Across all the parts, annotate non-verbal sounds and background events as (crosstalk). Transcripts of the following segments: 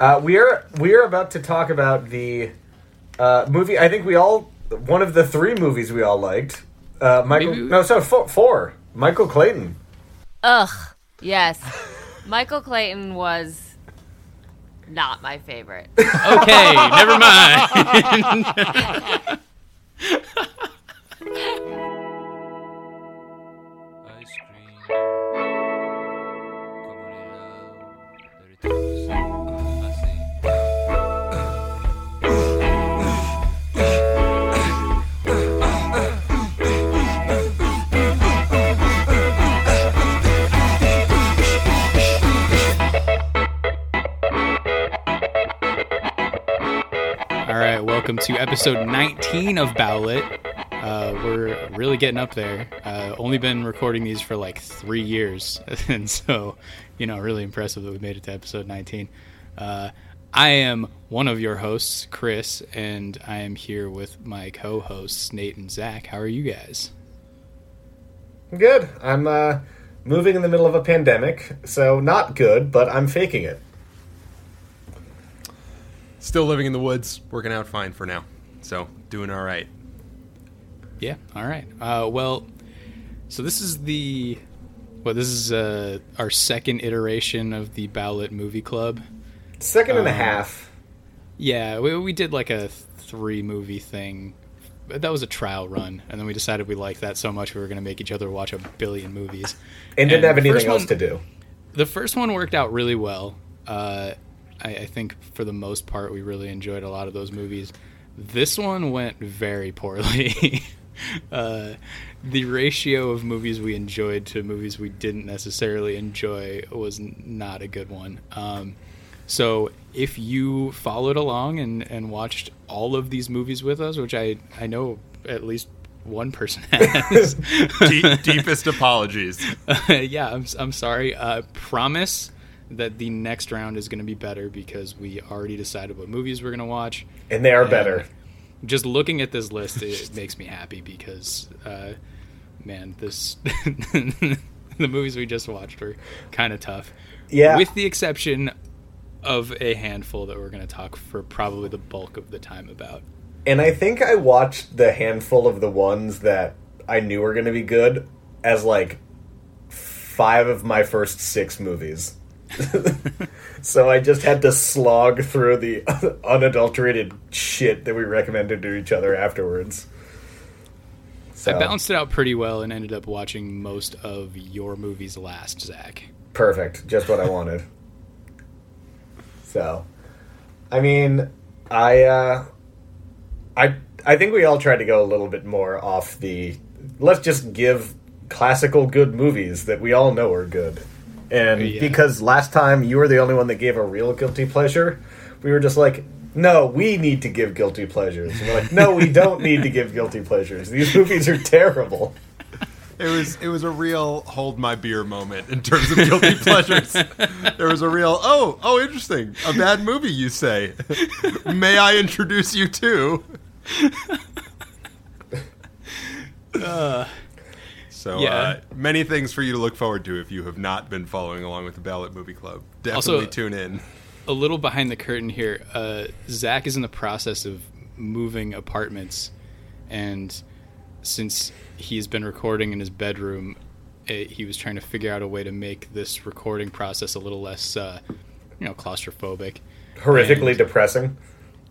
Uh, we are we are about to talk about the uh, movie. I think we all one of the three movies we all liked. Uh, Michael, Maybe no, so four, four. Michael Clayton. Ugh. Yes. (laughs) Michael Clayton was not my favorite. (laughs) Okay, never mind. (laughs) to episode 19 of Bowlet. Uh, we're really getting up there. Uh, only been recording these for like three years, (laughs) and so you know, really impressive that we made it to episode 19. Uh, I am one of your hosts, Chris, and I am here with my co-hosts Nate and Zach. How are you guys? Good. I'm uh, moving in the middle of a pandemic, so not good, but I'm faking it. Still living in the woods, working out fine for now. So, doing all right. Yeah. All right. Uh, well, so this is the well, this is uh, our second iteration of the Bowlet Movie Club. Second and a Um, half. Yeah, we, we did like a three movie thing. That was a trial run, and then we decided we liked that so much we were going to make each other watch a billion movies. And didn't have anything else one- to do. The first one worked out really well. Uh, I, I think for the most part, we really enjoyed a lot of those movies. This one went very poorly. (laughs) uh, the ratio of movies we enjoyed to movies we didn't necessarily enjoy was n- not a good one. Um, so if you followed along and, and watched all of these movies with us, which I, I know at least one person (laughs) has, (laughs) Deep, deepest apologies. yeah, I'm, I'm sorry. Uh, promise that the next round is going to be better because we already decided what movies we're going to watch. And they are better. Just looking at this list, it (laughs) makes me happy because, uh, man, this (laughs) the movies we just watched were kind of tough. Yeah. with the exception of a handful that we're going to talk for probably the bulk of the time about. And I think I watched the handful of the ones that I knew were going to be good as like five of my first six movies. (laughs) so I just had to slog through the (laughs) unadulterated shit that we recommended to each other afterwards. So, I balanced it out pretty well and ended up watching most of your movies last, Zach. perfect, just what I wanted. So, I mean, I, uh, I, I think we all tried to go a little bit more off the. Let's just give classical good movies that we all know are good, and Yeah. because last time you were the only one that gave a real guilty pleasure, we were just like. No, we need to give guilty pleasures. And we're like, no, we don't need to give guilty pleasures. These movies are terrible. It was it was a real hold my beer moment in terms of guilty (laughs) pleasures. There was a real oh oh interesting a bad movie you say. (laughs) May I introduce you to? (laughs) Uh, so Yeah. uh, many things for you to look forward to if you have not been following along with the Ballot Movie Club. Definitely Also- tune in. a little behind the curtain here. Uh, Zach is in the process of moving apartments, and since he's been recording in his bedroom, eh, he was trying to figure out a way to make this recording process a little less, uh, you know, claustrophobic. Horrifically And depressing.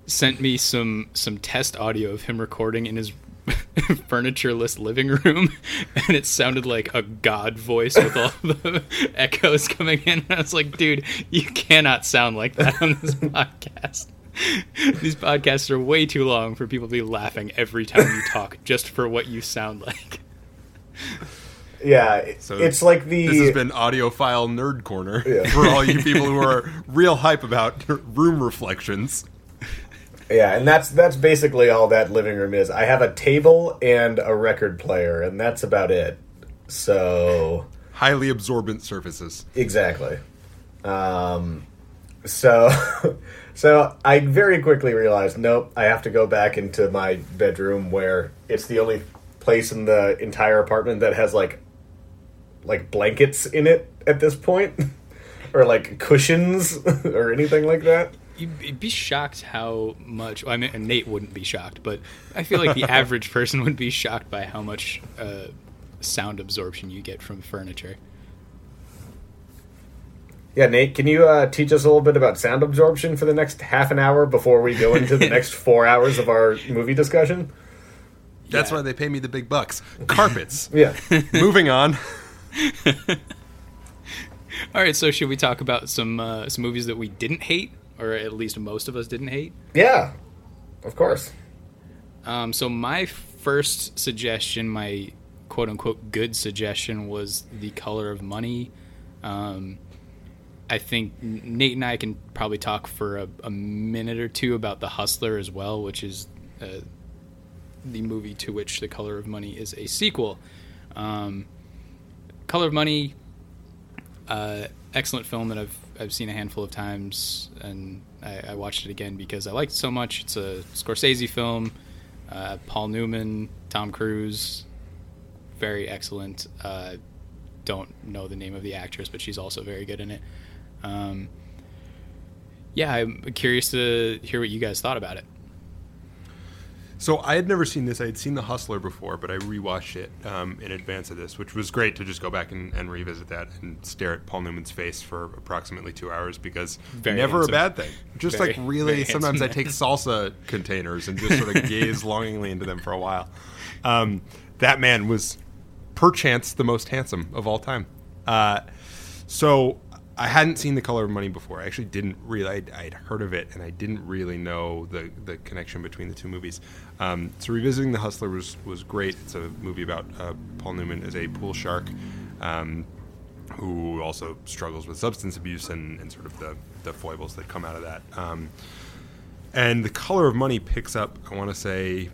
Sent me some some test audio of him recording in his (laughs) furnitureless living room, (laughs) and it sounded like a god voice with all the (laughs) echoes coming in. I was like, dude, you cannot sound like that on this podcast. These podcasts are way too long for people to be laughing every time you talk just for what you sound like. Yeah, So it's like the. This has been Audiophile Nerd Corner Yeah. for all you people who are real hype about room reflections. Yeah, and that's that's basically all that living room is. I have a table and a record player, and that's about it. So Highly absorbent surfaces. exactly. Um, so (laughs) so I very quickly realized, nope, I have to go back into my bedroom where it's the only place in the entire apartment that has like like blankets in it at this point. (laughs) or like cushions (laughs) or anything like that. You'd you'd be shocked how much. I mean, and Nate wouldn't be shocked, but I feel like the (laughs) average person would be shocked by how much uh, sound absorption you get from furniture. Yeah, Nate, can you uh, teach us a little bit about sound absorption for the next half an hour before we go into the (laughs) next four hours of our movie discussion? That's Yeah. why they pay me the big bucks. Carpets. (laughs) Yeah. Moving on. All right, so should we talk about some uh, some movies that we didn't hate, or at least most of us didn't hate? Yeah. Of course. Um, so my first suggestion, my quote unquote good suggestion, was The Color of Money. Um, I think Nate and I can probably talk for a, a minute or two about The Hustler as well, which is uh, the movie to which The Color of Money is a sequel. Um, Color of Money, uh, excellent film that I've I've seen a handful of times, and I, I watched it again because I liked it so much. It's a Scorsese film. Uh, Paul Newman, Tom Cruise, very excellent. Uh, don't know the name of the actress, but she's also very good in it. Um, yeah, I'm curious to hear what you guys thought about it. So I had never seen this. I had seen The Hustler before, but I rewatched it um, in advance of this, which was great to just go back and, and revisit that and stare at Paul Newman's face for approximately two hours because Very never handsome. a bad thing. Just Very, like really, sometimes I take salsa containers and just sort of gaze (laughs) longingly into them for a while. Um, that man was perchance the most handsome of all time. Uh, so I hadn't seen The Color of Money before. I actually didn't really. I'd, I'd heard of it, and I didn't really know the the connection between the two movies. Um, so revisiting The Hustler was was great. It's a movie about uh, Paul Newman as a pool shark. Um, who also struggles with substance abuse and, and sort of the, the foibles that come out of that. Um, and The Color of Money picks up, I want to say,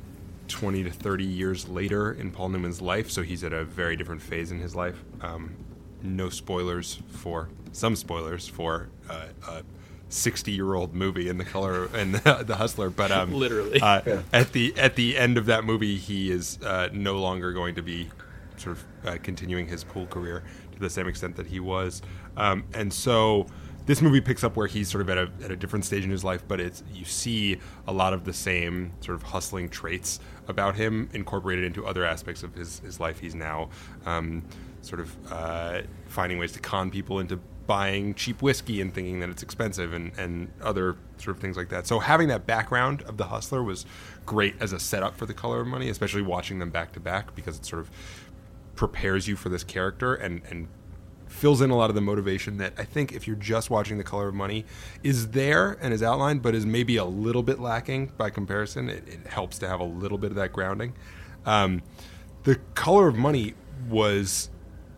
20 to 30 years later in Paul Newman's life. So he's at a very different phase in his life. Um, no spoilers for, some spoilers for uh, a 60 year old movie in The Color and (laughs) the, the Hustler. But um, Literally. uh, Yeah. at, the, at the end of that movie, he is uh, no longer going to be sort of uh, continuing his pool career to the same extent that he was. Um, and so this movie picks up where he's sort of at a, at a different stage in his life, but it's you see a lot of the same sort of hustling traits about him incorporated into other aspects of his, his life. He's now um, sort of uh, finding ways to con people into buying cheap whiskey and thinking that it's expensive and, and other sort of things like that. So having that background of the hustler was great as a setup for the color of money, especially watching them back to back because it sort of prepares you for this character and, and fills in a lot of the motivation that I think if you're just watching The Color of Money is there and is outlined, but is maybe a little bit lacking by comparison. It, it helps to have a little bit of that grounding. Um, the Color of Money was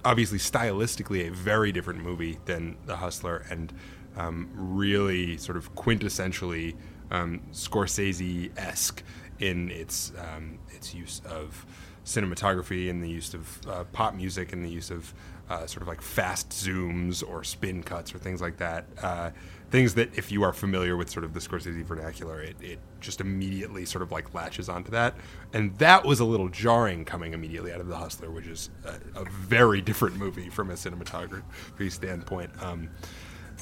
obviously stylistically a very different movie than The Hustler and um, really sort of quintessentially um, Scorsese esque in its um, its use of cinematography and the use of uh, pop music and the use of uh, sort of like fast zooms or spin cuts or things like that. Uh, things that, if you are familiar with sort of the Scorsese vernacular, it, it just immediately sort of like latches onto that. And that was a little jarring coming immediately out of The Hustler, which is a, a very different movie from a cinematography standpoint um,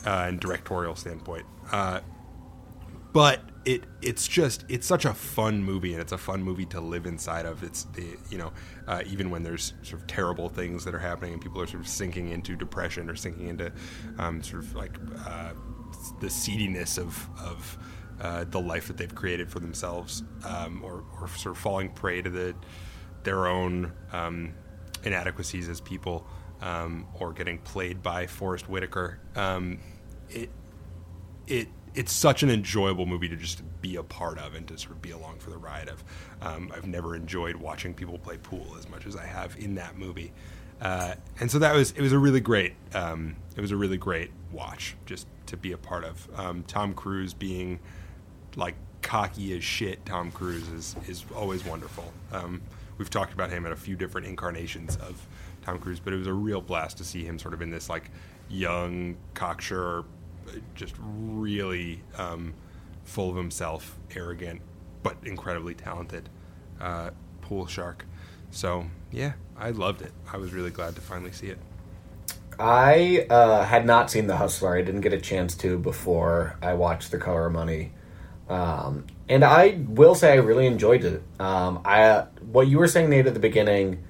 uh, and directorial standpoint. Uh, but it it's just it's such a fun movie and it's a fun movie to live inside of it's the you know uh, even when there's sort of terrible things that are happening and people are sort of sinking into depression or sinking into um, sort of like uh, the seediness of of uh, the life that they've created for themselves um, or, or sort of falling prey to the their own um, inadequacies as people um, or getting played by Forest Whitaker um, it it it's such an enjoyable movie to just be a part of and to sort of be along for the ride of. Um, I've never enjoyed watching people play pool as much as I have in that movie, uh, and so that was it was a really great um, it was a really great watch just to be a part of. Um, Tom Cruise being like cocky as shit. Tom Cruise is is always wonderful. Um, we've talked about him in a few different incarnations of Tom Cruise, but it was a real blast to see him sort of in this like young cocksure just really um, full of himself, arrogant, but incredibly talented uh, pool shark. So yeah, I loved it. I was really glad to finally see it. I uh, had not seen The Hustler. I didn't get a chance to before I watched The Color of Money, um, and I will say I really enjoyed it. Um, I what you were saying, Nate, at the beginning,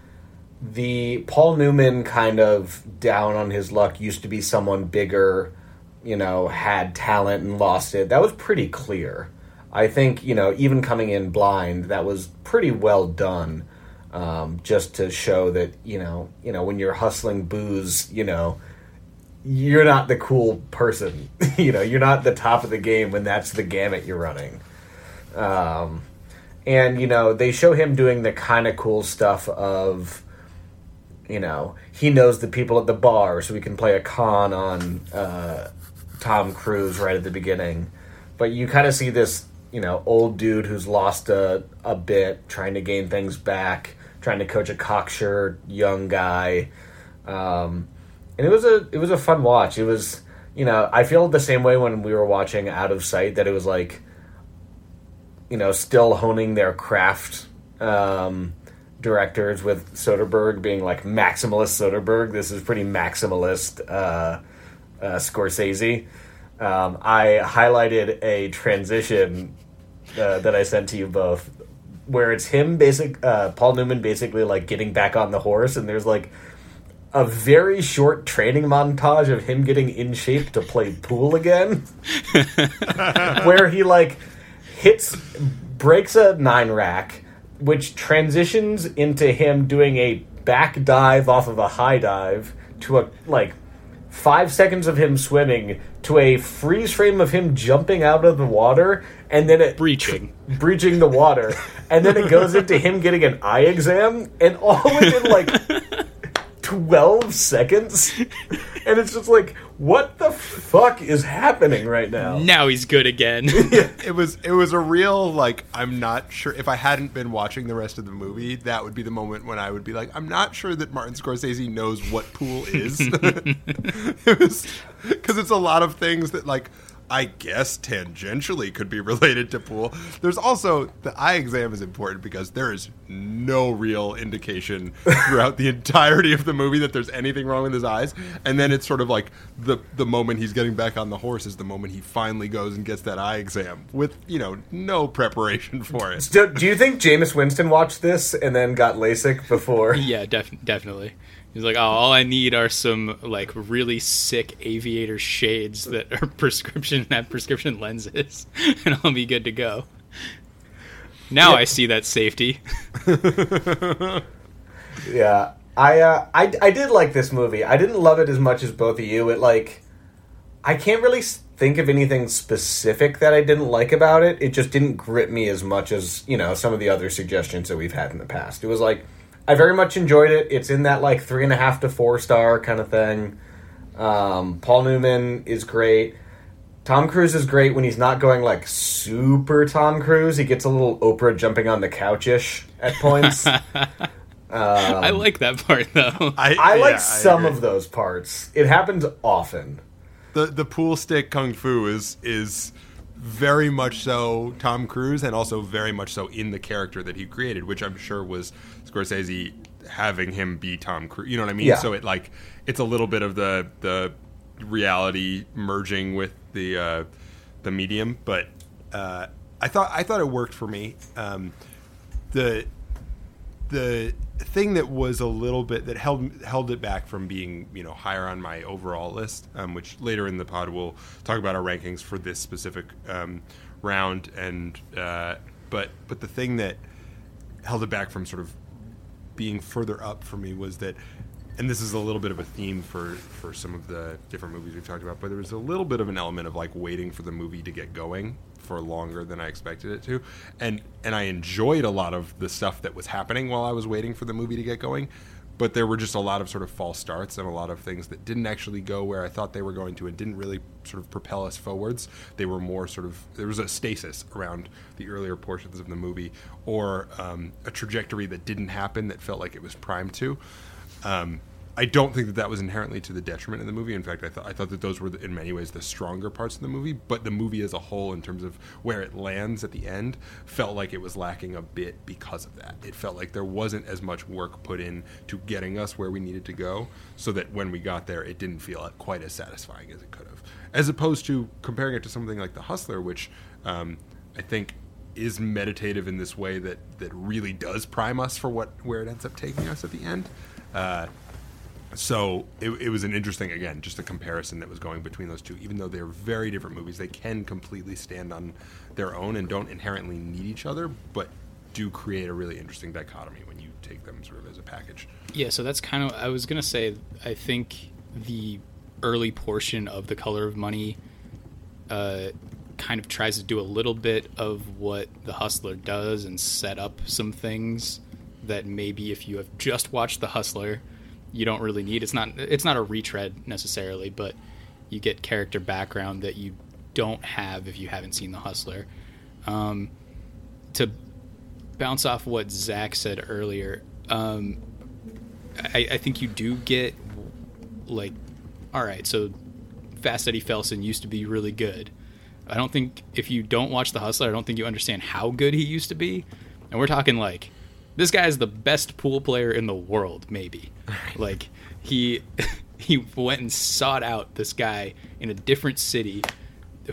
the Paul Newman kind of down on his luck used to be someone bigger, you know, had talent and lost it. That was pretty clear. I think you know, even coming in blind, that was pretty well done. Um, just to show that you know, you know, when you're hustling booze, you know, you're not the cool person. (laughs) you know, you're not the top of the game when that's the gamut you're running. Um, and you know, they show him doing the kind of cool stuff of, you know, he knows the people at the bar, so we can play a con on uh, Tom Cruise right at the beginning. But you kind of see this, you know, old dude who's lost a, a bit, trying to gain things back, trying to coach a cocksure young guy. Um, and it was a it was a fun watch. It was you know I feel the same way when we were watching Out of Sight that it was like you know still honing their craft. Um, directors with Soderbergh being like maximalist Soderbergh. This is pretty maximalist uh, uh, Scorsese. Um, I highlighted a transition uh, that I sent to you both, where it's him basic uh, Paul Newman basically like getting back on the horse, and there's like a very short training montage of him getting in shape to play pool again, (laughs) where he like hits breaks a nine rack, which transitions into him doing a back dive off of a high dive to a like five seconds of him swimming to a freeze frame of him jumping out of the water and then it Breaching. breaching the water and then it goes into him getting an eye exam and all within like (laughs) 12 seconds? And it's just like what the fuck is happening right now? Now he's good again. (laughs) it was it was a real like I'm not sure if I hadn't been watching the rest of the movie that would be the moment when I would be like I'm not sure that Martin Scorsese knows what pool is. (laughs) It was because it's a lot of things that like I guess tangentially could be (laughs) related to pool. There's also the eye exam is important because there is no real indication (laughs) throughout the entirety of the movie that there's anything wrong with his eyes. And then it's sort of like the the moment he's getting back on the horse is the moment he finally goes and gets that eye exam with, you know, no preparation (laughs) for it. do, do you think Jameis Winston watched this and then got LASIK before yeah, def- definitely. He's like, oh, all I need are some like really sick aviator shades that are (laughs) prescription have prescription lenses, (laughs) and I'll be good to go. Now Yeah. I see that safety. (laughs) Yeah, I, uh, I I did like this movie. I didn't love it as much as both of you. It like, I can't really think of anything specific that I didn't like about it. It just didn't grip me as much as you know some of the other suggestions that we've had in the past. It was like I very much enjoyed it. It's in that like three and a half to four star kind of thing. Um, Paul Newman is great. Tom Cruise is great when he's not going like super Tom Cruise. He gets a little Oprah jumping on the couchish at points. (laughs) I like that part though. I like yeah, some agree. of those parts. It happens often. the the pool stick kung fu is is very much so Tom Cruise and also very much so in the character that he created, which I'm sure was Scorsese having him be Tom Cruise. You know what I mean? Yeah. So it like it's a little bit of the the reality merging with the uh, the medium, but uh, I thought I thought it worked for me. Um, the the thing that was a little bit that held held it back from being you know higher on my overall list, um, which later in the pod we'll talk about our rankings for this specific um, round, and uh, but but the thing that held it back from sort of being further up for me was that and this is a little bit of a theme for for some of the different movies we've talked about but there was a little bit of an element of like waiting for the movie to get going for longer than I expected it to. And and I enjoyed a lot of the stuff that was happening while I was waiting for the movie to get going but there were just a lot of sort of false starts and a lot of things that didn't actually go where I thought they were going to and didn't really sort of propel us forwards. They were more sort of there was a stasis around the earlier portions of the movie, or um, a trajectory that didn't happen that felt like it was primed to. Um, I don't think that that was inherently to the detriment of the movie. In fact, I thought I thought that those were in many ways the stronger parts of the movie. But the movie as a whole, in terms of where it lands at the end, felt like it was lacking a bit because of that. It felt like there wasn't as much work put in to getting us where we needed to go, so that when we got there, it didn't feel quite as satisfying as it could have. As opposed to comparing it to something like The Hustler, which um, I think is meditative in this way that that really does prime us for what where it ends up taking us at the end. Uh, so it, it was an interesting again just a comparison that was going between those two even though they're very different movies they can completely stand on their own and don't inherently need each other but do create a really interesting dichotomy when you take them sort of as a package Yeah, so that's kind of I was gonna say. I think the early portion of the Color of Money uh, kind of tries to do a little bit of what the Hustler does and set up some things that maybe if you have just watched the Hustler, you don't really need. It's not it's not a retread necessarily, but you get character background that you don't have if you haven't seen the Hustler. Um, to bounce off what Zach said earlier, um, I, I think you do get like, all right, so Fast Eddie Felson used to be really good. I don't think if you don't watch The Hustler, I don't think you understand how good he used to be. And we're talking like this guy is the best pool player in the world, maybe. Like he (laughs) he went and sought out this guy in a different city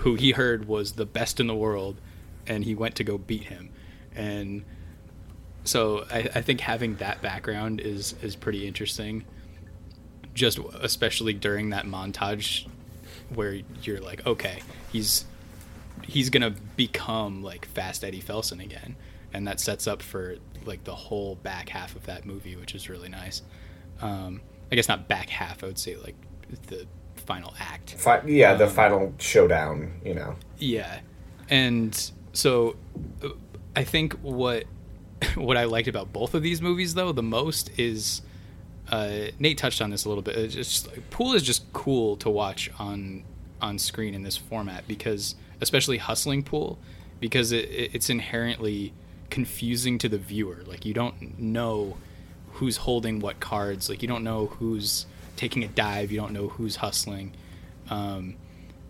who he heard was the best in the world, and he went to go beat him. And so I, I think having that background is is pretty interesting. Just especially during that montage where you're like, okay, he's he's gonna become like Fast Eddie Felson again, and that sets up for like the whole back half of that movie, which is really nice. Um, I guess not back half. I would say like the final act. Fi- yeah, the Um, final showdown. You know. Yeah, and so uh, I think what (laughs) what I liked about both of these movies though the most is uh, Nate touched on this a little bit. It's just like, Pool is just cool to watch on on screen in this format because especially hustling Pool because it, it's inherently confusing to the viewer. Like you don't know who's holding what cards. Like you don't know who's taking a dive. You don't know who's hustling. Um,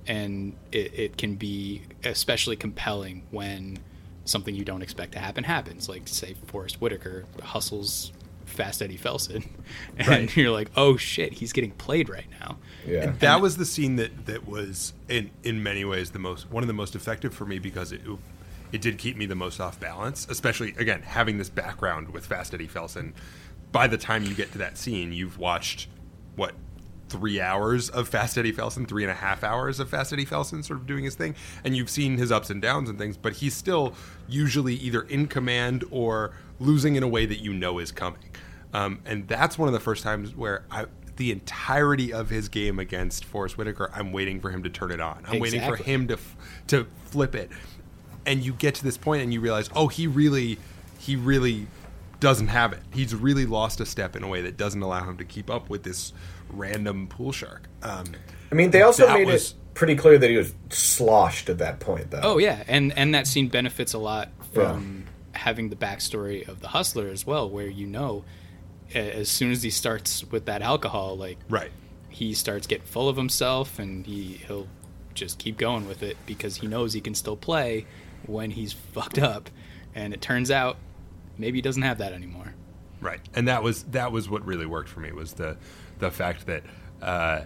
and it, it can be especially compelling when something you don't expect to happen happens. Like say Forest Whitaker hustles Fast Eddie Felson, (laughs) and Right. you're like, oh shit, he's getting played right now. Yeah. that was the scene that that was in in many ways the most one of the most effective for me because it it did keep me the most off balance especially again having this background with Fast Eddie Felson by the time you get to that scene you've watched what three hours of Fast Eddie Felson three and a half hours of Fast Eddie Felson sort of doing his thing and you've seen his ups and downs and things but he's still usually either in command or losing in a way that you know is coming um, and that's one of the first times where I the entirety of his game against Forest Whitaker, I'm waiting for him to turn it on. I'm waiting for him to f- to flip it. And you get to this point and you realize, oh, he really, he really doesn't have it. He's really lost a step in a way that doesn't allow him to keep up with this random pool shark. Um, I mean, they also made was- it pretty clear that he was sloshed at that point, though. Oh yeah, and and that scene benefits a lot from having the backstory of the hustler as well, where you know, as soon as he starts with that alcohol, like right. he starts getting full of himself, and he he'll just keep going with it because he knows he can still play when he's fucked up, and it turns out maybe he doesn't have that anymore. Right, and that was that was what really worked for me was the the fact that uh,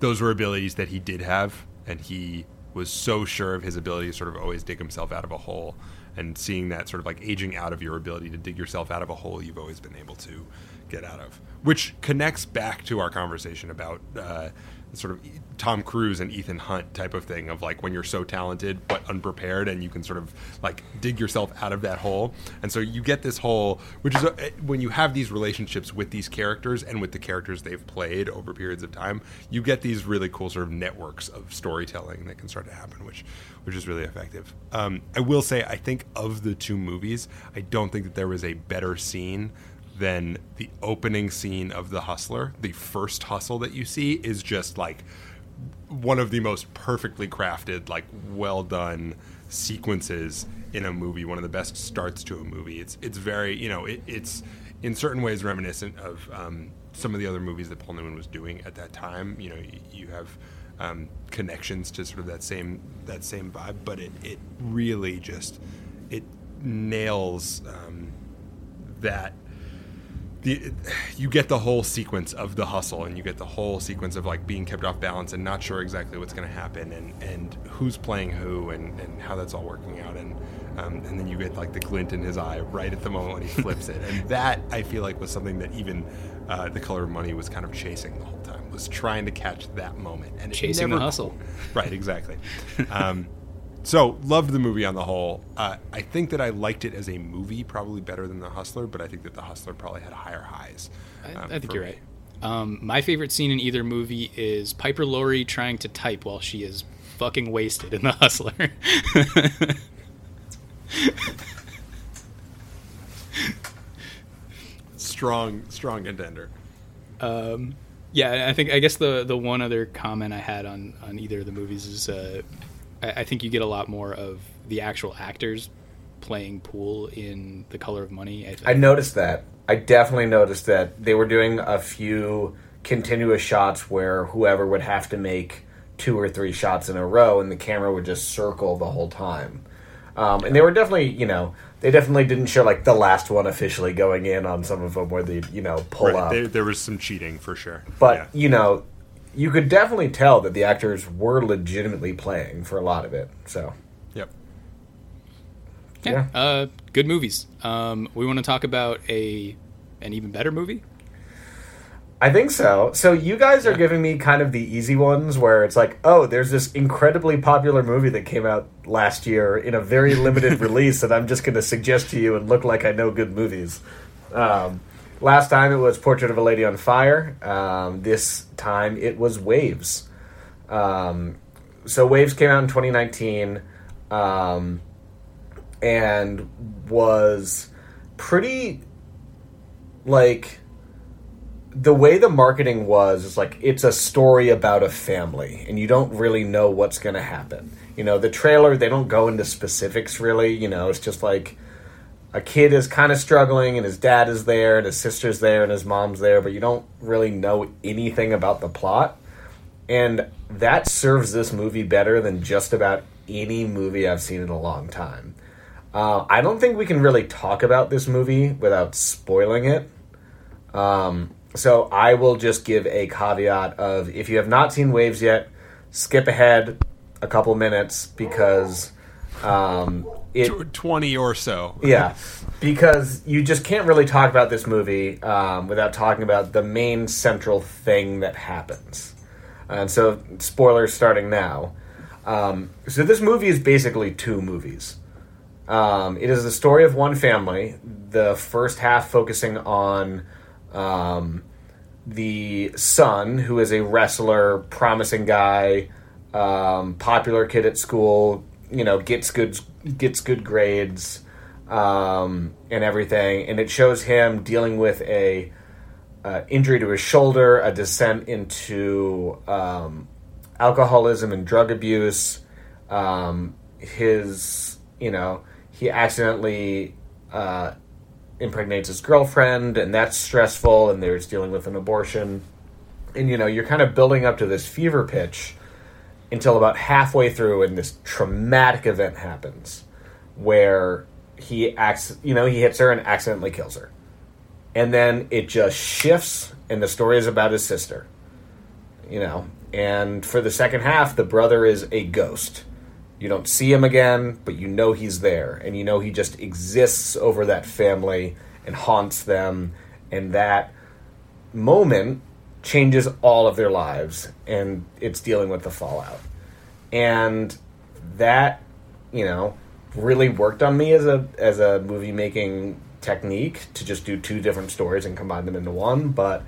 those were abilities that he did have, and he was so sure of his ability to sort of always dig himself out of a hole, and seeing that sort of like aging out of your ability to dig yourself out of a hole you've always been able to get out of, which connects back to our conversation about uh, sort of Tom Cruise and Ethan Hunt type of thing of like when you're so talented but unprepared and you can sort of like dig yourself out of that hole. And so you get this whole, which is a, when you have these relationships with these characters and with the characters they've played over periods of time, you get these really cool sort of networks of storytelling that can start to happen, which which is really effective. Um, I will say, I think of the two movies, I don't think that there was a better scene than the opening scene of The Hustler. The first hustle that you see is just like one of the most perfectly crafted, like well done sequences in a movie. One of the best starts to a movie. It's it's very you know it, it's in certain ways reminiscent of um, some of the other movies that Paul Newman was doing at that time. You know, you, you have um, connections to sort of that same that same vibe, but it it really just it nails um, that the you get the whole sequence of the hustle and you get the whole sequence of like being kept off balance and not sure exactly what's going to happen and and who's playing who and and how that's all working out. And um, and then you get like the glint in his eye right at the moment when he flips it. And that I feel like was something that even uh, the color of money was kind of chasing the whole time was trying to catch that moment. And Chasing never the hustle. (laughs) right exactly. Um, so loved the movie on the whole. Uh, I think that I liked it as a movie probably better than The Hustler, but I think that The Hustler probably had higher highs. I, um, I think you're me. right. Um, my favorite scene in either movie is Piper Laurie trying to type while she is fucking wasted in The Hustler. (laughs) Strong, strong contender. Um, yeah, I think I guess the the one other comment I had on on either of the movies is uh, I, I think you get a lot more of the actual actors playing pool in The Color of Money. I, I noticed that. I definitely noticed that they were doing a few continuous shots where whoever would have to make two or three shots in a row, and the camera would just circle the whole time. Um, and they were definitely, you know, they definitely didn't show like the last one officially going in on some of them where they, you know, pull Right, up. there, there was some cheating for sure. But Yeah. you know, you could definitely tell that the actors were legitimately playing for a lot of it. So yep. yeah, yeah. Uh, good movies. Um, we want to talk about a an even better movie. I think so. So you guys are giving me kind of the easy ones where it's like, oh, there's this incredibly popular movie that came out last year in a very limited (laughs) release that I'm just going to suggest to you and look like I know good movies. Um, last time it was Portrait of a Lady on Fire. Um, this time it was Waves. Um, so Waves came out in 2019 um, and was pretty like the way the marketing was is like it's a story about a family and you don't really know what's going to happen you know the trailer they don't go into specifics really you know it's just like a kid is kind of struggling and his dad is there and his sister's there and his mom's there but you don't really know anything about the plot. And that serves this movie better than just about any movie i've seen in a long time. Uh, i don't think we can really talk about this movie without spoiling it. Um, so I will just give a caveat of if you have not seen Waves yet, skip ahead a couple minutes because um, it Twenty or so. yeah because you just can't really talk about this movie um, without talking about the main central thing that happens. And so spoilers starting now. Um, so this movie is basically two movies. Um, it is the story of one family. The first half focusing on um, the son, who is a wrestler, promising guy, um, popular kid at school. You know, gets good gets good grades um, and everything, and it shows him dealing with a uh, injury to his shoulder, a descent into um, alcoholism and drug abuse. Um, his, you know, he accidentally uh, impregnates his girlfriend, and that's stressful. And there's dealing with an abortion, and you know, you're kind of building up to this fever pitch until about halfway through, and this traumatic event happens where he acts, you know, he hits her and accidentally kills her, and then it just shifts, and the story is about his sister, you know. And for the second half, the brother is a ghost. You don't see him again, but you know he's there, and you know he just exists over that family and haunts them, and that moment changes all of their lives, and it's dealing with the fallout. And that, you know, really worked on me as a as a movie making technique to just do two different stories and combine them into one, but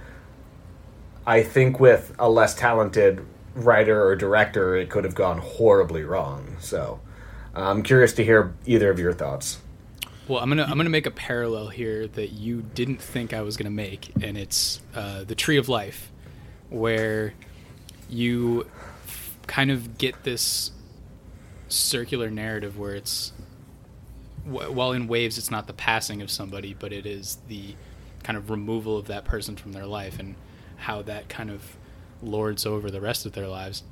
I think with a less talented writer or director, it could have gone horribly wrong. So I'm curious to hear either of your thoughts. Well, I'm gonna I'm gonna make a parallel here that you didn't think I was gonna make, and it's uh, the Tree of Life, where you f- kind of get this circular narrative where it's wh- while in waves, it's not the passing of somebody, but it is the kind of removal of that person from their life and how that kind of lords over the rest of their lives.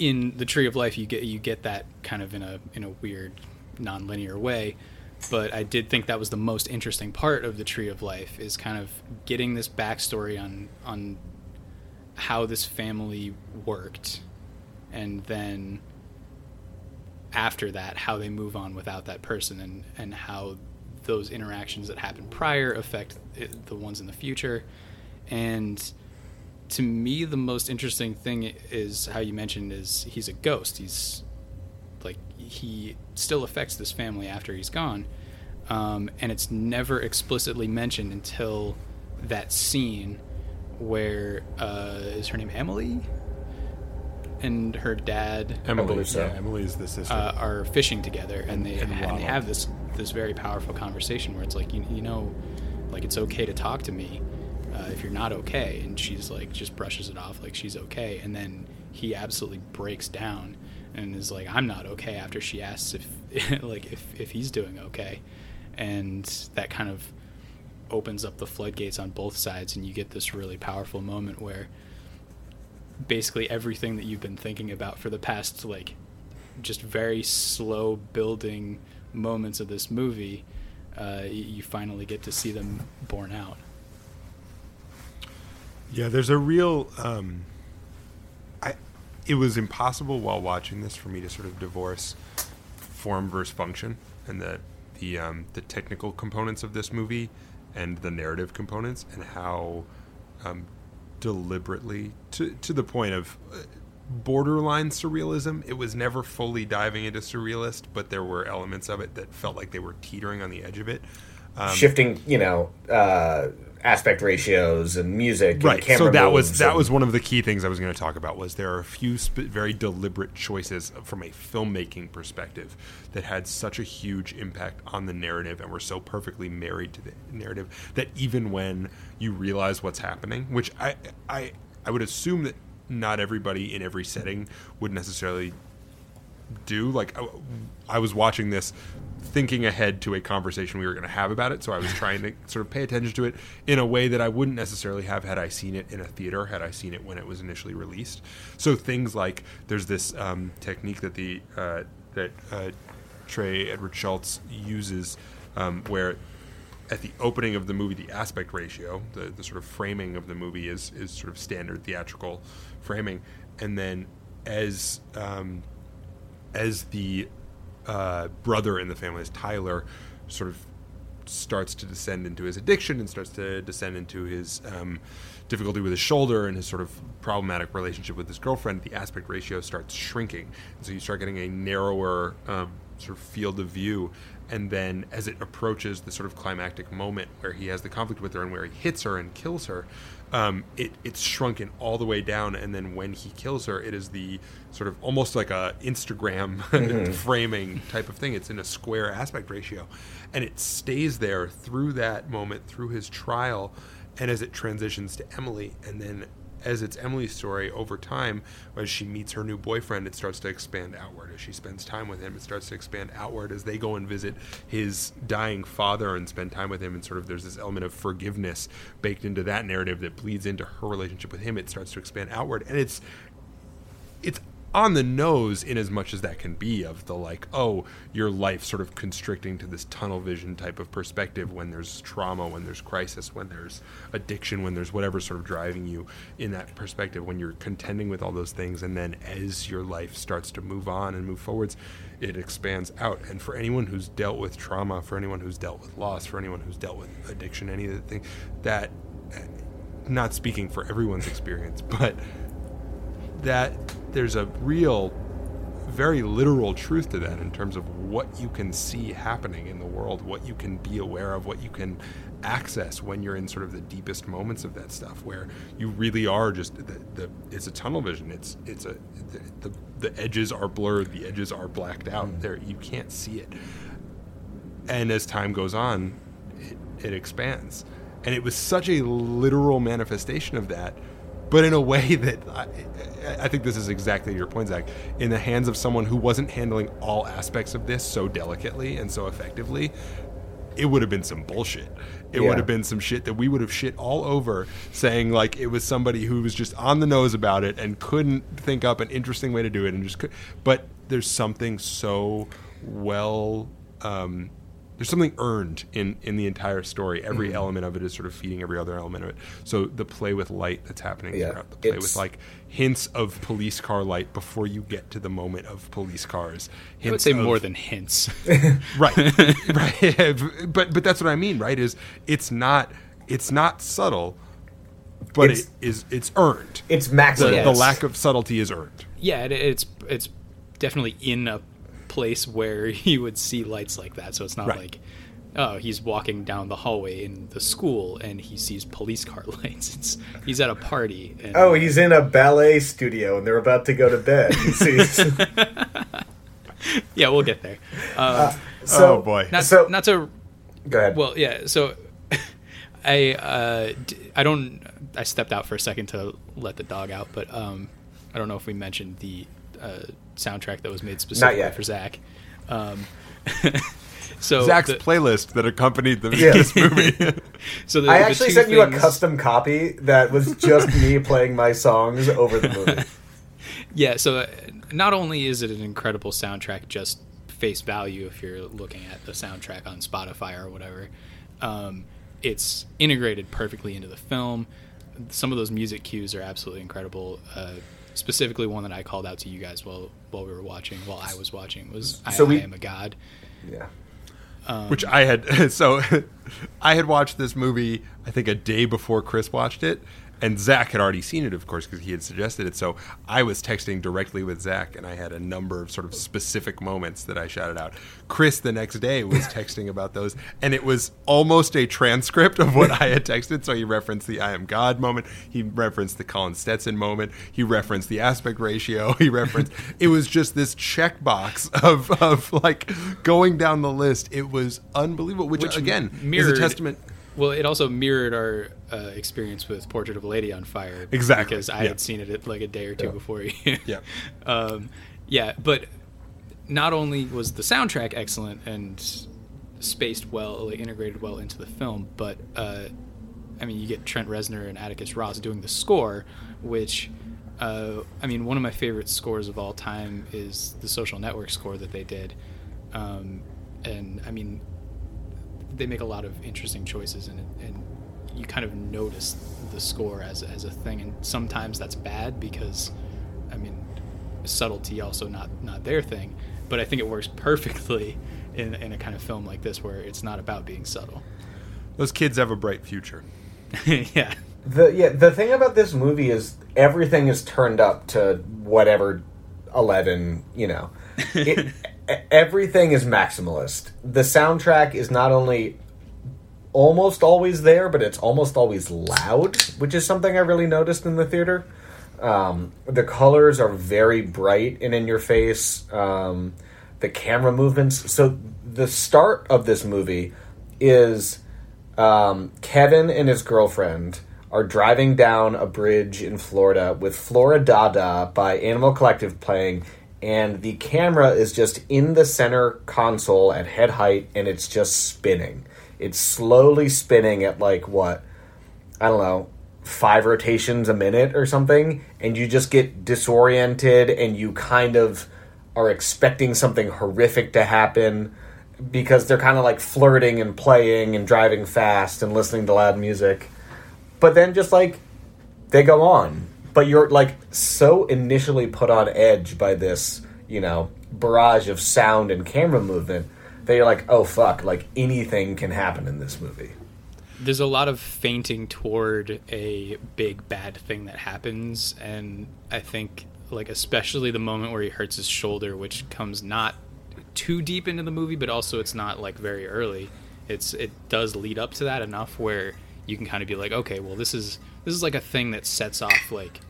In the tree of life you get you get that kind of in a in a weird non-linear way but i did think that was the most interesting part of the tree of life is kind of getting this backstory on on how this family worked and then after that how they move on without that person and and how those interactions that happened prior affect the ones in the future. And to me the most interesting thing is how you mentioned is he's a ghost. He's he still affects this family after he's gone um, and it's never explicitly mentioned until that scene where uh, is her name emily and her dad Emily, so. yeah, Emily is the sister. uh, are fishing together, and they And and, they have this this very powerful conversation where it's like you, you know, like it's okay to talk to me uh, if you're not okay, and she's like just brushes it off like she's okay, and then he absolutely breaks down and is like I'm not okay after she asks if (laughs) like if if he's doing okay, and that kind of opens up the floodgates on both sides, and you get this really powerful moment where basically everything that you've been thinking about for the past like just very slow building moments of this movie uh, you finally get to see them borne out Yeah, there's a real. Um. It was impossible while watching this for me to sort of divorce form versus function, and the the um, the technical components of this movie and the narrative components, and how um, deliberately to to the point of. Uh, borderline surrealism it was never fully diving into surrealist but there were elements of it that felt like they were teetering on the edge of it um, Shifting, you know, uh, aspect ratios and music. And right camera so that was that and- was one of the key things i was going to talk about was there are a few sp- very deliberate choices from a filmmaking perspective that had such a huge impact on the narrative and were so perfectly married to the narrative that even when you realize what's happening which i i i would assume that not everybody in every setting would necessarily do. Like I, I was watching this thinking ahead to a conversation we were going to have about it, so I was (laughs) trying to sort of pay attention to it in a way that I wouldn't necessarily have had I seen it in a theater, had I seen it when it was initially released. So things like there's this um, technique that the uh, that uh, Trey Edward Shults uses um, where at the opening of the movie, the aspect ratio, the, the sort of framing of the movie is is sort of standard theatrical framing, and then as um, as the uh, brother in the family, as Tyler, sort of starts to descend into his addiction and starts to descend into his um, difficulty with his shoulder and his sort of problematic relationship with his girlfriend, the aspect ratio starts shrinking. And so you start getting a narrower um, sort of field of view. And then as it approaches the sort of climactic moment where he has the conflict with her and where he hits her and kills her, um, it, it's shrunken all the way down. And then when he kills her, it is the sort of almost like a Instagram (laughs) framing type of thing. It's in a square aspect ratio. And it stays there through that moment, through his trial, and as it transitions to Emily. And then as it's Emily's story over time, as she meets her new boyfriend, it starts to expand outward. As she spends time with him, it starts to expand outward. As they go and visit his dying father and spend time with him, and sort of there's this element of forgiveness baked into that narrative that bleeds into her relationship with him. It starts to expand outward, and it's it's on the nose in as much as that can be of the like oh your life sort of constricting to this tunnel vision type of perspective when there's trauma when there's crisis when there's addiction when there's whatever sort of driving you in that perspective when you're contending with all those things and then as your life starts to move on and move forwards it expands out. And for anyone who's dealt with trauma for anyone who's dealt with loss for anyone who's dealt with addiction any of the thing that not speaking for everyone's experience (laughs) but that there's a real very literal truth to that in terms of what you can see happening in the world what you can be aware of what you can access when you're in sort of the deepest moments of that stuff where you really are just the, the it's a tunnel vision. It's it's a the, the, the edges are blurred the edges are blacked out mm. there. You can't see it. And as time goes on it, it expands. And it was such a literal manifestation of that but in a way (laughs) that I, I think this is exactly your point, Zach. In the hands of someone who wasn't handling all aspects of this so delicately and so effectively, it would have been some bullshit. It Yeah. would have been some shit that we would have shit all over, saying like it was somebody who was just on the nose about it and couldn't think up an interesting way to do it, and just could. But there's something so well. Um, there's something earned in in the entire story. Every Mm-hmm. element of it is sort of feeding every other element of it. So the play with light that's happening Yeah, throughout, the play with like hints of police car light before you get to the moment of police cars. I would say of- more than hints. (laughs) right, (laughs) right. (laughs) but but that's what I mean, right? Is it's not it's not subtle, but It's- it is it's earned. It's The, maximum. the lack of subtlety is earned. yeah, it, it's it's definitely in a place where (laughs) you would see lights like that. So it's not Right. like, oh, he's walking down the hallway in the school and he sees police car (laughs) lights. It's he's at a party. And, Oh, he's in a ballet studio and they're about to go to bed. (laughs) Yeah, we'll get there. Um, so, oh boy. not so- not to Go ahead. Well, yeah. So I uh, d- I don't I stepped out for a second to let the dog out, but um, I don't know if we mentioned the uh, soundtrack that was made specifically for Zach. Um, (laughs) so Zach's the, playlist that accompanied the, Yeah. (laughs) this movie. so the, I the actually two sent you a custom copy that was just me (laughs) playing my songs over the movie. Yeah, so uh, not only is it an incredible soundtrack, just face value if you're looking at the soundtrack on Spotify or whatever, um, it's integrated perfectly into the film. Some of those music cues are absolutely incredible. Uh, specifically, one that I called out to you guys while while we were watching, while I was watching, was I, we- I Am a God. Yeah. Um, which I had (laughs) so (laughs) I had watched this movie I think a day before Chris watched it, and Zach had already seen it, of course, because he had suggested it. So I was texting directly with Zach, and I had a number of sort of specific moments that I shouted out. Chris the next day was (laughs) texting about those, and it was almost a transcript of what I had texted. So he referenced the "I am God" moment, he referenced the Colin Stetson moment, he referenced the aspect ratio, (laughs) he referenced. (laughs) it was just this checkbox of of like going down the list. It was unbelievable. Which, Which again is a testament. Well, it also mirrored our uh, experience with Portrait of a Lady on Fire. Exactly, Because I yeah. had seen it like a day or two Yeah. before you. Yeah. (laughs) um, yeah, but not only was the soundtrack excellent and spaced well, like integrated well into the film, but uh, I mean, you get Trent Reznor and Atticus Ross doing the score, which. Uh, I mean, one of my favorite scores of all time is the Social Network score that they did, um, and I mean, they make a lot of interesting choices in it, and you kind of notice the score as as a thing, and sometimes that's bad because, I mean, subtlety also not not their thing, but I think it works (laughs) perfectly in in a kind of film like this where it's not about being subtle. Those kids have a bright future. (laughs) yeah, The yeah, the thing about this movie is everything is turned up to whatever eleven, you know. (laughs) It, everything is maximalist. The soundtrack is not only almost always there, but it's almost always loud, which is something I really noticed in the theater. Um, the colors are very bright and in your face. Um, the camera movements. So the start of this movie is um, Kevin and his girlfriend are driving down a bridge in Florida with FloriDada by Animal Collective playing, and the camera is just in the center console at head height, and it's just spinning. It's slowly spinning at like what I don't know, five rotations a minute or something, and you just get disoriented and you kind of are expecting something horrific to happen because they're kind of like flirting and playing and driving fast and listening to loud music. But then just like they go on. But you're like so initially put on edge by this, you know, barrage of sound and camera movement that you're like, oh fuck, like anything can happen in this movie. there's a lot of feinting toward a big bad thing that happens and i think like especially the moment where he hurts his shoulder which comes not too deep into the movie but also it's not like very early it's it does lead up to that enough where you can kind of be like okay well this is this is like a thing that sets off like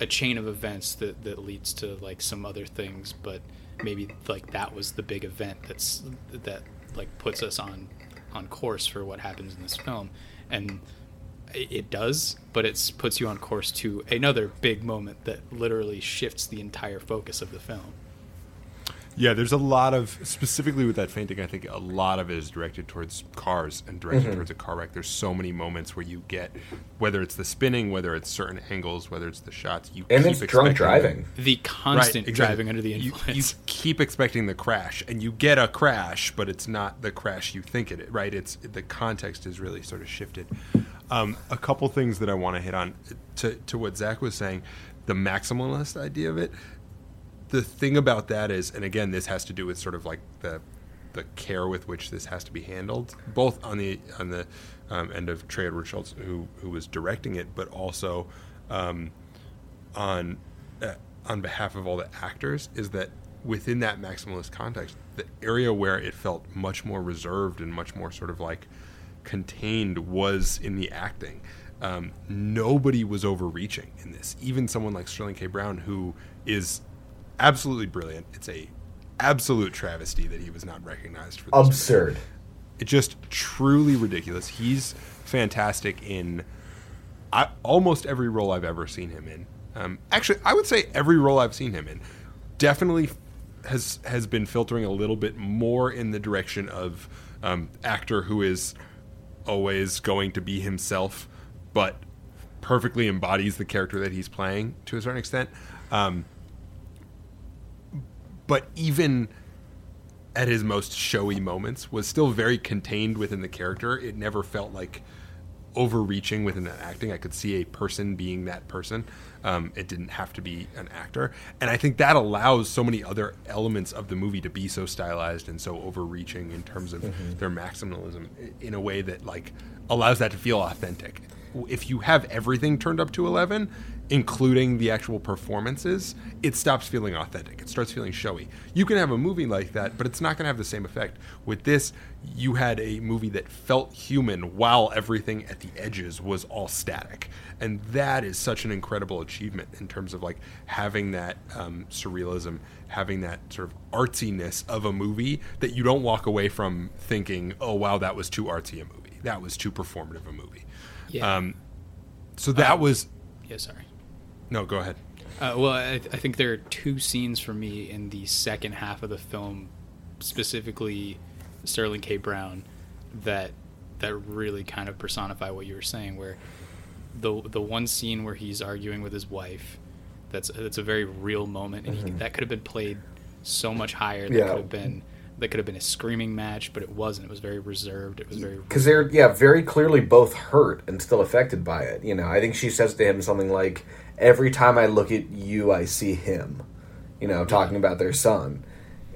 a chain of events that that leads to like some other things but maybe like that was the big event that's that like puts us on on course for what happens in this film. And it does but it puts you on course to another big moment that literally shifts the entire focus of the film Yeah, there's a lot of specifically with that feinting. I think a lot of it is directed towards cars and directed Mm-hmm. towards a car wreck. There's so many moments where you get, whether it's the spinning, whether it's certain angles, whether it's the shots. You And keep it's drunk expecting- driving. The constant exactly. driving under the You- influence. You, (laughs) keep expecting the crash, and you get a crash, but it's not the crash you think it. is, Right? It's the context is really sort of shifted. Um, a couple things that I want to hit on to to what Zach was saying, the maximalist idea of it. The thing about that is, and again, this has to do with sort of like the the care with which this has to be handled, both on the on the um, end of Trey Edward Shults, who who was directing it, but also um, on uh, on behalf of all the actors is that within that maximalist context, the area where it felt much more reserved and much more sort of like contained was in the acting. Um, nobody was overreaching in this. Even someone like Sterling K. Brown, who is absolutely brilliant. It's a absolute travesty that he was not recognized for this. Absurd. It's just truly ridiculous. He's fantastic in I, almost every role I've ever seen him in. Um, actually, I would say every role I've seen him in definitely has has been filtering a little bit more in the direction of um, actor who is always going to be himself, but perfectly embodies the character that he's playing to a certain extent. Um, but even at his most showy moments was still very contained within the character. It never felt like overreaching within that acting. I could see a person being that person. Um, it didn't have to be an actor, and I think that allows so many other elements of the movie to be so stylized and so overreaching in terms of their maximalism in a way that like allows that to feel authentic. If you have everything turned up to eleven, including the actual performances, it stops feeling authentic. It starts feeling showy. You can have a movie like that, but it's not going to have the same effect. With this, you had a movie that felt human while everything at the edges was all static. And that is such an incredible achievement in terms of like having that um, surrealism, having that sort of artsiness of a movie that you don't walk away from thinking, oh, wow, that was too artsy a movie. That was too performative a movie. yeah. Um, so that was. yeah. Sorry. No, go ahead. Uh, well, I, I think there are two scenes for me in the second half of the film, specifically Sterling K. Brown, that that really kind of personify what you were saying. Where the the one scene where he's arguing with his wife, that's that's a very real moment, and he, that could have been played so much higher. That Yeah. could have been that could have been a screaming match, but it wasn't. It was very reserved. It was very because they're yeah very clearly both hurt and still affected by it you know i think she says to him something like every time i look at you i see him you know talking about their son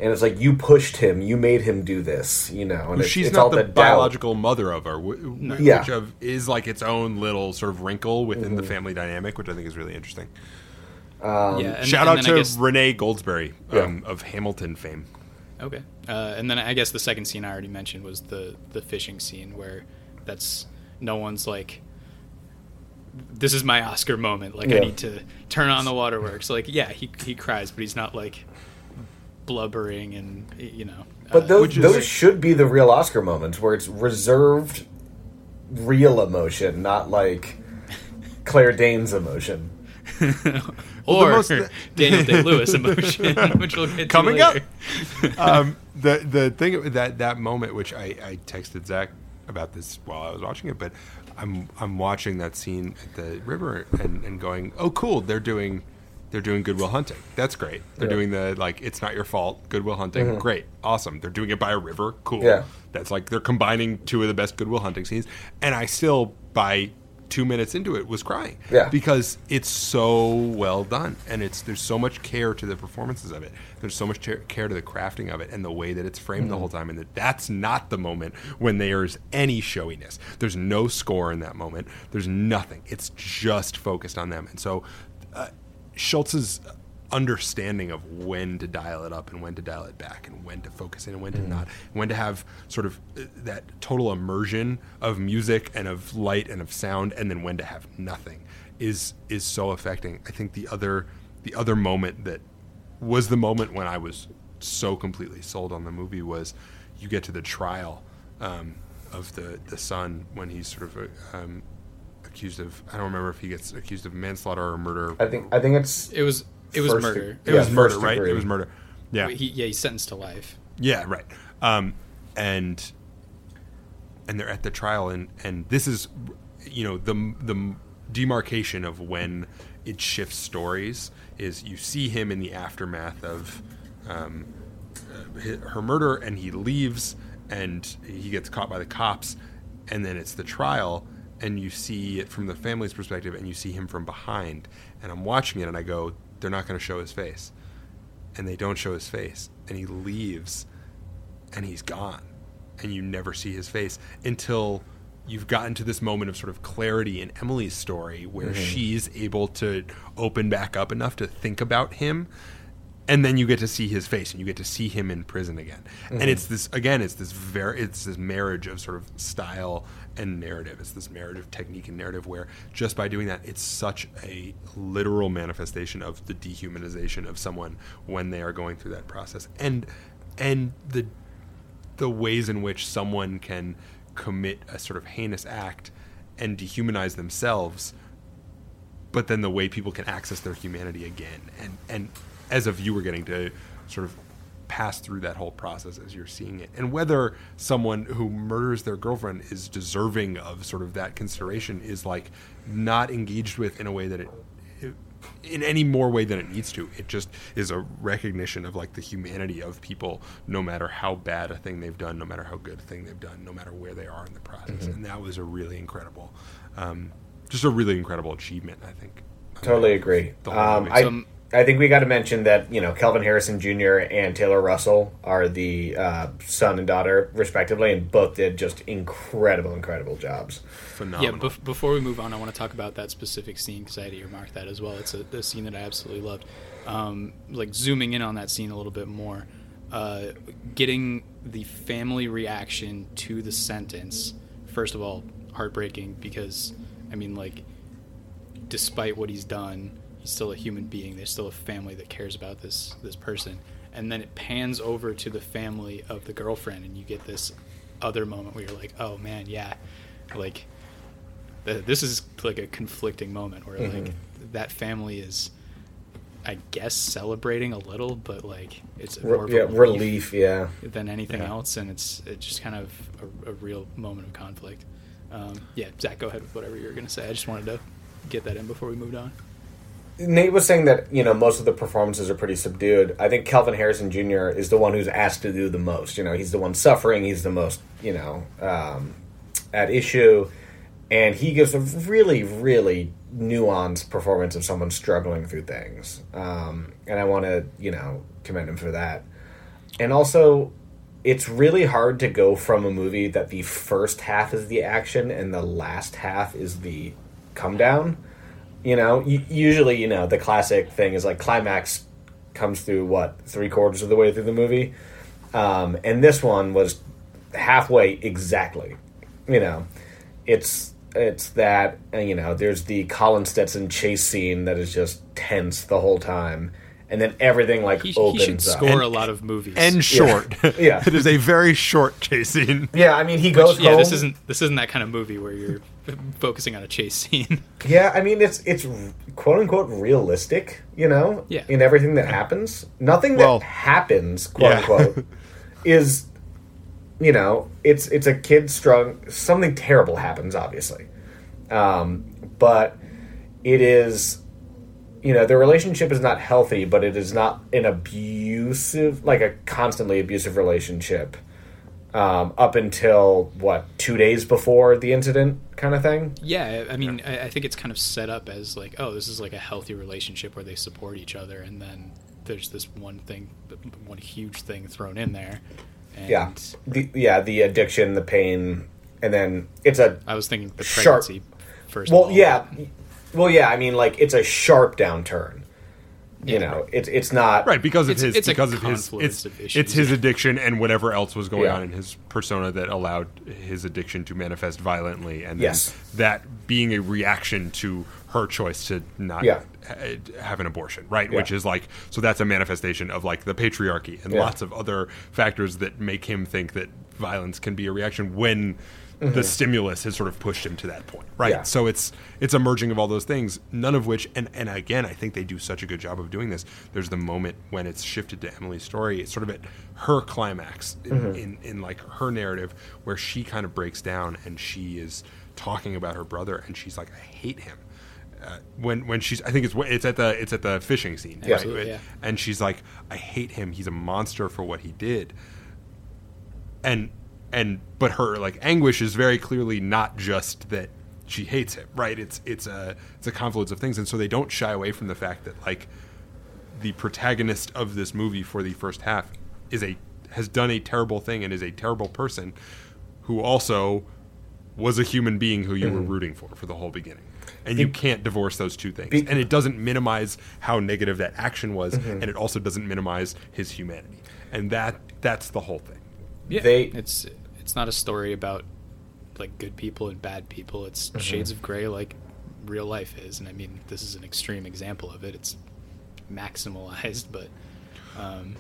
and it's like you pushed him you made him do this you know and it's, she's it's all not the, the doubt. biological mother of her, wh- wh- Yeah. which of, is like its own little sort of wrinkle within Mm-hmm. the family dynamic, which I think is really interesting. yeah. And, Shout and out to guess- Renee Goldsberry um, of Hamilton fame. Okay, uh, and then I guess the second scene I already mentioned was the the fishing scene where that's no one's like, this is my Oscar moment. Like Yeah. I need to turn on the waterworks. Like yeah, he he cries, but he's not like blubbering and you know. but uh, those, is- those should be the real oscar moments where it's reserved real emotion not like claire danes emotion (laughs) or most- (laughs) Daniel (laughs) Day Lewis emotion, which we'll get to Coming up. um, the the thing that that moment, which I, I texted Zach about this while I was watching it, but I'm I'm watching that scene at the river and, and going, oh cool, they're doing they're doing Good Will Hunting. That's great. They're Yeah. doing the like it's not your fault Good Will Hunting. Mm-hmm. Great, awesome. They're doing it by a river. Cool. Yeah. That's like they're combining two of the best Good Will Hunting scenes, and I still by two minutes into it was crying. Yeah. because it's so well done and it's there's so much care to the performances of it. There's so much care to the crafting of it and the way that it's framed the whole time and that that's not the moment when there's any showiness. There's no score in that moment. There's nothing. It's just focused on them. And so uh, Shults's understanding of when to dial it up and when to dial it back and when to focus in and when to not when to have sort of uh, that total immersion of music and of light and of sound and then when to have nothing is is so affecting. I think the other the other moment that was the moment when i was so completely sold on the movie was you get to the trial um, of the the son when he's sort of uh, um, accused of i don't remember if he gets accused of manslaughter or murder. I think i think it's It was it was murder. de- it Yeah, was murder, first right? degree. It was murder. Yeah. He, yeah, he's sentenced to life. Yeah, right. Um, and and they're at the trial, and and this is, you know, the the demarcation of when it shifts stories is you see him in the aftermath of um, her murder, and he leaves, and he gets caught by the cops, and then it's the trial, and you see it from the family's perspective, and you see him from behind, and I'm watching it, and I go, they're not going to show his face. And they don't show his face. And he leaves and he's gone. And you never see his face until you've gotten to this moment of sort of clarity in Emily's story where mm-hmm. she's able to open back up enough to think about him. And then you get to see his face and you get to see him in prison again. And mm-hmm. it's this again it's this very it's this marriage of sort of style and narrative. It's this narrative technique and narrative where just by doing that it's such a literal manifestation of the dehumanization of someone when they are going through that process. And and the the ways in which someone can commit a sort of heinous act and dehumanize themselves but then the way people can access their humanity again. And and as a viewer getting to sort of pass through that whole process as you're seeing it. And whether someone who murders their girlfriend is deserving of sort of that consideration is like not engaged with in a way that it, it in any more way than it needs to. It just is a recognition of like the humanity of people no matter how bad a thing they've done no matter how good a thing they've done no matter where they are in the process. And that was a really incredible um, just a really incredible achievement i think. Totally agree. Um. I, So- I think we got to mention that you know Kelvin Harrison Jr. and Taylor Russell are the uh, son and daughter respectively, and both did just incredible, incredible jobs. phenomenal Yeah, bef- before we move on, I want to talk about that specific scene because I had earmarked that as well. It's a, a scene that I absolutely loved. Um, like zooming in on that scene a little bit more, uh, getting the family reaction to the sentence. First of all, heartbreaking because, I mean, like, despite what he's done, he's still a human being. There's still a family that cares about this this person. And then it pans over to the family of the girlfriend, and you get this other moment where you're like, "Oh man, yeah, like th- this is like a conflicting moment where like that family is." I guess celebrating a little, but like it's Re- more yeah, relief. Yeah, than anything Yeah. else, and it's it's just kind of a, a real moment of conflict. Um, yeah, Zach, go ahead with whatever you were going to say. I just wanted to get that in before we moved on. Nate was saying that you know most of the performances are pretty subdued. I think Kelvin Harrison Jr. is the one who's asked to do the most. You know, he's the one suffering. He's the most you know um, at issue, and he gives a really, really nuanced performance of someone struggling through things. Um, and I want to you know commend him for that. And also, it's really hard to go from a movie that the first half is the action and the last half is the come down. You know, usually, you know, the classic thing is like climax comes through what three quarters of the way through the movie, um, and this one was halfway exactly. You know, it's it's that you know there's the Colin Stetson chase scene that is just tense the whole time, and then everything like He, he should up. score a lot of movies. and short. (laughs) Yeah. (laughs) it is a very short chase scene. yeah, I mean he goes yeah, home. this isn't this isn't that kind of movie where you're (laughs) focusing on a chase scene. Yeah, I mean it's it's quote unquote realistic, you know, Yeah. in everything that happens. Nothing that happens, quote yeah. unquote, is you know, it's it's a kid strong something terrible happens obviously. Um, but it is you know, the relationship is not healthy, but it is not an abusive like a constantly abusive relationship. Um, up until what two days before the incident, kind of thing. yeah, I mean, I, I think it's kind of set up as like, oh, this is like a healthy relationship where they support each other, and then there's this one thing, one huge thing thrown in there. And Yeah, the yeah the addiction, the pain, and then it's a I was thinking the Sharp. pregnancy first. well, yeah, well, yeah. I mean, like it's a sharp downturn. You Yeah, know, it's it's not Right, because of It's- his it's a because of his it's, of issues. it's his addiction and whatever else was going Yeah. on in his persona that allowed his addiction to manifest violently and then Yes. that being a reaction to her choice to not Yeah. ha- have an abortion, right? Yeah. Which is like so that's a manifestation of like the patriarchy and Yeah. lots of other factors that make him think that violence can be a reaction when the stimulus has sort of pushed him to that point, right? Yeah. So it's it's a merging of all those things, none of which, and and again, I think they do such a good job of doing this. There's the moment when it's shifted to Emily's story, it's sort of at her climax in, in, in like her narrative, where she kind of breaks down and she is talking about her brother, and she's like, I hate him. Uh, when when she's I think it's it's at the it's at the fishing scene, Yeah. Absolutely, yeah. and she's like, I hate him. He's a monster for what he did and and but her like anguish is very clearly not just that she hates him right? It's it's a it's a confluence of things. And so they don't shy away from the fact that like the protagonist of this movie for the first half is a has done a terrible thing and is a terrible person who also was a human being who you were mm-hmm. rooting for for the whole beginning. And you can't divorce those two things. Be- and it doesn't minimize how negative that action was mm-hmm. and it also doesn't minimize his humanity. And that that's the whole thing. Yeah, They- it's it's not a story about like good people and bad people. It's shades of gray, like real life is. And I mean, this is an extreme example of it. It's maximalized, but um,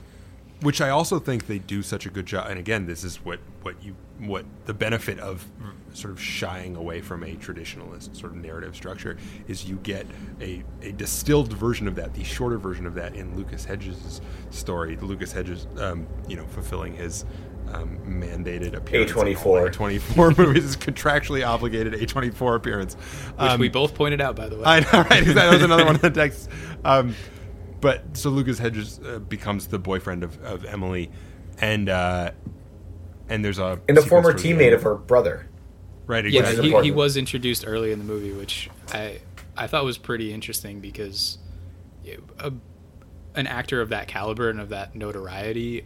which I also think they do such a good job. And again, this is what what you what the benefit of sort of shying away from a traditionalist sort of narrative structure is you get a, a distilled version of that, the shorter version of that in Lucas Hedges' story. Lucas Hedges, um, you know, fulfilling his um, mandated appearance. in all A24. (laughs) A24 movies, his contractually obligated A24 appearance. which Um, we both pointed out, by the way. I know, right? That was another one of the (laughs) texts. Um, but so Lucas Hedges uh, becomes the boyfriend of, of Emily, and uh, and there's a and the former towards the teammate of her brother. right? yeah, he, he was introduced early in the movie, which I I thought was pretty interesting because a, an actor of that caliber and of that notoriety,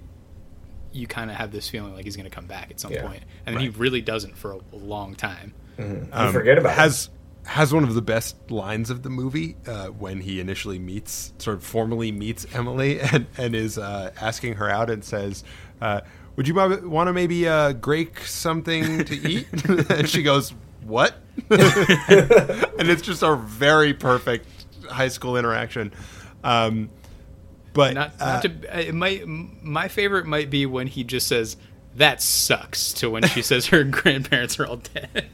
you kind of have this feeling like he's going to come back at some Yeah. point, and then he really doesn't for a long time. You Um, forget about it. has has one of the best lines of the movie uh, when he initially meets, sort of formally meets Emily, (laughs) and and is uh, asking her out and says. Uh, would you want to maybe uh, grake something to (laughs) eat? (laughs) and she goes, "What?" and it's just a very perfect high school interaction. Um, but Not, uh, not to, it might my favorite might be when he just says that sucks to when she says her (laughs) grandparents are all dead.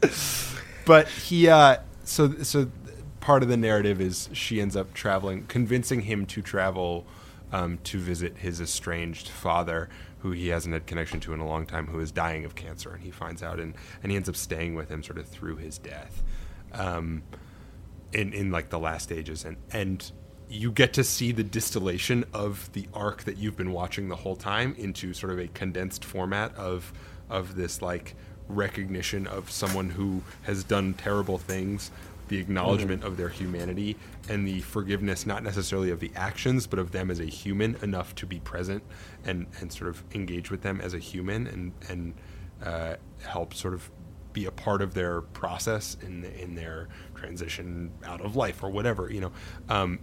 (laughs) but he uh so so part of the narrative is she ends up traveling convincing him to travel um, to visit his estranged father who he hasn't had connection to in a long time who is dying of cancer and he finds out and and he ends up staying with him sort of through his death um in in like the last stages and and you get to see the distillation of the arc that you've been watching the whole time into sort of a condensed format of of this like recognition of someone who has done terrible things the acknowledgement of their humanity and the forgiveness not necessarily of the actions but of them as a human enough to be present and and sort of engage with them as a human and and uh, help sort of be a part of their process in in their transition out of life or whatever you know? Um,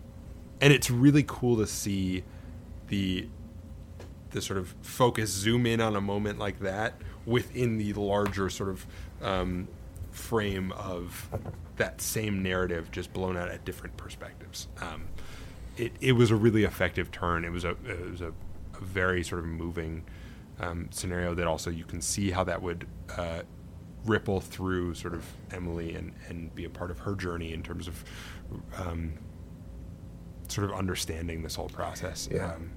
and it's really cool to see the the sort of focus zoom in on a moment like that within the larger sort of um, frame of that same narrative just blown out at different perspectives. Um, it, it was a really effective turn. It was a it was a, a very sort of moving um, scenario that also you can see how that would uh, ripple through sort of Emily and, and be a part of her journey in terms of um, sort of understanding this whole process. Yeah. Um,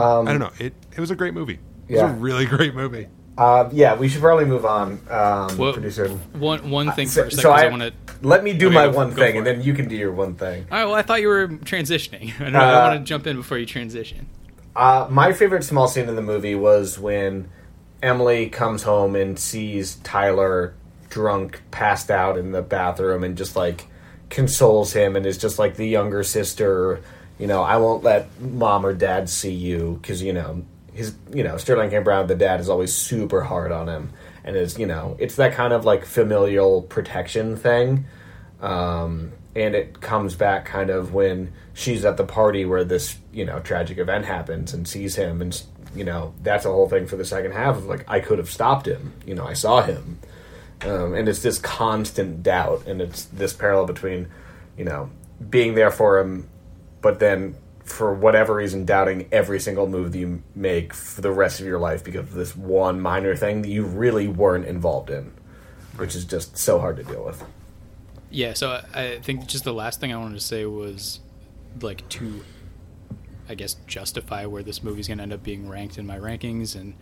Um, I don't know. It it was a great movie. It Yeah. was a really (laughs) great movie. Uh, yeah, we should probably move on, um, Well, producer. One one thing So, first, so I, I, want to. let me do Okay, my go- one go thing, and it. then you can do your one thing. All right. Well, I thought you were transitioning. (laughs) I, don't know, Uh, I want to jump in before you transition. Uh, my favorite small scene in the movie was when Emily comes home and sees Tyler drunk, passed out in the bathroom, and just like consoles him, and is just like the younger sister. You know, I won't let mom or dad see you because you know his. You know, Sterling K. Brown, the dad, is always super hard on him, and is you know it's that kind of like familial protection thing. Um, and it comes back kind of when she's at the party where this you know tragic event happens and sees him and you know that's a whole thing for the second half of like i could have stopped him you know i saw him um, and it's this constant doubt and it's this parallel between you know being there for him but then for whatever reason, doubting every single move that you make for the rest of your life because of this one minor thing that you really weren't involved in, which is just so hard to deal with. Yeah, so I think just the last thing I wanted to say was like to, I guess, justify where this movie's going to end up being ranked in my rankings and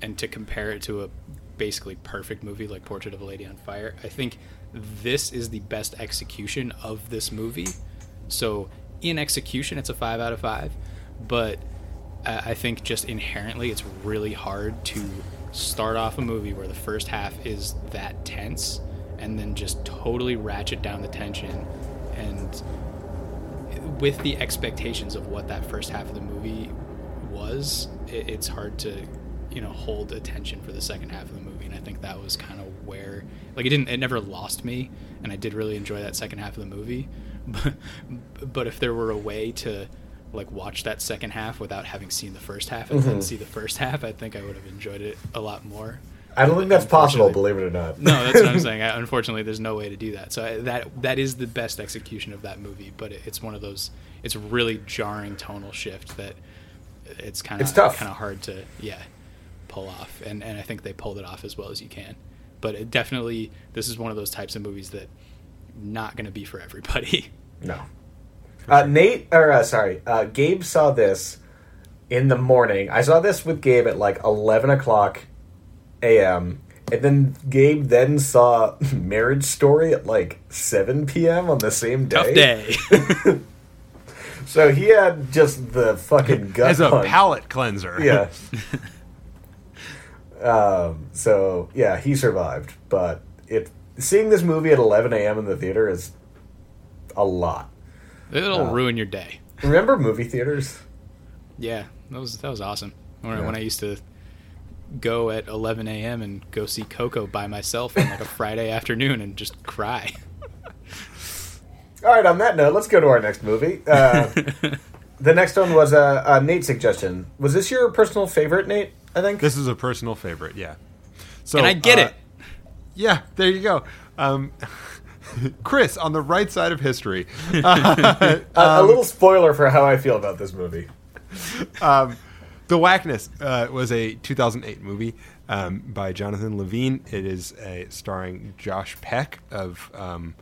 and to compare it to a basically perfect movie like Portrait of a Lady on Fire. I think this is the best execution of this movie. So in execution, it's a five out of five, but I think just inherently, it's really hard to start off a movie where the first half is that tense and then just totally ratchet down the tension and with the expectations of what that first half of the movie was it's hard to you know hold attention for the second half of the and i think that was kind of where like it didn't it never lost me and i did really enjoy that second half of the movie (laughs) but, but if there were a way to like watch that second half without having seen the first half and then mm-hmm. see the first half i think i would have enjoyed it a lot more I don't think that's possible, believe it or not. no, that's what I'm (laughs) saying. I, unfortunately, there's no way to do that. So I, that that is the best execution of that movie, but it, it's one of those. It's a really jarring tonal shift that it's kind of It's tough. kind of hard to yeah pull off, and and I think they pulled it off as well as you can. But it definitely, this is one of those types of movies that not going to be for everybody. (laughs) No. Uh, Nate, or uh, sorry, uh, Gabe saw this in the morning. I saw this with Gabe at like eleven o'clock a.m. And then Gabe then saw (laughs) Marriage Story at like seven p.m. on the same day. Tough day. (laughs) So he had just the fucking gut As a punch. palate cleanser. Yeah. Um, so yeah, he survived, but it seeing this movie at 11 a.m. in the theater is a lot. It'll ruin your day. Remember movie theaters? Yeah, that was that was awesome. When, Yeah. when I used to go at 11 a.m. and go see Coco by myself on like a (laughs) Friday afternoon and just cry. All right. On that note, let's go to our next movie. Uh, (laughs) the next one was a, a Nate suggestion. Was this your personal favorite, Nate? I think. This is a personal favorite, yeah. So and I get uh, it. Yeah, there you go. Um, (laughs) Chris, on the right side of history, (laughs) uh, a, a little spoiler for how I feel about this movie. um, The Whackness uh, was a 2008 movie um, by Jonathan Levine. It is a, starring Josh Peck of um,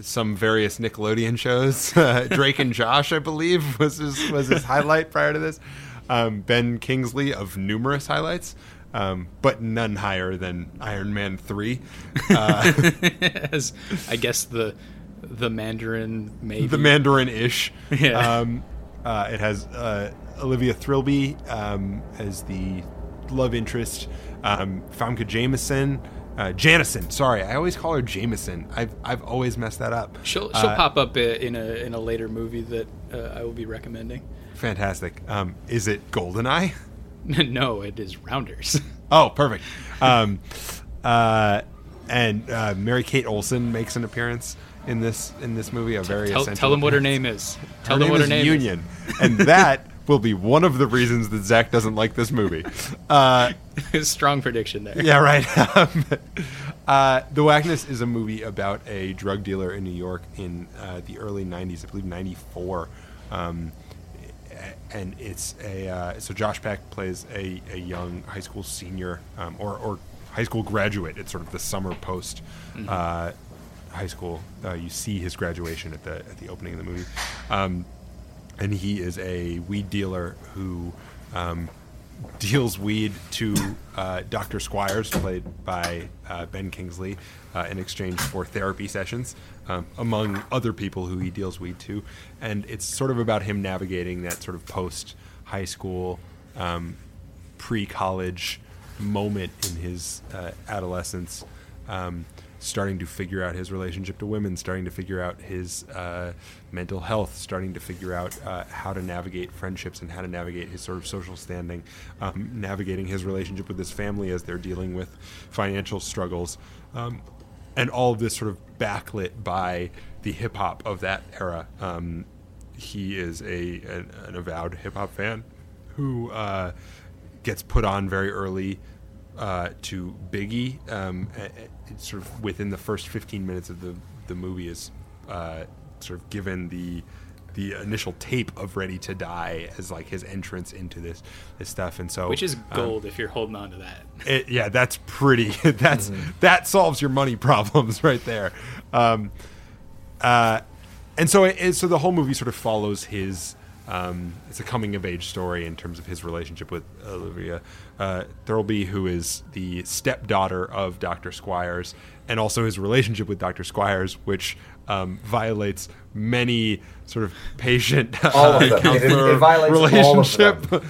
some various Nickelodeon shows. (laughs) Uh, Drake and Josh, I believe, was his, was his highlight prior to this. Um, ben Kingsley of numerous highlights, um, but none higher than Iron Man 3. Uh, (laughs) As I guess the the Mandarin maybe the Mandarin ish. (laughs) Yeah. Um, uh, it has uh, Olivia Thirlby um, as the love interest, um, Famke Jameson. Uh, Janssen, sorry, I always call her Jameson. I've I've always messed that up. She'll she'll Uh, pop up in a in a later movie that uh, I will be recommending. Fantastic. Um, is it Goldeneye? (laughs) no, it is Rounders. (laughs) Oh, perfect. Um, uh, and uh, Mary Kate Olsen makes an appearance in this in this movie. A very tell, tell them what her name is. Tell her them what her is name Union, and (laughs) that will be one of the reasons that Zach doesn't like this movie. Uh. Strong prediction there. yeah, right. Um, uh, the Whackness is a movie about a drug dealer in New York in uh, the early '90s, I believe '94. Um, and it's a uh, so Josh Peck plays a, a young high school senior um, or, or high school graduate. It's sort of the summer post uh, high school. Uh, you see his graduation at the at the opening of the movie, um, and he is a weed dealer who um, deals weed to uh, Dr. Squires, played by uh, Ben Kingsley, uh, in exchange for therapy sessions, um, among other people who he deals weed to. And it's sort of about him navigating that sort of post high school, um, pre college moment in his uh, adolescence. Um, starting to figure out his relationship to women, starting to figure out his uh, mental health, starting to figure out uh, how to navigate friendships and how to navigate his sort of social standing, um, navigating his relationship with his family as they're dealing with financial struggles, um, and all of this sort of backlit by the hip hop of that era. Um, he is a an, an avowed hip hop fan who uh, gets put on very early uh, to Biggie. Um, sort of within the first 15 minutes of the the movie is uh, sort of given the the initial tape of Ready to Die as like his entrance into this this stuff, and so Which is um, gold if you're holding on to that. it, yeah, that's pretty. (laughs) That's that solves your money (laughs) problems right there. Um, uh, and so, it, it- so the whole movie sort of follows his. Um, it's a coming of age story in terms of his relationship with Olivia uh, Thirlby, who is the stepdaughter of Dr. Squires, and also his relationship with Dr. Squires, which um, violates many sort of patient (laughs) All of them. (laughs) It- it of relationship. them.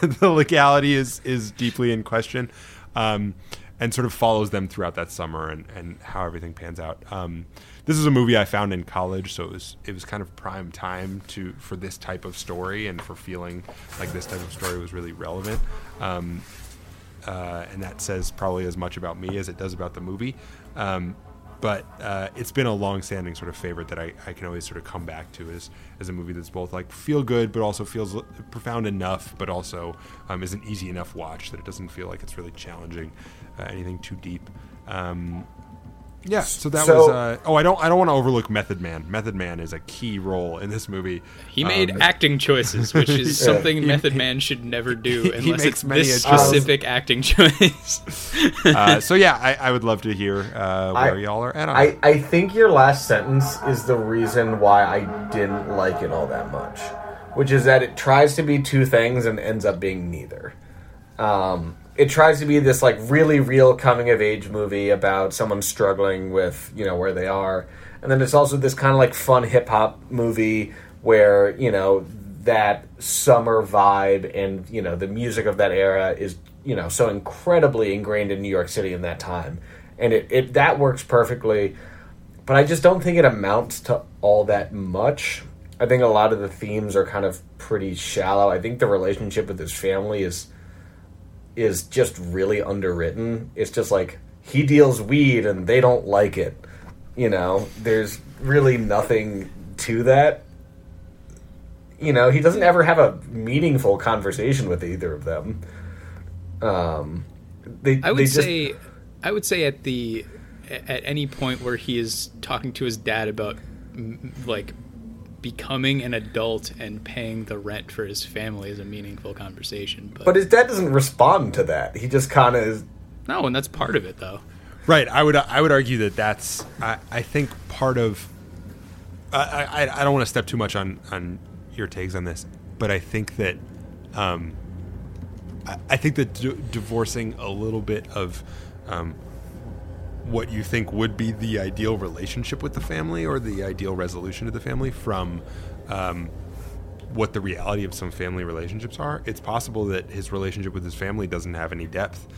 (laughs) the legality is is deeply in question, um, and sort of follows them throughout that summer and, and how everything pans out. Um, this is a movie I found in college, so it was it was kind of prime time to for this type of story and for feeling like this type of story was really relevant. Um, uh, and that says probably as much about me as it does about the movie. Um, but uh, it's been a long-standing sort of favorite that I, I can always sort of come back to as as a movie that's both like feel good, but also feels profound enough, but also um, is an easy enough watch that it doesn't feel like it's really challenging, uh, anything too deep. Um, yeah, so that So- was. Uh, oh, I don't. I don't want to overlook Method Man. Method Man is a key role in this movie. He made Um, acting choices, which is (laughs) Yeah. something He- Method Man should never do (laughs) he unless makes it's many this a choice. specific acting choice. (laughs) uh, so yeah, I, I would love to hear uh, I- where y'all are at on I. I think your last sentence is the reason why I didn't like it all that much, which is that it tries to be two things and ends up being neither. Um, it tries to be this like really real coming of age movie about someone struggling with you know where they are, and then it's also this kind of like fun hip hop movie where you know that summer vibe and you know the music of that era is you know so incredibly ingrained in New York City in that time, and it, it that works perfectly but I just don't think it amounts to all that much. I think a lot of the themes are kind of pretty shallow. I think the relationship with his family is is just really underwritten. It's just like he deals weed and they don't like it. You know, there's really nothing to that. You know, he doesn't ever have a meaningful conversation with either of them. Um, they, I would just, say, I would say at the at any point where he is talking to his dad about like becoming an adult and paying the rent for his family is a meaningful conversation. But, but his dad doesn't respond to that. He just kind of is no, and that's part of it though. Right. I would. I would argue that that's. I, I think part of. I, I, I don't want to step too much on on your takes on this, but I think that. Um, I, I think that d- divorcing a little bit of. Um, what you think would be the ideal relationship with the family or the ideal resolution to the family from um, what the reality of some family relationships are. It's possible that his relationship with his family doesn't have any depth.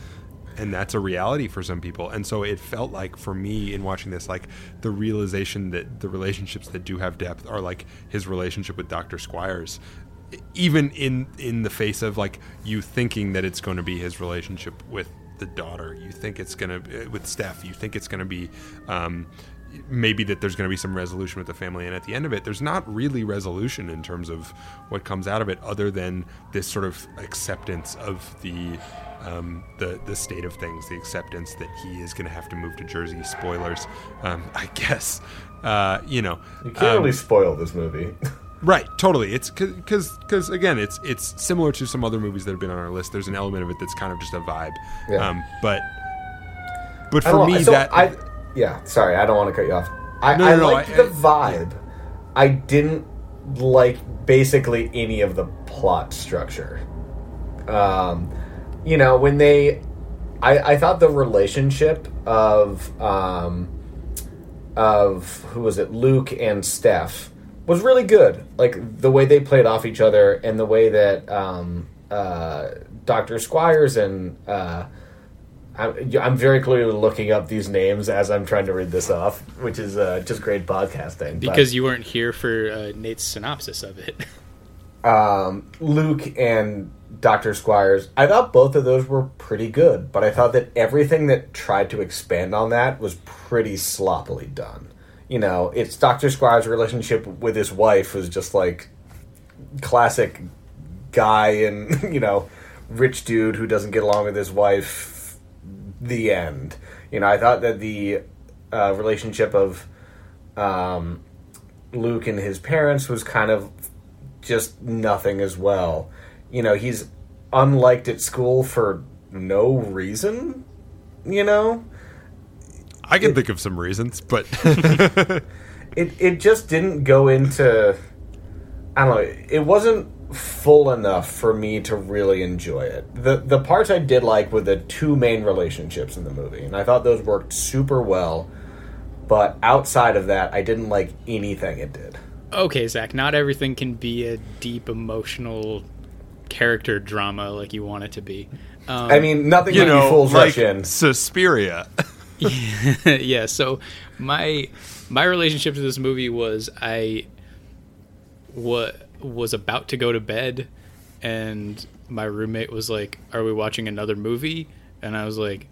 And that's a reality for some people. And so it felt like for me in watching this, like the realization that the relationships that do have depth are like his relationship with Dr. Squires. Even in in the face of like you thinking that it's going to be his relationship with the daughter, you think it's going to with Steph, you think it's going to be um, maybe that there's going to be some resolution with the family. And at the end of it there's not really resolution in terms of what comes out of it other than this sort of acceptance of the um, the the state of things the acceptance that he is going to have to move to Jersey. Spoilers. Um, I (laughs) guess uh, you know You can't um, really spoil this movie. (laughs) Right, totally. It's because because again, it's it's similar to some other movies that have been on our list. There's an element of it that's kind of just a vibe. Yeah. Um, but but for me, so that I yeah, sorry, I don't want to cut you off. I, No, I no, no, liked I- the vibe. I didn't like basically any of the plot structure. Um, you know, when they, I, I thought the relationship of um, of who was it, Luke and Steph, was really good. Like the way they played off each other and the way that um, uh, Doctor Squires and uh, I'm, I'm very clearly looking up these names as I'm trying to read this off, which is uh, just great podcasting. but- Because you weren't here for uh, Nate's synopsis of it. (laughs) um, Luke and Doctor Squires, I thought both of those were pretty good, but I thought that everything that tried to expand on that was pretty sloppily done. You know, it's Doctor Squires' relationship with his wife was just like classic guy and (laughs) you know rich dude who doesn't get along with his wife. The end. You know, I thought that the uh, relationship of um, Luke and his parents was kind of just nothing as well. You know, he's unliked at school for no reason, you know? I can think of some reasons, but (laughs) It it just didn't go into I don't know, it wasn't full enough for me to really enjoy it. The the parts I did like were the two main relationships in the movie, and I thought those worked super well. But outside of that, I didn't like anything it did. Okay, Zach, not everything can be a deep emotional character drama like you want it to be. Um, I mean, nothing you but you know, fools like rush in. Suspiria. (laughs) (laughs) yeah, so my my relationship to this movie was I wa- was about to go to bed and my roommate was like, "Are we watching another movie?" And I was like,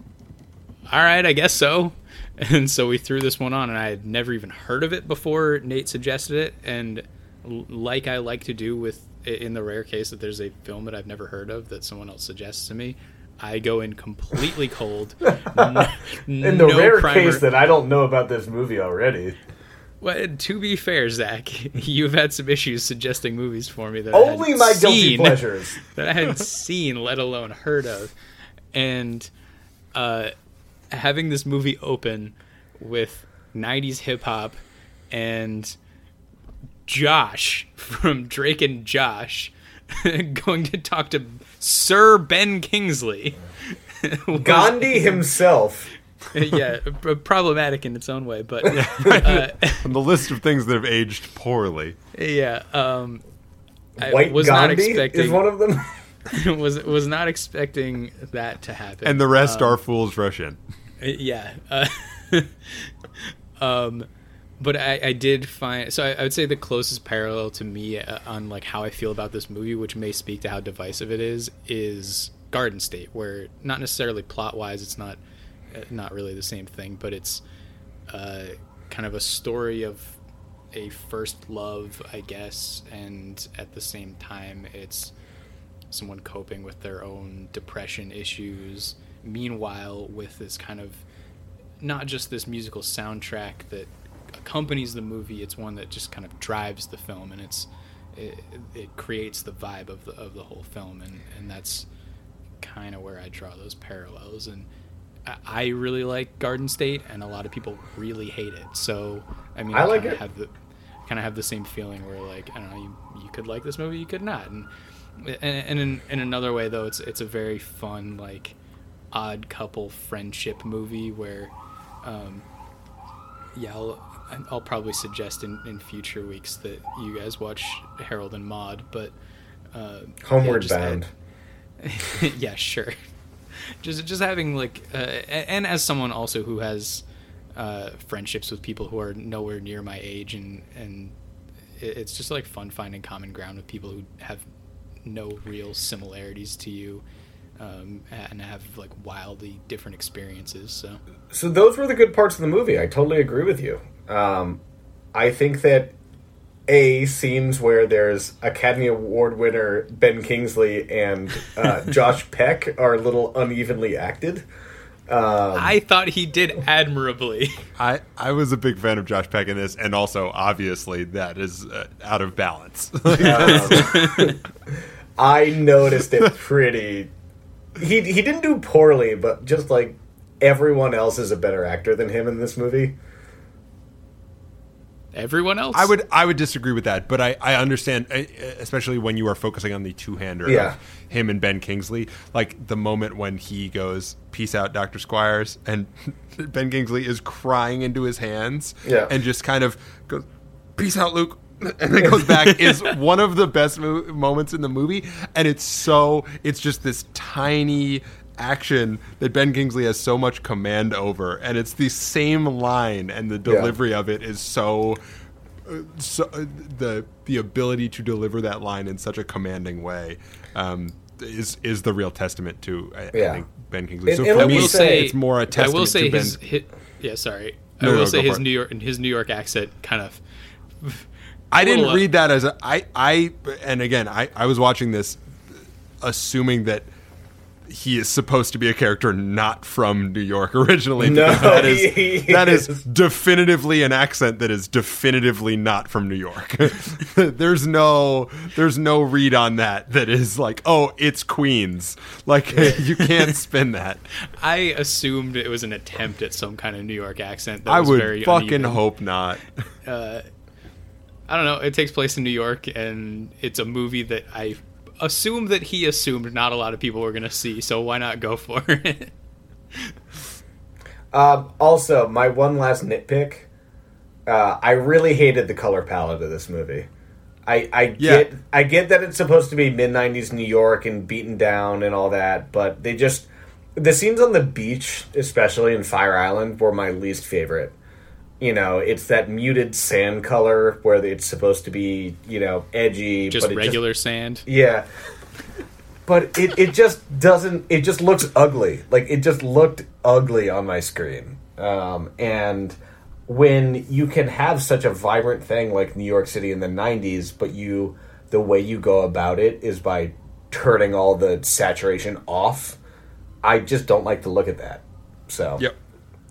"All right, I guess so." (laughs) And so we threw this one on and I had never even heard of it before Nate suggested it and like I like to do with in the rare case that there's a film that I've never heard of that someone else suggests to me, I go in completely cold. (laughs) N- In the no rare primer. case that I don't know about this movie already. Well, to be fair, Zach, (laughs) you've had some issues suggesting movies for me that Only my guilty seen, pleasures. (laughs) that I hadn't seen, let alone heard of, and uh, having this movie open with '90s hip hop and Josh from Drake and Josh going to talk to Sir Ben Kingsley. was- (laughs) Gandhi himself. (laughs) yeah, p- problematic in its own way, but (laughs) uh, on the list of things that have aged poorly. yeah, um, I White was not Gandhi expecting is one of them. was was not expecting that to happen. And the rest Um, are fools rush in. yeah. Uh, um, but I, I did find so I, I would say the closest parallel to me uh, on like how I feel about this movie, which may speak to how divisive it is, is Garden State, where not necessarily plot wise, it's not uh, not really the same thing, but it's uh, kind of a story of a first love, I guess, and at the same time, it's someone coping with their own depression issues. Meanwhile, with this kind of not just this musical soundtrack that accompanies the movie, it's one that just kind of drives the film, and it's it, it creates the vibe of the of the whole film, and and that's kind of where I draw those parallels. And I, I really like Garden State, and a lot of people really hate it. So I mean, I like kinda it. Have the kind of have the same feeling where like I don't know, you, you could like this movie, you could not, and and, and in, in another way though, it's it's a very fun like odd couple friendship movie where, um, yeah, I'll, I'll probably suggest in, in future weeks that you guys watch Harold and Maude, but uh, yeah, Homeward just Bound. add- (laughs) yeah, sure. (laughs) Just just having like, uh, and as someone also who has uh, friendships with people who are nowhere near my age, and and it's just like fun finding common ground with people who have no real similarities to you, um, and have like wildly different experiences. So So those were the good parts of the movie. I totally agree with you. Um, I think that a scenes where there's Academy Award winner Ben Kingsley and uh, (laughs) Josh Peck are a little unevenly acted. Um, I thought he did admirably. I, I was a big fan of Josh Peck in this, and also obviously that is uh, out of balance. (laughs) Um, I noticed it pretty. He he didn't do poorly, but just like everyone else is a better actor than him in this movie. Everyone else, I would I would disagree with that, but I, I understand, uh, especially when you are focusing on the two hander Yeah. of him and Ben Kingsley. Like the moment when he goes, "Peace out, Doctor Squires," and (laughs) Ben Kingsley is crying into his hands, Yeah. and just kind of goes, "Peace out, Luke." (laughs) And then goes back is (laughs) one of the best mo- moments in the movie, and it's so it's just this tiny action that Ben Kingsley has so much command over, and it's the same line, and the delivery of it is so so uh, the the ability to deliver that line in such a commanding way um, is is the real testament to I, Yeah. I think Ben Kingsley. So And- and for let me, me say- it's more a I testament will say to Ben. his, yeah, sorry. No, I will no, say his. New York and his New York accent kind of. (laughs) I didn't uh, read that as a, I I and again I I was watching this assuming that he is supposed to be a character not from New York originally. No, that is he that is is. definitively an accent that is definitively not from New York. (laughs) there's no there's no read on that that is like, oh, it's Queens. Like (laughs) you can't spin that. I assumed it was an attempt at some kind of New York accent. That I was would very fucking uneven. hope not. Uh, I don't know. It takes place in New York, and it's a movie that I assume that he assumed not a lot of people were going to see. So why not go for it? Um, also, my one last nitpick. Uh, I really hated the color palette of this movie. I, I Yeah. get I get that it's supposed to be mid '90s New York and beaten down and all that, but they just the scenes on the beach, especially in Fire Island, were my least favorite. You know, it's that muted sand color where it's supposed to be, you know, edgy, Just regular sand. yeah. But it, it just doesn't it just looks ugly. Like it just looked ugly on my screen. Um, and when you can have such a vibrant thing like New York City in the 90s, but you the way you go about it is by turning all the saturation off. I just don't like to look at that. So Yep.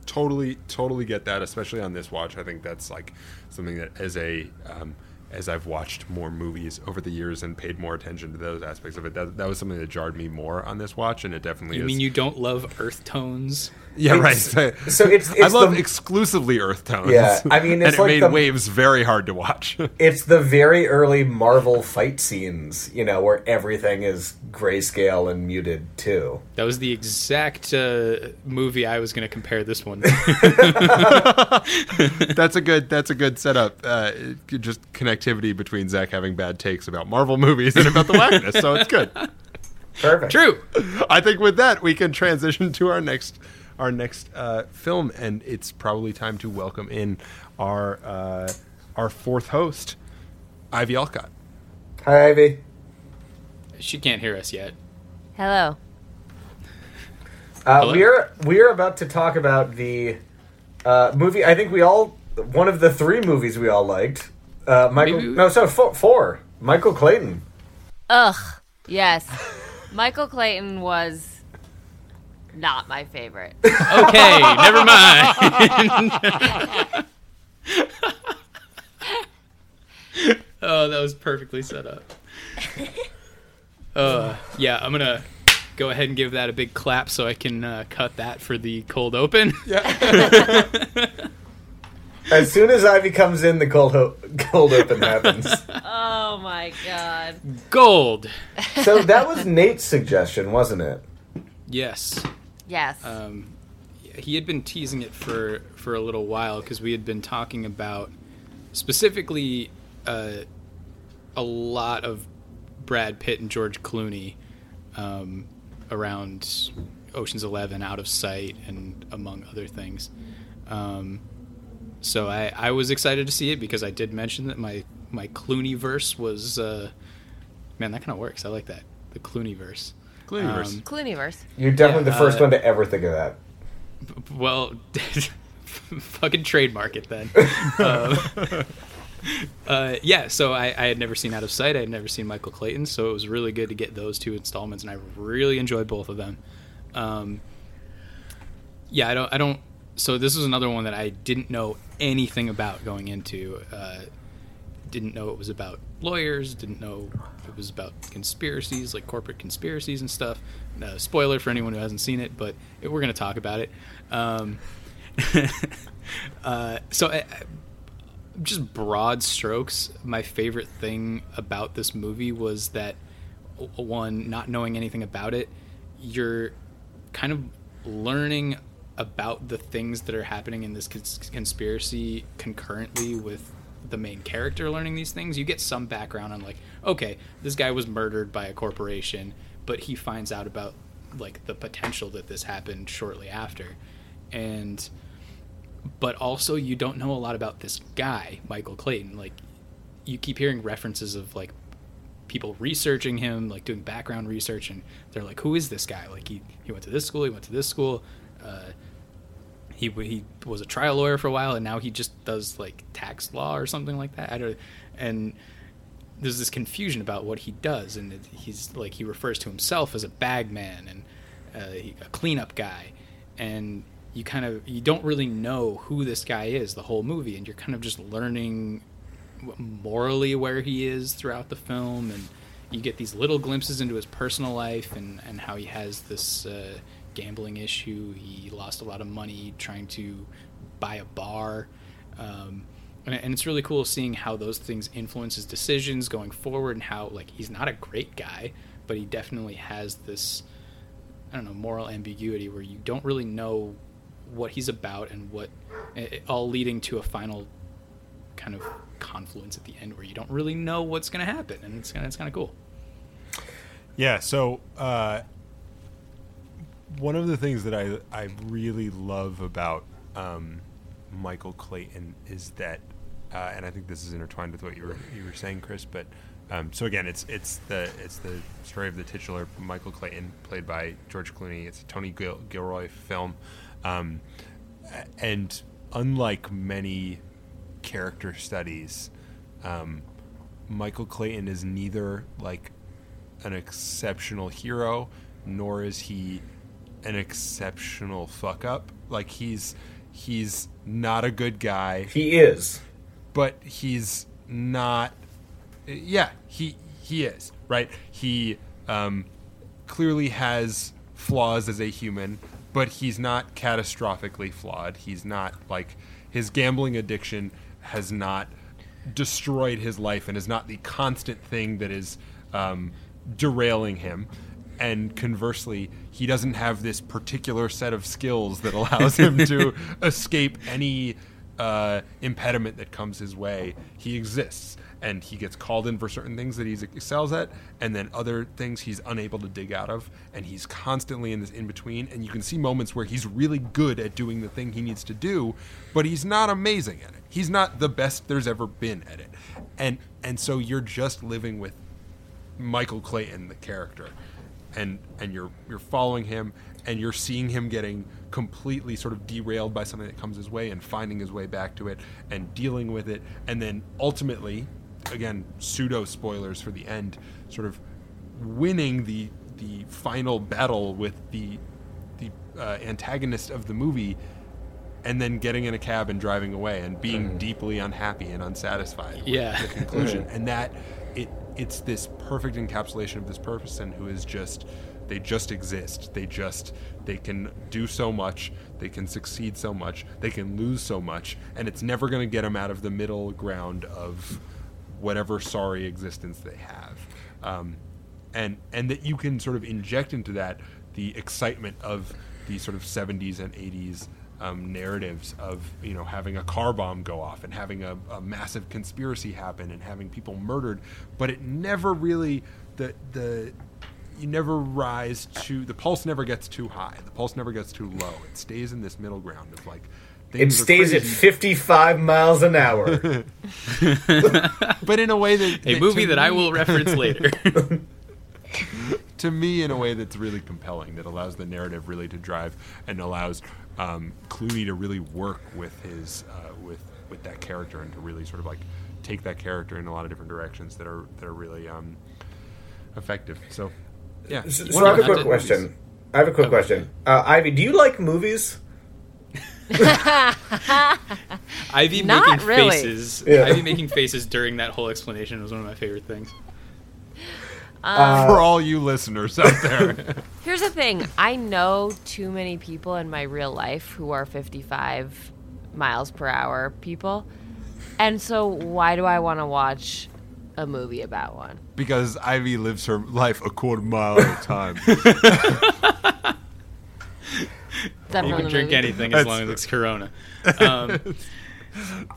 Totally, totally get that, especially on this watch. I think that's like something that as a um, as I've watched more movies over the years and paid more attention to those aspects of it, that, that was something that jarred me more on this watch, and it definitely You is. mean you don't love earth tones? Yeah, right. It's- so it's- I love the- exclusively earth tones. Yeah, I mean, it's and it like made the- waves very hard to watch. (laughs) It's the very early Marvel fight scenes, you know, where everything is grayscale and muted too. That was the exact uh, movie I was going to compare this one to. (laughs) that's a good. That's a good setup. Uh, just connectivity between Zach having bad takes about Marvel movies and about the Wackness. so it's good. Perfect. True. I think with that we can transition to our next our next uh, film, and it's probably time to welcome in our uh, our fourth host, Ivy Alcott. Hi, Ivy. She can't hear us yet. Hello. Uh, Hello? we're we're about to talk about the uh, movie. I think we all one of the three movies we all liked. Uh, Michael, Maybe we- no, so four, four. Michael Clayton. Ugh. Yes. Michael Clayton was not my favorite. Okay, never mind. (laughs) oh, that was perfectly set up. Uh, yeah, I'm gonna go ahead and give that a big clap so I can uh, cut that for the cold open. Yeah. (laughs) As soon as Ivy comes in, the cold ho- cold open happens. Oh my god. Gold. so that was Nate's suggestion, wasn't it? Yes. Yes. Um, he had been teasing it for for a little while because we had been talking about specifically uh, a lot of Brad Pitt and George Clooney um, around Ocean's Eleven, Out of Sight, and among other things. Um, so I, I was excited to see it because I did mention that my my Clooney verse was uh, man that kind of works. I like that the Clooney verse. Clooneyverse. Um, Clooneyverse. You're definitely Yeah, the first uh, one to ever think of that. Well, (laughs) fucking trademark it then. (laughs) um, (laughs) uh, yeah, so I, I had never seen Out of Sight. I had never seen Michael Clayton, so it was really good to get those two installments, and I really enjoyed both of them. Um, yeah, I don't, I don't. So this was another one that I didn't know anything about going into. Uh, didn't know it was about lawyers. Didn't know it was about conspiracies, like corporate conspiracies and stuff. Spoiler for anyone who hasn't seen it, but it, we're going to talk about it. Um, (laughs) uh, so, I, I- just broad strokes, my favorite thing about this movie was that one, not knowing anything about it, you're kind of learning about the things that are happening in this cons- conspiracy concurrently with the main character learning these things. You get some background on like, okay, this guy was murdered by a corporation, but he finds out about like the potential that this happened shortly after. And but also you don't know a lot about this guy, Michael Clayton. Like you keep hearing references of like people researching him, like doing background research, and they're like, "Who is this guy?" Like he he went to this school, he went to this school. Uh, he he was a trial lawyer for a while, and now he just does like tax law or something like that. I don't, and there's this confusion about what he does, and he's like he refers to himself as a bagman, and uh, a cleanup guy, and you kind of you don't really know who this guy is the whole movie, and you're kind of just learning morally where he is throughout the film, and you get these little glimpses into his personal life and and how he has this uh, gambling issue. He lost a lot of money trying to buy a bar. Um, and, and it's really cool seeing how those things influence his decisions going forward and how like he's not a great guy but he definitely has this i don't know moral ambiguity where you don't really know what he's about and what it, all leading to a final kind of confluence at the end where you don't really know what's going to happen and it's it's kind of cool Yeah, so uh, one of the things that I I really love about um, Michael Clayton is that, uh, and I think this is intertwined with what you were you were saying, Chris. But um, so again, it's it's the it's the story of the titular Michael Clayton, played by George Clooney. It's a Tony Gil- Gilroy film, um, and unlike many character studies, um, Michael Clayton is neither like an exceptional hero, nor is he an exceptional fuck up. Like he's he's not a good guy, He is. but he's not. Yeah, he he is right. He um, clearly has flaws as a human, but he's not catastrophically flawed. He's not like his gambling addiction has not destroyed his life and is not the constant thing that is um, derailing him. And conversely, he doesn't have this particular set of skills that allows him to (laughs) escape any uh, impediment that comes his way. He exists, and he gets called in for certain things that he excels at, and then other things he's unable to dig out of. And he's constantly in this in between. And you can see moments where he's really good at doing the thing he needs to do, but he's not amazing at it. He's not the best there's ever been at it. And and so you're just living with Michael Clayton, the character, and and you're you're following him, and you're seeing him getting completely sort of derailed by something that comes his way, and finding his way back to it, and dealing with it, and then ultimately, again, pseudo spoilers for the end, sort of winning the the final battle with the the uh, antagonist of the movie and then getting in a cab and driving away and being deeply unhappy and unsatisfied with Yeah. the conclusion. (laughs) And that it it's this perfect encapsulation of this person who is just they just exist. They just they can do so much. They can succeed so much. They can lose so much. And it's never going to get them out of the middle ground of whatever sorry existence they have. Um, and and that you can sort of inject into that the excitement of the sort of 70s and 80s um, narratives of you know having a car bomb go off and having a, a massive conspiracy happen and having people murdered, but it never really the the you never rise to the pulse never gets too high, the pulse never gets too low. It stays in this middle ground of like It stays at 55 miles an hour. (laughs) but in a way that a that movie to that I will reference (laughs) later to me in a way that's really compelling that allows the narrative really to drive and allows um, Clooney to really work with his uh, with with that character and to really sort of like take that character in a lot of different directions that are that are really um, effective. So yeah, So, so I have a quick question. I have a quick question. Uh, Ivy, do you like movies? (laughs) Ivy Not making really. faces Yeah. Ivy making faces during that whole explanation was one of my favorite things for all you listeners out there, (laughs) Here's the thing I know too many people in my real life who are 55 miles per hour people. And so, why do I want to watch a movie about one? because Ivy lives her life a quarter mile at a time. (laughs) That you from can drink movie? anything as That's- long as it's Corona (laughs) um,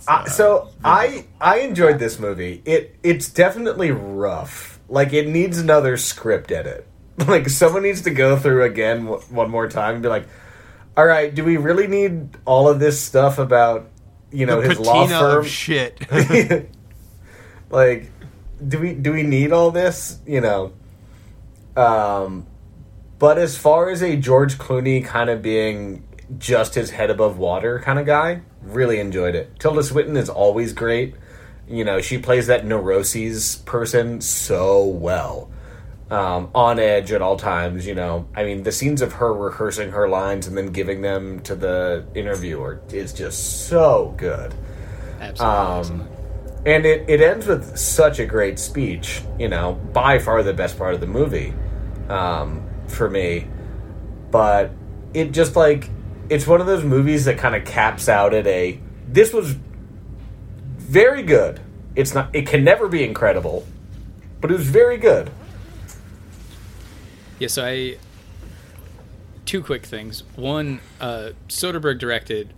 Uh, so I I enjoyed this movie. It it's definitely rough. Like it needs another script edit. (laughs) Like someone needs to go through again w- one more time and be like, "All right, do we really need all of this stuff about you know the his law firm? shit. (laughs) like, do we do we need all this? You know." Um, but as far as a George Clooney kind of being just his head above water kind of guy, really enjoyed it. Tilda Swinton is always great. You know, she plays that neuroses person so well. um, on edge at all times. You know, I mean, the scenes of her rehearsing her lines and then giving them to the interviewer is just so good. Absolutely. Um, and it, it ends with such a great speech, you know, by far the best part of the movie um, for me. But it just like, it's one of those movies that kind of caps out at a, this was very good. It's not, it can never be incredible, but it was very good. Yeah, so I two quick things. One, uh, Soderbergh directed.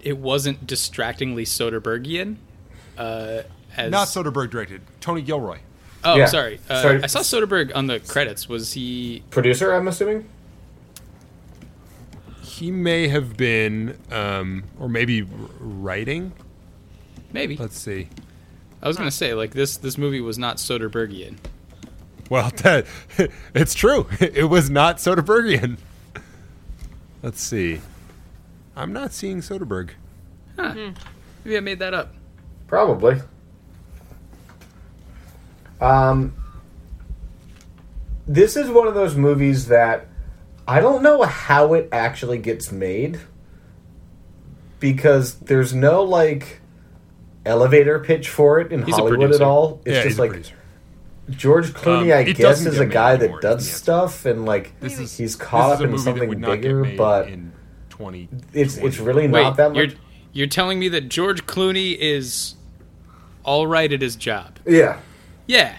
It wasn't distractingly Soderberghian. Uh, as Not Soderbergh directed. Tony Gilroy. Oh, Yeah. sorry. Uh, Sorry. I saw Soderbergh on the credits. Was he? Producer, I'm assuming? He may have been, um, or maybe r- writing. Maybe. Let's see. I was gonna say like this. This movie was not Soderberghian. Well, (laughs) that, it's true. (laughs) It was not Soderberghian. Let's see. I'm not seeing Soderbergh. Maybe I made that up. Probably. Um, this is one of those movies that I don't know how it actually gets made because there's no like elevator pitch for it in He's Hollywood at all. It's yeah, just like producer. George Clooney, Um, I guess, is a guy that does stuff and like This is he's caught this is up in something would not get bigger, but in 20. it's it's really Wait, not that you're much. you're telling me that George Clooney is all right at his job? Yeah. Yeah.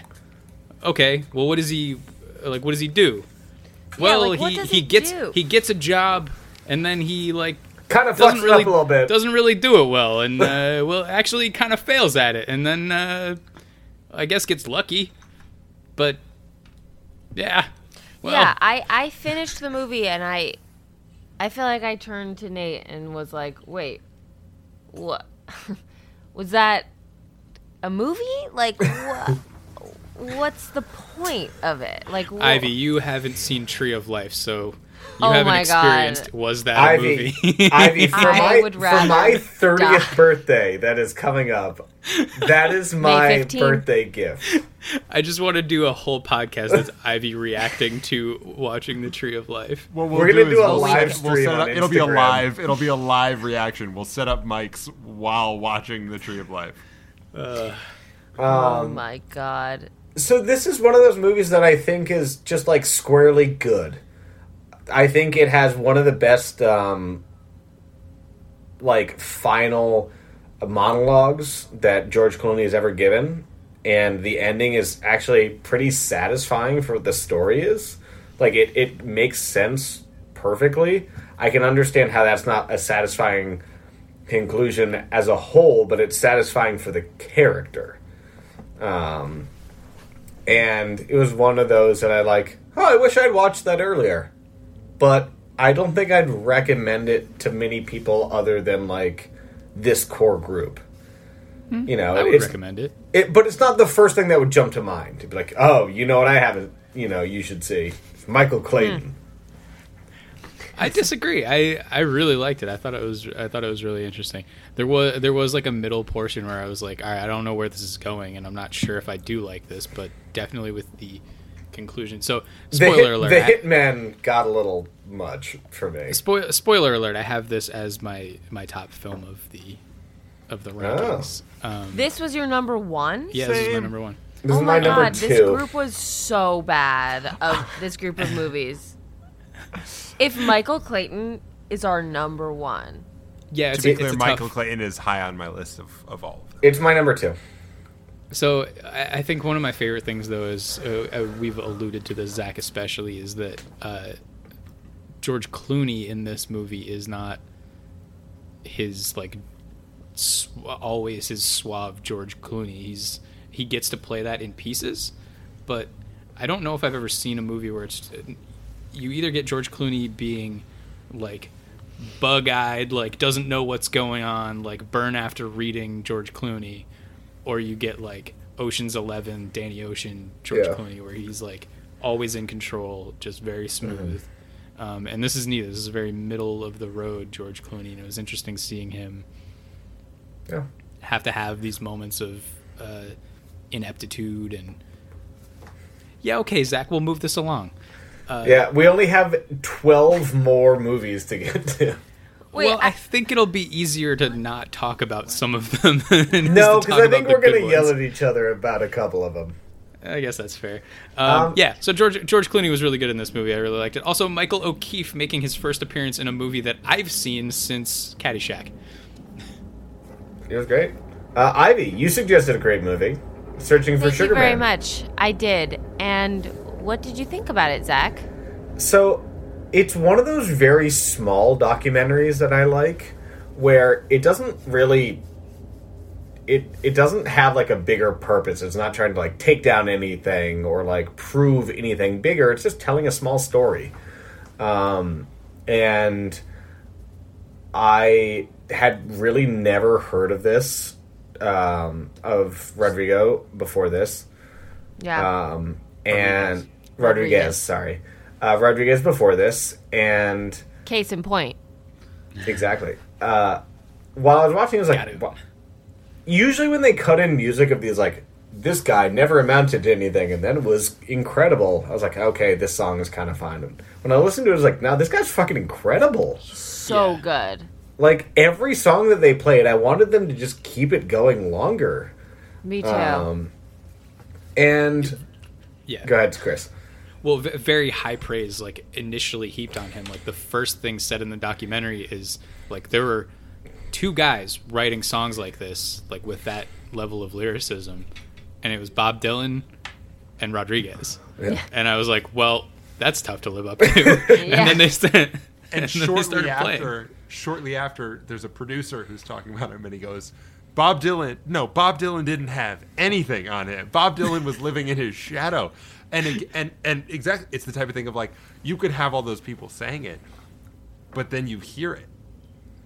Okay. Well, what does he like? What does he do? Well, like, he does he he gets do? he gets a job, and then he like Kind of fucks doesn't it really up a little bit. doesn't really do it well, and uh, (laughs) well, actually, kind of fails at it, and then uh, I guess gets lucky. But yeah, well, yeah, I I finished the movie and I I feel like I turned to Nate and was like, "Wait, what (laughs) was that? A movie? Like (laughs) what? What's the point of it? Like wha- Ivy, you haven't seen Tree of Life, so you Oh haven't my God. Was that a Ivy, movie? (laughs) Ivy, (laughs) for I my would for my thirtieth die. birthday that is coming up, that is my birthday gift. I just want to do a whole podcast that's (laughs) Ivy reacting to watching the Tree of Life. What We're gonna is do a we'll live set- we'll stream set on up- It'll be a live. It'll be a live reaction. We'll set up mics while watching the Tree of Life. Oh Um, my god. so this is one of those movies that I think is just like squarely good. I think it has one of the best, um, like final monologues that George Clooney has ever given, and the ending is actually pretty satisfying for what the story is. Like it, it makes sense perfectly. I can understand how that's not a satisfying conclusion as a whole, but it's satisfying for the character. Um, and it was one of those that I like. Oh, I wish I'd watched that earlier, but I don't think I'd recommend it to many people other than like this core group. Hmm. You know, I would recommend it. it, but it's not the first thing that would jump to mind. To be like, oh, you know what I haven't, you know, you should see It's Michael hmm. Clayton. I disagree. I, I really liked it. I thought it was I thought it was really interesting. There was there was like a middle portion where I was like, all right, I don't know where this is going, and I'm not sure if I do like this, but definitely with the conclusion. So The, spoiler hit, alert. the I- Hitman got a little much for me. Spoil, spoiler alert! I have this as my my top film of the of the rankings. Um, This was your number one? yeah, this is my number one. This oh is my my god, two. this group was so bad of (laughs) this group of movies. If Michael Clayton is our number one, Yeah, To be a, clear, a Michael tough. Clayton is high on my list of, of all of them. It's my number two. So I, I think one of my favorite things, though, is uh, uh, we've alluded to this, Zach especially, is that uh, George Clooney in this movie is not his like sw- always his suave George Clooney. He's he gets to play that in pieces, but I don't know if I've ever seen a movie where it's you either get George Clooney being like bug-eyed, like doesn't know what's going on, like burn after reading George Clooney, or you get like Ocean's Eleven, Danny Ocean, George Yeah. Clooney, where he's like always in control, just very smooth. Um, and this is neither. This is very middle of the road George Clooney, and it was interesting seeing him Yeah. have to have these moments of uh, ineptitude and yeah, okay, Zach, we'll move this along. yeah, we only have twelve more movies to get to. Wait, well, I, I- think it'll be easier to not talk about some of them. (laughs) than No, because I think we're gonna yell at each other about a couple of them. I guess that's fair. Um, Um, yeah, so George George Clooney was really good in this movie. I really liked it. Also, Michael O'Keefe making his first appearance in a movie that I've seen since Caddyshack. It was great. Uh, Ivy, you suggested a great movie, Searching for Thank Sugar you very Man. much. I did. And what did you think about it, Zach? So, it's one of those very small documentaries that I like, where it doesn't really. It, it doesn't have like a bigger purpose. It's not trying to like take down anything or like prove anything bigger. It's just telling a small story. Um, and I had really never heard of this um, of Rodrigo before this. Yeah. Um, and Rodriguez, Rodriguez. sorry. Uh, Rodriguez before this, and Case in point. exactly. Uh, while I was watching, I was like, it. wa- usually when they cut in music of these, like, this guy never amounted to anything, and then it was incredible. I was like, okay, this song is kind of fine. And when I listened to it, I was like, now this guy's fucking incredible. So Yeah. good. Like every song that they played, I wanted them to just keep it going longer. Me too. Um, and Yeah. go ahead, Chris. Well, v- very high praise, like initially heaped on him. Like the first thing said in the documentary is like there were two guys writing songs like this, like with that level of lyricism, and it was Bob Dylan and Rodriguez. Yeah. And I was like, well, that's tough to live up to. (laughs) Yeah. And then they said, (laughs) and then they shortly playing. after, shortly after, there's a producer who's talking about him, and he goes, "Bob Dylan, no, Bob Dylan didn't have anything on him. Bob Dylan was living in his shadow." And and and exactly, it's the type of thing of like you could have all those people saying it, but then you hear it,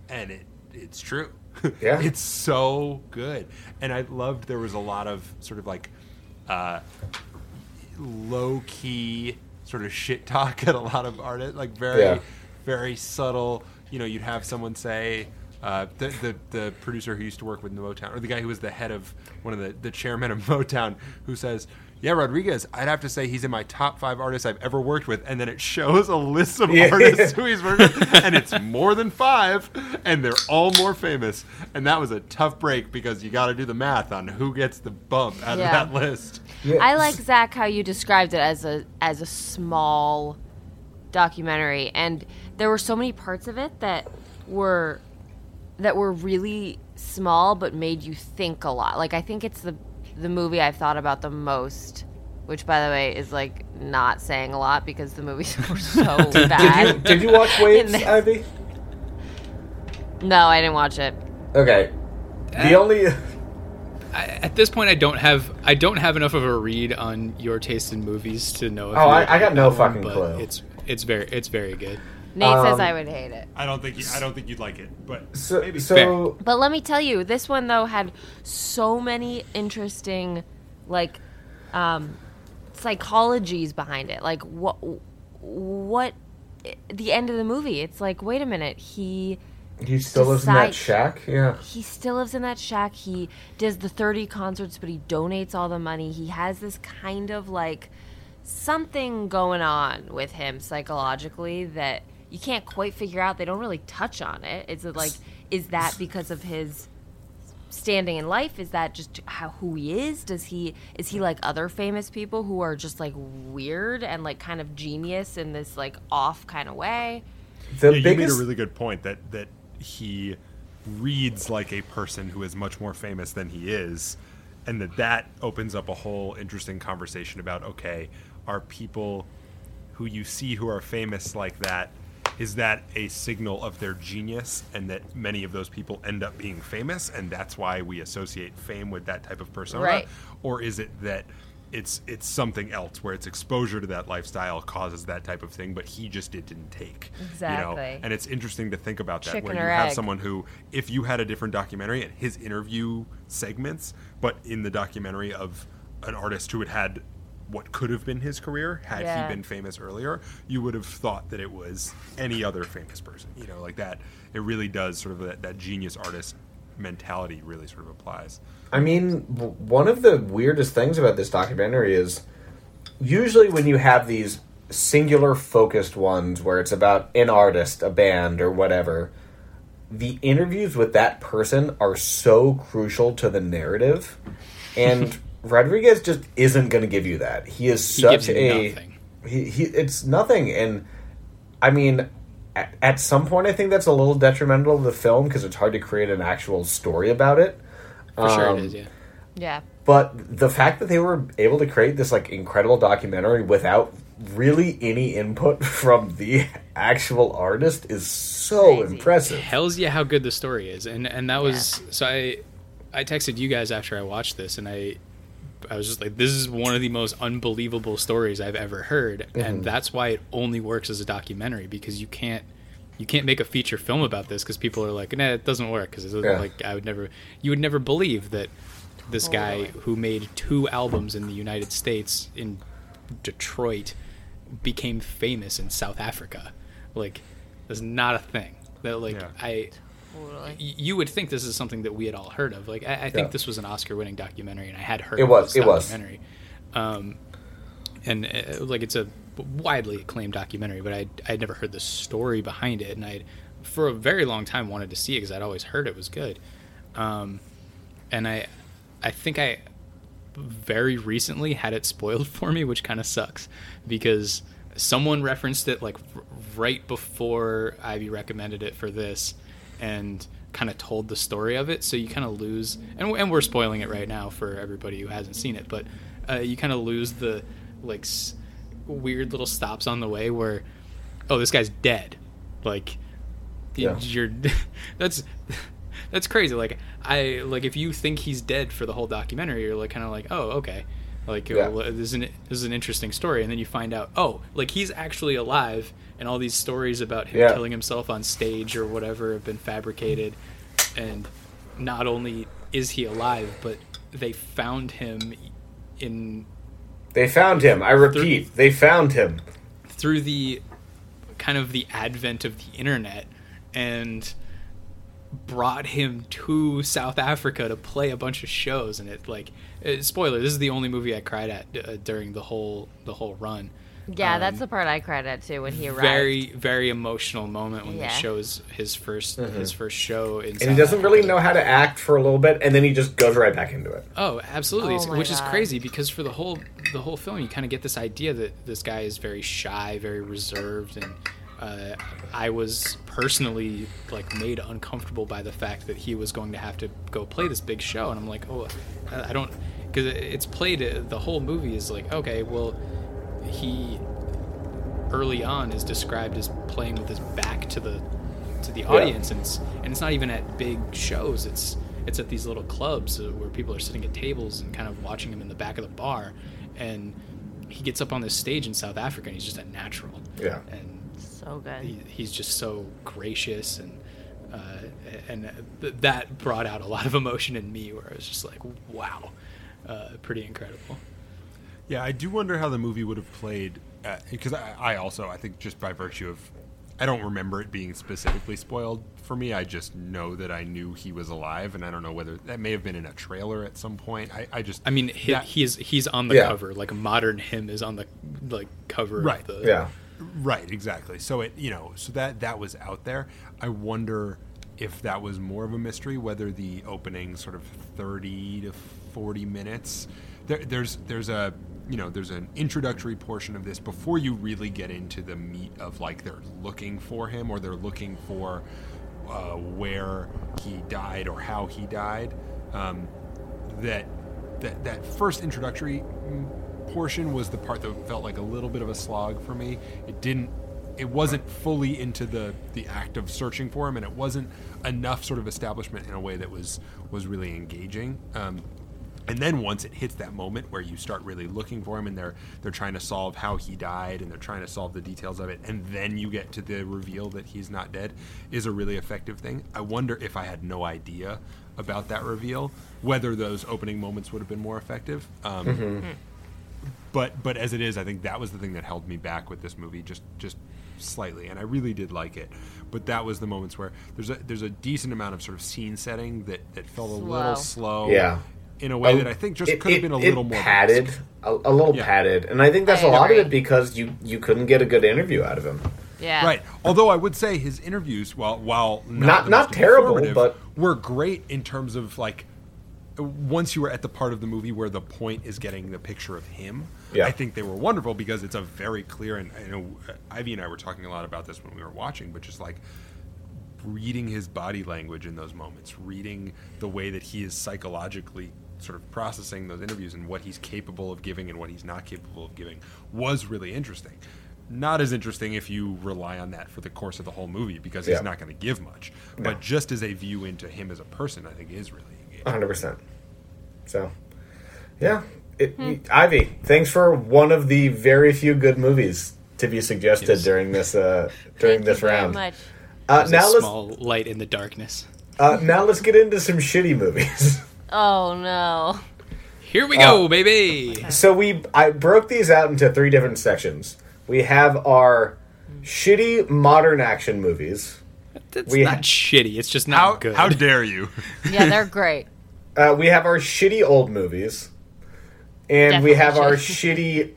and it it's true. (laughs) Yeah. it's so good, and I loved there was a lot of sort of like. Uh, low key sort of shit talk (laughs) at a lot of artists, like very, Yeah. very subtle. You know, you'd have someone say, uh, the, the the producer who used to work with Motown, or the guy who was the head of one of the the chairman of (laughs) Motown, who says. Yeah, Rodriguez. I'd have to say he's in my top five artists I've ever worked with, and then it shows a list of Yeah. artists who he's worked with, (laughs) and it's more than five, and they're all more famous. And that was a tough break because you got to do the math on who gets the bump out Yeah. of that list. I like Zach how you described it as a as a small documentary, and there were so many parts of it that were that were really small but made you think a lot. Like I think it's the the movie I've thought about the most, which by the way is like not saying a lot because the movies (laughs) were so bad. Did you watch (laughs) Waves, In the- Ivy? no, I didn't watch it. Okay. Uh, the only (laughs) I, at this point, I don't have I don't have enough of a read on your taste in movies to know. If Oh, I- I got no that one, fucking but clue. It's it's very it's very good. Nate says Um, I would hate it. I don't think you, I don't think you'd like it, but so, maybe. so But let me tell you, this one though had so many interesting, like, um, psychologies behind it. Like what, what, the end of the movie. It's like, wait a minute, he he still lives in that shack. Yeah. he still lives in that shack. He does the thirty concerts, but he donates all the money. He has this kind of like something going on with him psychologically that you can't quite figure out. They don't really touch on it. Is it like is that because of his standing in life? Is that just how who he is? Does he is he like other famous people who are just like weird and like kind of genius in this like off kind of way? The Yeah, you made a really good point that that he reads like a person who is much more famous than he is, and that that opens up a whole interesting conversation about okay, are people who you see who are famous like that is that a signal of their genius and that many of those people end up being famous and that's why we associate fame with that type of persona Right. or is it that it's it's something else where it's exposure to that lifestyle causes that type of thing but he just it didn't take you know Exactly. and it's interesting to think about that Chicken where you have egg. someone who if you had a different documentary and his interview segments but in the documentary of an artist who had had what could have been his career had Yeah. he been famous earlier you would have thought that it was any other famous person you know like that. It really does sort of that, that genius artist mentality really sort of applies. I mean, one of the weirdest things about this documentary is usually when you have these singular focused ones where it's about an artist, a band, or whatever, the interviews with that person are so crucial to the narrative, and (laughs) Rodriguez just isn't going to give you that. He is He such gives a nothing. he, he it's nothing, and I mean. At, at some point, I think that's a little detrimental to the film because it's hard to create an actual story about it. For sure Um, it is, yeah. Yeah. But the fact that they were able to create this like incredible documentary without really any input (laughs) from the actual artist is so Crazy. impressive. tells you how good the story is and and that was so i i texted you guys after i watched this and i i was just like this is one of the most unbelievable stories i've ever heard and mm-hmm. that's why it only works as a documentary because you can't you can't make a feature film about this because people are like nah it doesn't work because Yeah. like i would never you would never believe that this oh, guy Totally. who made two albums in the united states in detroit became famous in south africa like that's not a thing that like Yeah. i Totally. you would think this is something that we had all heard of. Like, I, I think Yeah. this was an Oscar-winning documentary, and I had heard It of was, it was. documentary. Um, and uh, like, it's a widely acclaimed documentary, but I I had never heard the story behind it, and I for a very long time wanted to see it because I'd always heard it was good. Um, and I I think I very recently had it spoiled (laughs) for me, which kind of sucks because someone referenced it like r- right before Ivy recommended it for this and kind of told the story of it. So you kind of lose, and, and we're spoiling it right now for everybody who hasn't seen it, but uh, you kind of lose the like s- weird little stops on the way where, oh, this guy's dead. Like, Yeah. you're (laughs) that's that's crazy like i like if you think he's dead for the whole documentary you're like kind of like oh okay like Yeah. this is an this is an interesting story and then you find out oh like he's actually alive and all these stories about him Yeah. killing himself on stage or whatever have been fabricated and not only is he alive but they found him in They found him. I repeat, they found him. through the kind of the advent of the internet and brought him to South Africa to play a bunch of shows and it like uh, spoiler this is the only movie I cried at uh, during the whole the whole run Yeah, that's Um, the part I cried at too when he arrived. very very emotional moment when Yeah. he shows his 1st his first show in Mm-hmm. And he doesn't really know how to act for a little bit, and then he just goes right back into it. Oh, absolutely. Oh It's- my which is crazy because for the whole the whole film, you kind of get this idea that this guy is very shy, very reserved, and uh, I was personally like made uncomfortable by the fact that he was going to have to go play this big show, and I'm like, oh, I don't, because it's played. uh, The whole movie is like, okay, well, he early on is described as playing with his back to the to the audience and it's, and it's not even at big shows it's it's at these little clubs uh, where people are sitting at tables and kind of watching him in the back of the bar and he gets up on this stage in South Africa and he's just a natural Yeah. and so good. he, he's just so gracious and uh, and th- that brought out a lot of emotion in me where I was just like wow uh, pretty incredible Yeah, I do wonder how the movie would have played because I, I also I think just by virtue of I don't remember it being specifically spoiled for me. I just know that I knew he was alive, and I don't know whether that may have been in a trailer at some point. I, I just I mean, he, that- he's he's on the Yeah. cover, like modern him is on the like cover Right. of the Yeah. Right, exactly. So it, you know, so that that was out there. I wonder if that was more of a mystery, whether the opening sort of thirty to forty minutes. There, there's there's a you know there's an introductory portion of this before you really get into the meat of like they're looking for him or they're looking for uh, where he died or how he died. Um, that that that first introductory mm, portion was the part that felt like a little bit of a slog for me. It didn't it wasn't fully into the the act of searching for him and it wasn't enough sort of establishment in a way that was was really engaging. Um, and then once it hits that moment where you start really looking for him and they're they're trying to solve how he died and they're trying to solve the details of it and then you get to the reveal that he's not dead is a really effective thing. I wonder if I had no idea about that reveal whether those opening moments would have been more effective. Um, But but as it is, I think that was the thing that held me back with this movie just just slightly, and I really did like it. But that was the moments where there's a there's a decent amount of sort of scene setting that that felt a little Slow. slow Yeah. in a way Oh, that um, I think just could have been a it little more padded, a, a little Yeah. padded, and I think that's I a lot of it because you you couldn't get a good interview out of him. Yeah. Right. Although I would say his interviews, while while not Not- not terrible, informative, but- were great in terms of like once you were at the part of the movie where the point is getting the picture of him. Yeah. I think they were wonderful because it's a very clear and I know uh, Ivy and I were talking a lot about this when we were watching, but just like reading his body language in those moments, reading the way that he is psychologically sort of processing those interviews and what he's capable of giving and what he's not capable of giving was really interesting. Not as interesting if you rely on that for the course of the whole movie because Yeah. he's not going to give much. But just as a view into him as a person, I think is really engaging. hundred percent. So, yeah, it, Ivy, thanks for one of the very few good movies to be suggested Yes. during this uh, during Thank this you very round. much. Uh, now a let's small light in the darkness. uh, now let's get into some shitty movies. (laughs) Oh no. Here we go, Uh, baby. so we I broke these out into three different sections. We have our shitty modern action movies. That's we not ha- shitty. It's just not How, good. how (laughs) dare you? Yeah, they're (laughs) great. Uh, we have our shitty old movies, and we Definitely have our shitty. shitty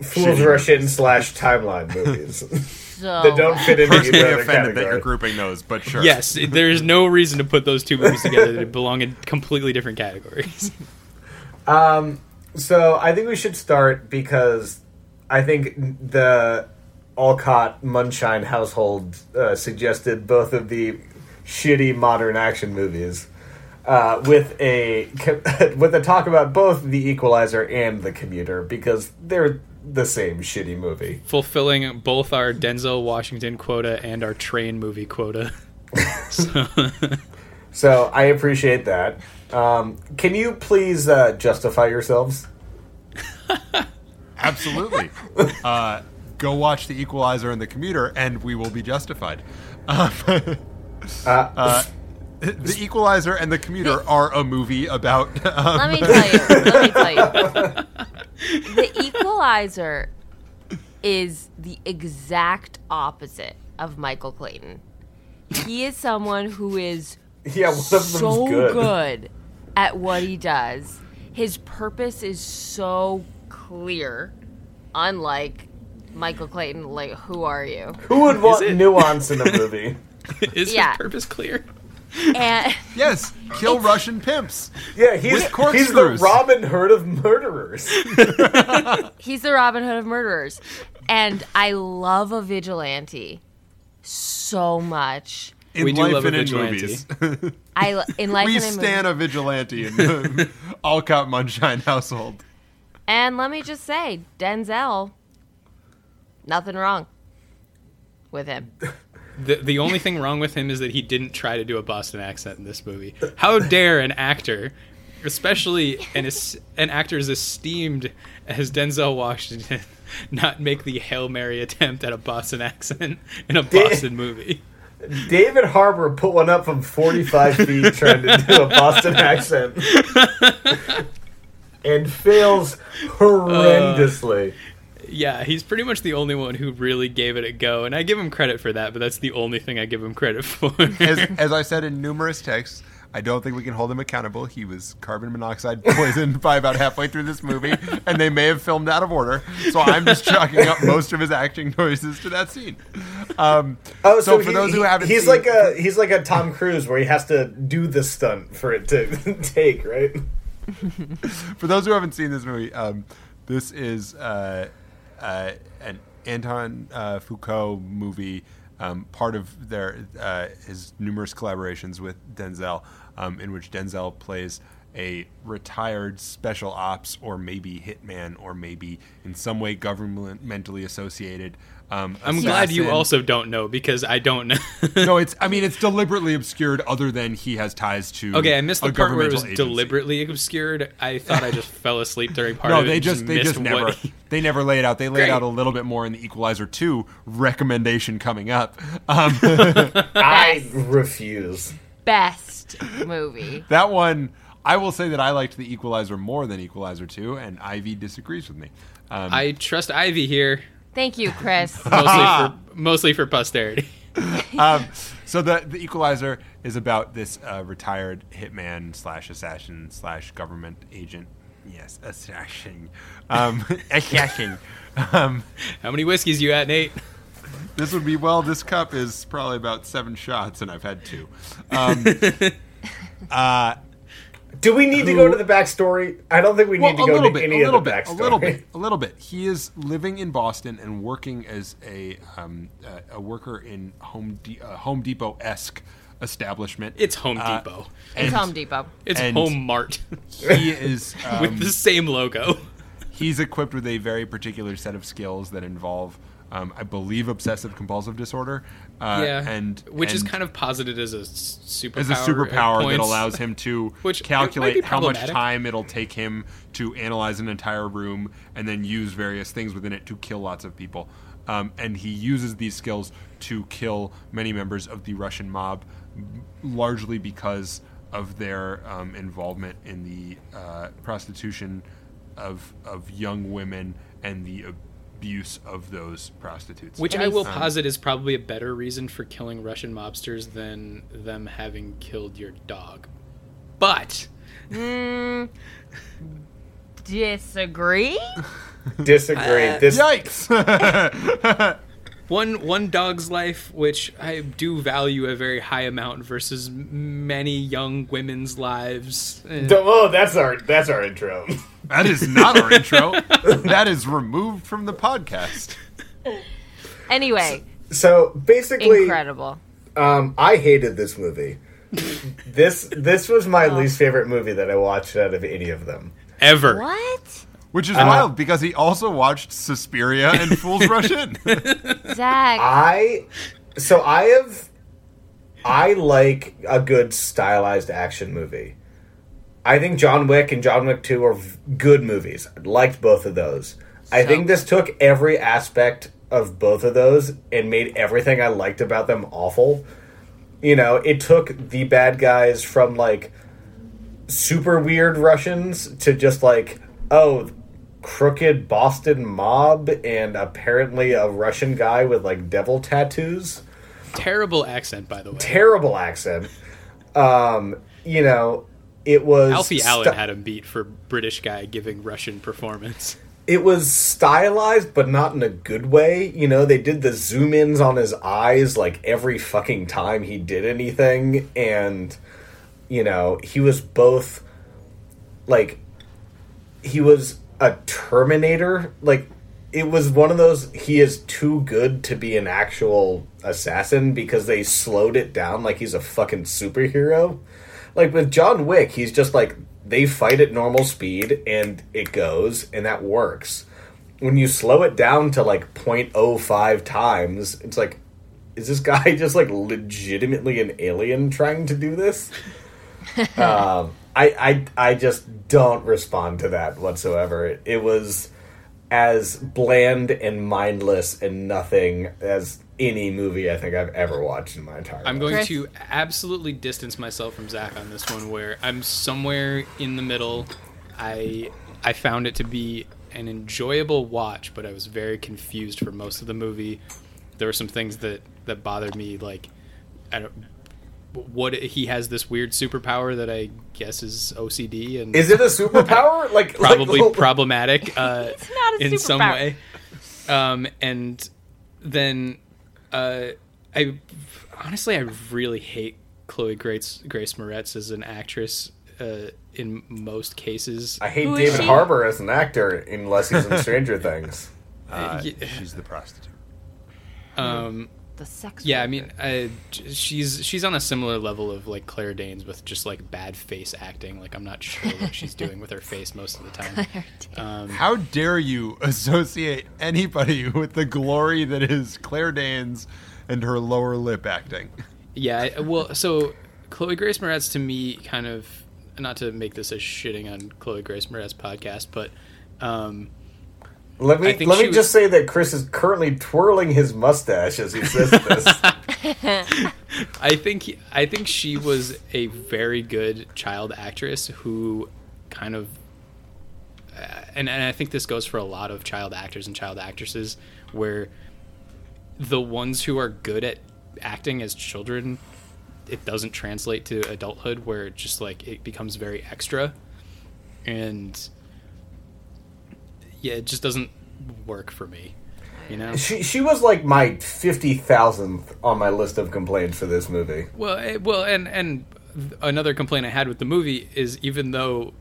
(laughs) Fools Shitty Rush In slash timeline movies So (laughs) (laughs) that don't fit into Personally either other offended that you're category. grouping those, but sure. Yes, there's no reason to put those two movies together They belong in completely different categories. Um, So I think we should start because I think the Alcott Munshine household uh, suggested both of the shitty modern action movies uh, with a (laughs) with a talk about both the Equalizer and the Commuter because they're the same shitty movie. Fulfilling both our Denzel Washington quota and our train movie quota. (laughs) so, (laughs) So I appreciate that. Um, can you please uh, justify yourselves? Absolutely. uh, go watch The Equalizer and The Commuter, and we will be justified. Um, Uh, uh, the Equalizer and The Commuter are a movie about. (laughs) Um, Let me tell you. Let me tell you. (laughs) The Equalizer is the exact opposite of Michael Clayton. He is someone who is (laughs) yeah, one of so good. good. at what he does. His purpose is so clear, unlike Michael Clayton. Like, who are you? Who would want nuance in a movie? is Yeah. his purpose clear? And yes, kill Russian pimps. Yeah, he's he's the. Robin Hood of murderers. (laughs) he's the Robin Hood of murderers. And I love a vigilante so much. In We do life love a and in vigilante. I in (laughs) life we and stand movies. a vigilante in the (laughs) Alcott Munshine household. And let me just say, Denzel, nothing wrong with him. The, the only thing wrong with him is that he didn't try to do a Boston accent in this movie. How dare an actor, especially an, an actor as esteemed as Denzel Washington, (laughs) not make the Hail Mary attempt at a Boston accent in a Boston movie? David Harbour put one up from 45 feet trying to do a Boston (laughs) accent. and fails uh, horrendously. Yeah, he's pretty much the only one who really gave it a go, and I give him credit for that, but that's the only thing I give him credit for. As, (laughs) as I said in numerous texts, I don't think we can hold him accountable. He was carbon monoxide poisoned by about halfway through this movie, and they may have filmed out of order. So I'm just chalking up most of his acting choices to that scene. Um, Oh, so, so, for he- those who he- haven't, he's seen, like a he's like a Tom Cruise where he has to do the stunt for it to (laughs) take right. (laughs) for those who haven't seen this movie, um, this is uh, uh, an Anton uh, Fuqua movie, um, part of their uh, his numerous collaborations with Denzel, um, in which Denzel plays a retired special ops or maybe hitman or maybe in some way governmentally associated. Um, I'm glad you also don't know because I don't know. (laughs) no, it's. I mean, it's deliberately obscured. Other than he has ties to. Okay, I missed the part where it was agency. deliberately obscured. I thought I just (laughs) fell asleep during part No, of it. they and just they missed just what never he- they never laid out. They laid Great. out a little bit more in the Equalizer two recommendation coming up. Um, (laughs) I refuse. Best movie. that one, I will say that I liked the Equalizer more than Equalizer two, and Ivy disagrees with me. Um, I trust Ivy here, Thank you, Chris. (laughs) mostly for (laughs) mostly for posterity. (laughs) um, so the the Equalizer is about this uh, retired hitman slash assassin slash government agent. Yes, assassin. Um, assassin. Um, How many whiskeys you at, Nate? this would be well. This cup is probably about seven shots, and I've had two. Um, uh, Do we need to go to the backstory? I don't think we need to go to bit, any a little of the bit, backstory. a little bit, (laughs) a little bit. He is living in Boston and working as a um, a, a worker in Home De- uh, Home Depot esque establishment. It's Home Uh, Depot. It's Home Depot. It's Home Mart He is um, (laughs) with the same logo. he's equipped with a very particular set of skills that involve, um, I believe, obsessive compulsive disorder. Uh, yeah, and which is kind of posited as a superpower. as a superpower that allows him to (laughs) Which calculate how much time it'll take him to analyze an entire room and then use various things within it to kill lots of people. Um, and he uses these skills to kill many members of the Russian mob, largely because of their um, involvement in the uh, prostitution of of young women and the abuse of those prostitutes. Which I will he's- posit is probably a better reason for killing Russian mobsters than them having killed your dog. But Disagree? (laughs) Disagree. Uh, this Yikes! (laughs) one one dog's life, which I do value a very high amount versus many young women's lives. eh, oh, that's our that's our intro. (laughs) That is not our intro. That is removed from the podcast. Anyway, So basically, incredible. um, I hated this movie. this this was my least favorite movie that I watched out of any of them. ever. What? Which is Uh, wild because he also watched Suspiria and Fools Rush In. (laughs) Zach. I so I have I like a good stylized action movie. I think John Wick and John Wick 2 are v- good movies. I liked both of those. I think this took every aspect of both of those and made everything I liked about them awful. You know, it took the bad guys from like super weird Russians to just like, oh, crooked Boston mob and apparently a Russian guy with like devil tattoos. Terrible accent, by the way. Terrible accent. Um, you know, it was Alfie Allen had him beat for British guy giving Russian performance. it was stylized but not in a good way. You know they did the zoom ins on his eyes like every fucking time he did anything and you know he was both like he was a terminator. Like it was one of those he is too good to be an actual assassin because they slowed it down like he's a fucking superhero like with John Wick, he's just like they fight at normal speed and it goes and that works. When you slow it down to like 0.05 times, it's like is this (laughs) guy just like legitimately an alien trying to do this? (laughs) um, I, I I just don't respond to that whatsoever. It, it was as bland and mindless and nothing as any movie I think I've ever watched in my entire life. I'm life. going to absolutely distance myself from Zach on this one, where I'm somewhere in the middle. I I found it to be an enjoyable watch, but I was very confused for most of the movie. There were some things that that bothered me, like I don't. What he has this weird superpower that I guess is OCD and Is it a superpower? (laughs) Like probably like, (laughs) problematic uh, It's not a in some way. Um, and then uh, I honestly I really hate Chloe Grace Grace Moretz as an actress uh, in most cases. I hate Who is David? Harbour as an actor unless he's in Stranger Things. (laughs) Uh, Yeah. she's the prostitute. Um, The sex. yeah, I mean, uh, j- she's she's on a similar level of like Claire Danes with just like bad face acting. Like I'm not sure what she's doing with her face most of the time. (laughs) Um, How dare you (laughs) associate anybody with the glory that is Claire Danes and her lower lip acting? Yeah, well, so Chloe Grace Moretz to me kind of not to make this a shitting on Chloe Grace Moretz podcast, but um, Let me let me was- just say that Chris is currently twirling his mustache as he says this. (laughs) (laughs) I think he- I think she was a very good child actress who kind of uh, and, and I think this goes for a lot of child actors and child actresses where the ones who are good at acting as children it doesn't translate to adulthood where it just like it becomes very extra and yeah it just doesn't work for me you know She she was like my fifty thousandth on my list of complaints for this movie. Well, eh, well, and and another complaint I had with the movie is even though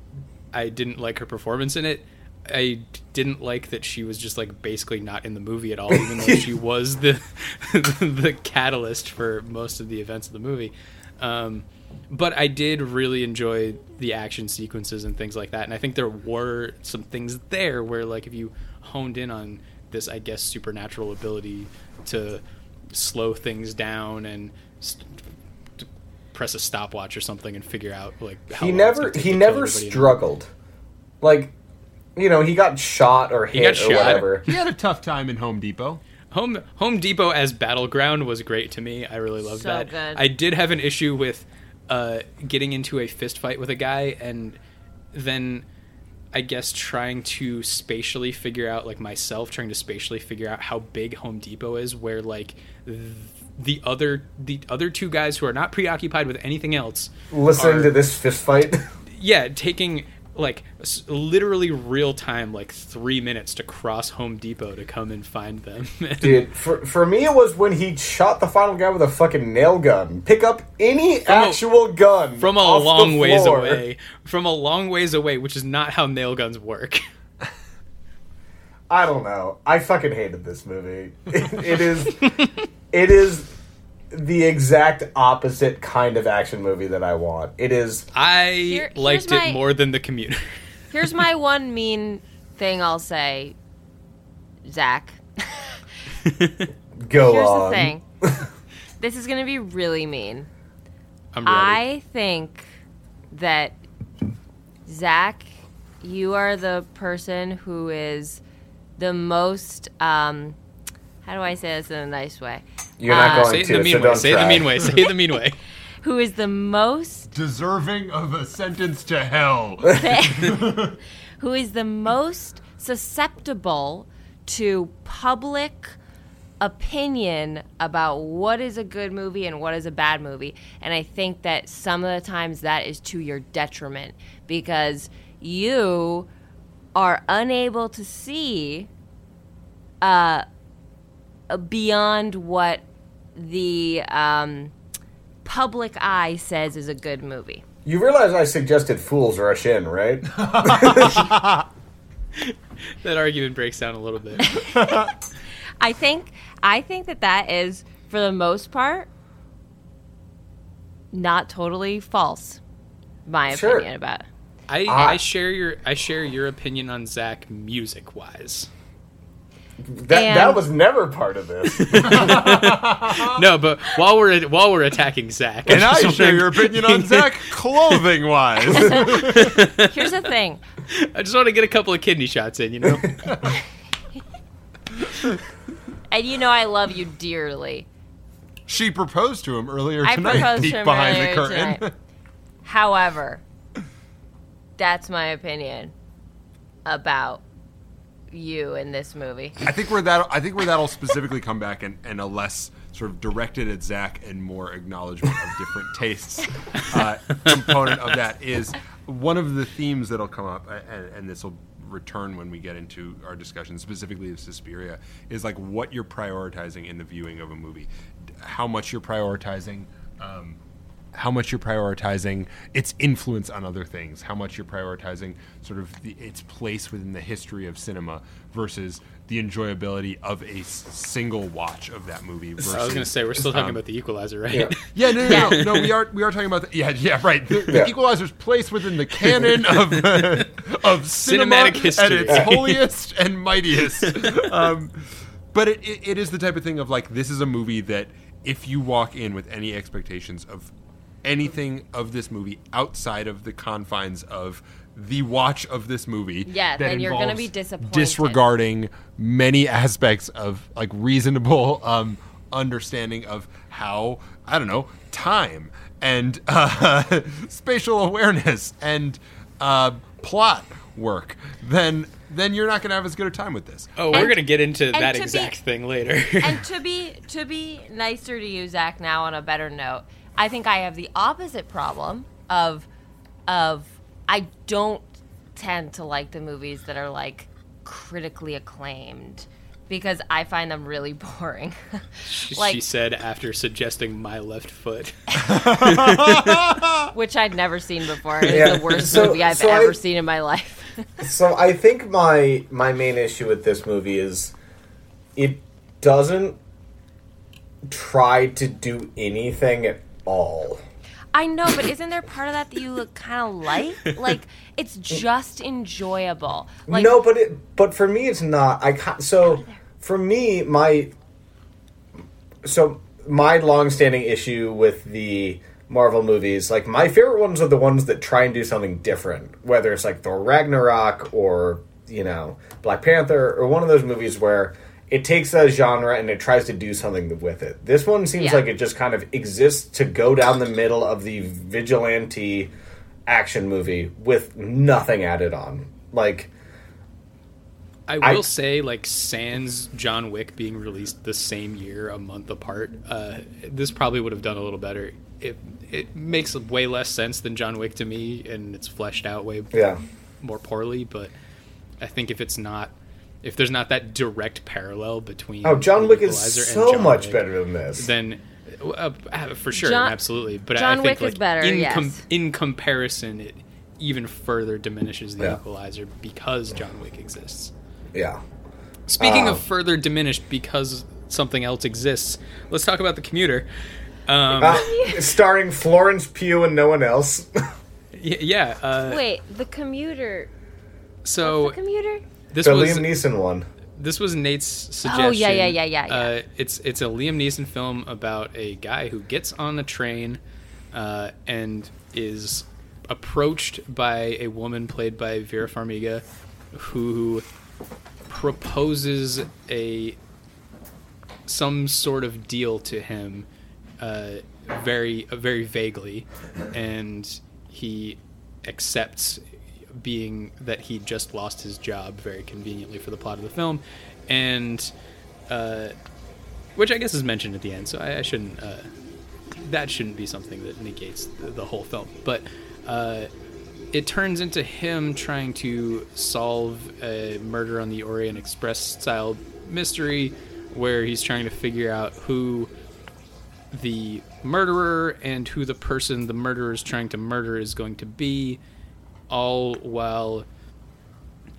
I didn't like her performance in it, I didn't like that she was just like basically not in the movie at all, even though she (laughs) was the (laughs) the catalyst for most of the events of the movie. Um, but I did really enjoy the action sequences and things like that, and I think there were some things there where like if you honed in on this, I guess supernatural ability to slow things down and st- press a stopwatch or something and figure out like how He never he never everybody in- struggled. Like you know, he got shot or hit got or shot. whatever. He had a tough time in Home Depot. Home Home Depot as battleground was great to me. I really loved So that. good. I did have an issue with uh, getting into a fist fight with a guy and then I guess trying to spatially figure out like myself trying to spatially figure out how big Home Depot is where like th- the other the other two guys who are not preoccupied with anything else Listening are- to this fist fight. (laughs) yeah taking like s- literally real time like 3 minutes to cross Home Depot to come and find them. (laughs) Dude, for, for me it was when he shot the final guy with a fucking nail gun. Pick up any a- actual gun from a long ways away from a long ways away which is not how nail guns work (laughs) I don't know. I fucking hated this movie. (laughs) it is it is the exact opposite kind of action movie that I want. It is i Here- here's liked my- it more than the commuter (laughs) Here's my one mean thing I'll say, Zach. go Here's on. the thing. (laughs) this is going to be really mean. i'm ready I think that Zach, you are the person who is the most. Um, how do I say this in a nice way? You're not Uh, going say it to. in the so mean way don't say it in the try. mean way say it in the mean way (laughs) Who is the most Deserving of a sentence to hell. (laughs) (laughs) who is the most susceptible to public opinion about what is a good movie and what is a bad movie. And I think that some of the times that is to your detriment because you are unable to see uh, beyond what the um, public eye says is a good movie. You realize I suggested Fools Rush In, right? (laughs) that argument breaks down a little bit (laughs) I think I think that that is for the most part not totally false. My Sure. opinion about it. I, Ah. I share your I share your opinion on Zach music wise. That And- that was never part of this. (laughs) No, but while we're while we're attacking Zach, and I (laughs) just share wanna- your opinion on (laughs) Zach clothing wise. Here's the thing. I just want to get a couple of kidney shots in, you know. And you know I love you dearly. she proposed to him earlier I tonight. proposed to him behind earlier the curtain. tonight. However, that's my opinion about you in this movie. I think where that I think where that'll specifically come back and, and a less sort of directed at Zach and more acknowledgement of different tastes uh, component of that is one of the themes that'll come up, and, and this will return when we get into our discussion specifically of Suspiria is like what you're prioritizing in the viewing of a movie, how much you're prioritizing. Um, how much you're prioritizing its influence on other things, how much you're prioritizing sort of the, its place within the history of cinema versus the enjoyability of a single watch of that movie. Versus, I was gonna say we're still talking um, about the Equalizer, right? Yeah. (laughs) Yeah, no, no, no, (laughs) no. We are we are talking about the, yeah, yeah, right. The, the Yeah. Equalizer's place within the canon of uh, (laughs) of cinema Cinematic at history. its holiest and mightiest. Um, but it, it, it is the type of thing of like this is a movie that if you walk in with any expectations of anything of this movie outside of the confines of the watch of this movie, Yeah, that then you're gonna be disappointed. Disregarding many (laughs) aspects of like reasonable um, understanding of how I don't know time and (laughs) uh, spatial awareness and uh, plot work, then then you're not going to have as good a time with this. Oh, we're gonna get into that to be- exact thing later. and to (laughs) be to be nicer to you, Zach, now on a better note, I think I have the opposite problem of of I don't tend to like the movies that are like critically acclaimed because I find them really (laughs) boring. like she said after suggesting my left foot. (laughs) which I'd never seen before. It's Yeah. the worst So- movie I've so I- ever seen in my life. (laughs) So I think my my main issue with this movie is it doesn't try to do anything at all. I know, but isn't there part of that that you kind of like? (laughs) Like it's just enjoyable. Like no, but it but for me it's not. I ca- so for me my so my long-standing issue with the Marvel movies, like my favorite ones are the ones that try and do something different, whether it's like Thor Ragnarok or you know Black Panther or one of those movies where it takes a genre and it tries to do something with it. This one seems Yeah. like it just kind of exists to go down the middle of the vigilante action movie with nothing added on. Like I I- will say, like, Sans John Wick being released the same year, a month apart, uh, this probably would have done a little better. It it makes way less sense than John Wick to me, and it's fleshed out way yeah. more poorly. But I think if it's not, if there's not that direct parallel between Oh, John The Wick is Equalizer so John much Wick, better than this. then uh, uh, for sure, John- absolutely. But I- John I think Wick is like, better, In, yes. in comparison, it even further diminishes the Yeah. Equalizer because John Wick exists. yeah. Speaking Um, of further diminished because something else exists, let's talk about the commuter. Um, Uh, starring Florence Pugh and no one else. (laughs) y- yeah. Uh, wait, the commuter. so the commuter? This the was Liam Neeson one. this was Nate's suggestion. Oh, yeah, yeah, yeah, yeah, yeah. Uh, it's it's a Liam Neeson film about a guy who gets on a train uh, and is approached by a woman played by Vera Farmiga, who proposes a some sort of deal to him, uh, very uh, very vaguely, and he accepts being that he just lost his job very conveniently for the plot of the film, and uh, which I guess is mentioned at the end, so I, I shouldn't. Uh, that shouldn't be something that negates the, the whole film, but. Uh, it turns into him trying to solve a murder on the Orient Express style mystery where he's trying to figure out who the murderer and who the person the murderer is trying to murder is going to be, all while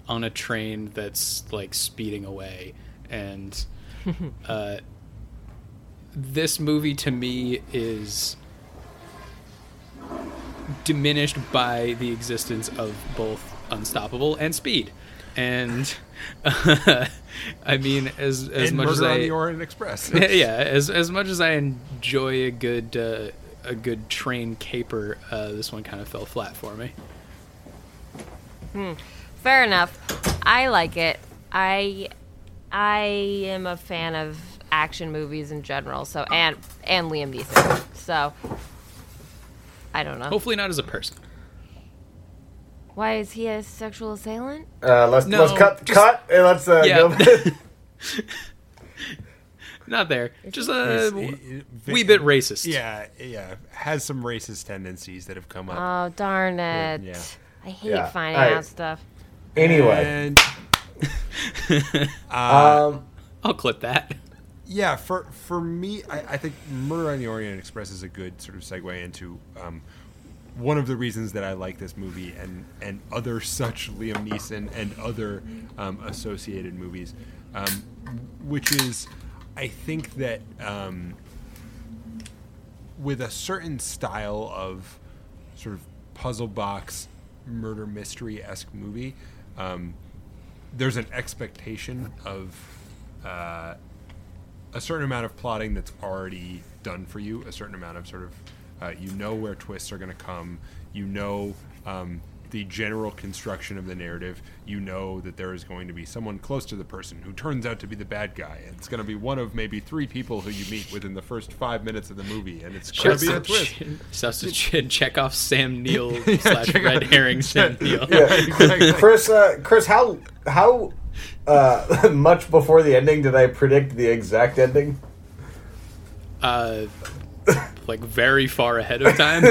on a train that's like speeding away. And (laughs) uh, this movie to me is diminished by the existence of both Unstoppable and Speed. And (laughs) I mean, as as and much as on I the Orient Express. (laughs) yeah, as as much as I enjoy a good uh, a good train caper, uh, this one kind of fell flat for me. Fair enough. I like it. I I am a fan of action movies in general. So and and Liam Neeson. So I don't know. Hopefully, not as a person. Why is he a sexual assailant? Uh, let's No, let's cut just- cut and let's uh, Yeah. go. (laughs) (laughs) Not there. Just a It's- w- it- it- wee bit racist. Yeah, yeah, has some racist tendencies that have come up. Oh darn it! Yeah. I hate Yeah. finding Alright. out stuff. anyway, and (laughs) um, I'll clip that. yeah, for for me, I, I think Murder on the Orient Express is a good sort of segue into um, one of the reasons that I like this movie and and other such Liam Neeson and other um, associated movies, um, which is I think that um, with a certain style of sort of puzzle box murder mystery esque movie, um, there's an expectation of uh, a certain amount of plotting that's already done for you, a certain amount of sort of uh, you know where twists are going to come, you know um, the general construction of the narrative, you know that there is going to be someone close to the person who turns out to be the bad guy. And it's going to be one of maybe three people who you meet within the first five minutes of the movie, and it's going to be a twist. (laughs) Shouts to Ch- Chekhov Sam (laughs) Neill Yeah, slash Chekhov- red herring (laughs) Sam Neill. Yeah. exactly. Chris, uh, Chris, how how uh, much before the ending did I predict the exact ending? Uh, like very far ahead of time.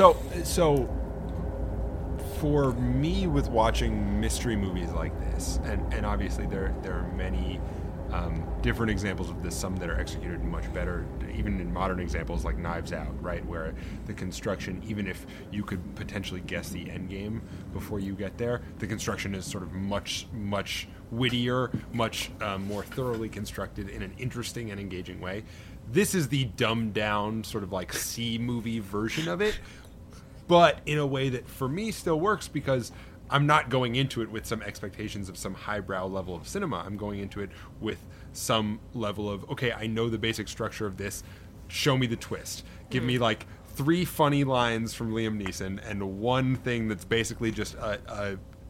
So, so for me, with watching mystery movies like this, and, and obviously there there are many um, different examples of this. Some that are executed much better, even in modern examples like Knives Out, right, where the construction, even if you could potentially guess the end game before you get there, the construction is sort of much much wittier, much um, more thoroughly constructed in an interesting and engaging way. This is the dumbed down sort of like C movie version of it, but in a way that for me still works because I'm not going into it with some expectations of some highbrow level of cinema. I'm going into it with some level of okay, I know the basic structure of this. Show me the twist. Give me like three funny lines from Liam Neeson and one thing that's basically just a,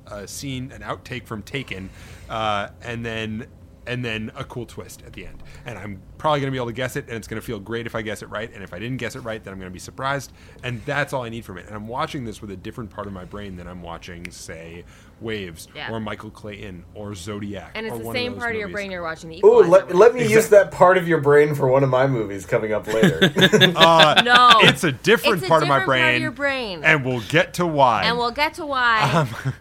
a, a scene, an outtake from Taken, uh, and then and then a cool twist at the end. And I'm probably going to be able to guess it, and it's going to feel great if I guess it right. And if I didn't guess it right, then I'm going to be surprised. And that's all I need from it. And I'm watching this with a different part of my brain than I'm watching, say, Waves Yeah. or Michael Clayton or Zodiac. And it's or the one same those part of your movies. brain you're watching the Ooh, let, let me use that part of your brain for one of my movies coming up later. (laughs) Uh, No, it's a different It's a part of my brain. part of your brain. And we'll get to why. and we'll get to why. (laughs)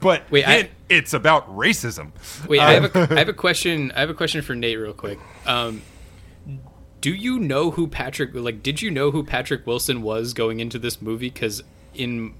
but Wait, I- it's about racism. Wait, I have a I have a question. I have a question for Nate, real quick. Um, do you know who Patrick? Like, did you know who Patrick Wilson was going into this movie? Because in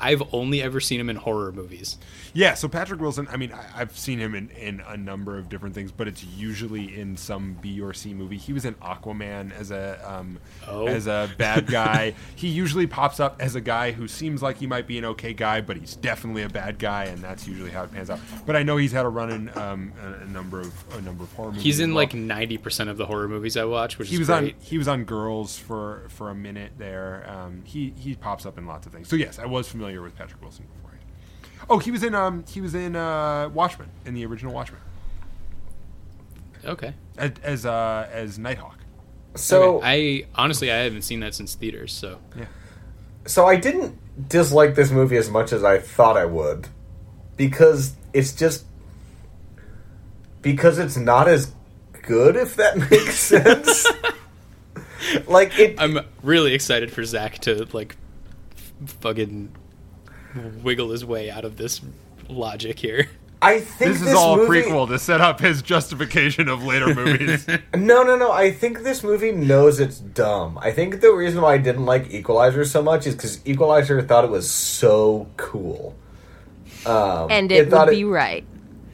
I've only ever seen him in horror movies. Yeah, so Patrick Wilson, I mean, I, I've seen him in, in a number of different things, but it's usually in some B or C movie. He was in Aquaman as a um, Oh. as a bad guy. (laughs) he usually pops up as a guy who seems like he might be an okay guy, but he's definitely a bad guy, and that's usually how it pans out. But I know he's had a run in um, a, a number of a number of horror movies. He's in well. like ninety percent of the horror movies I watch, which he is was great. on he was on Girls for for a minute there. Um, he he pops up in lots of things. So yes, I was familiar with Patrick Wilson beforehand. Oh, he was in um he was in uh, Watchmen in the original Watchmen Okay. as as, uh, as Nighthawk. so Okay. I honestly I haven't seen that since theaters, so Yeah. so I didn't dislike this movie as much as I thought I would because it's just because it's not as good if that (laughs) makes sense. like it I'm really excited for Zach to like fucking wiggle his way out of this logic here. I think This this, is all movie, prequel to set up his justification of later (laughs) movies. No, no, no. I think this movie knows it's dumb. I think the reason why I didn't like Equalizer so much is because Equalizer thought it was so cool. Um, and it, thought would be right.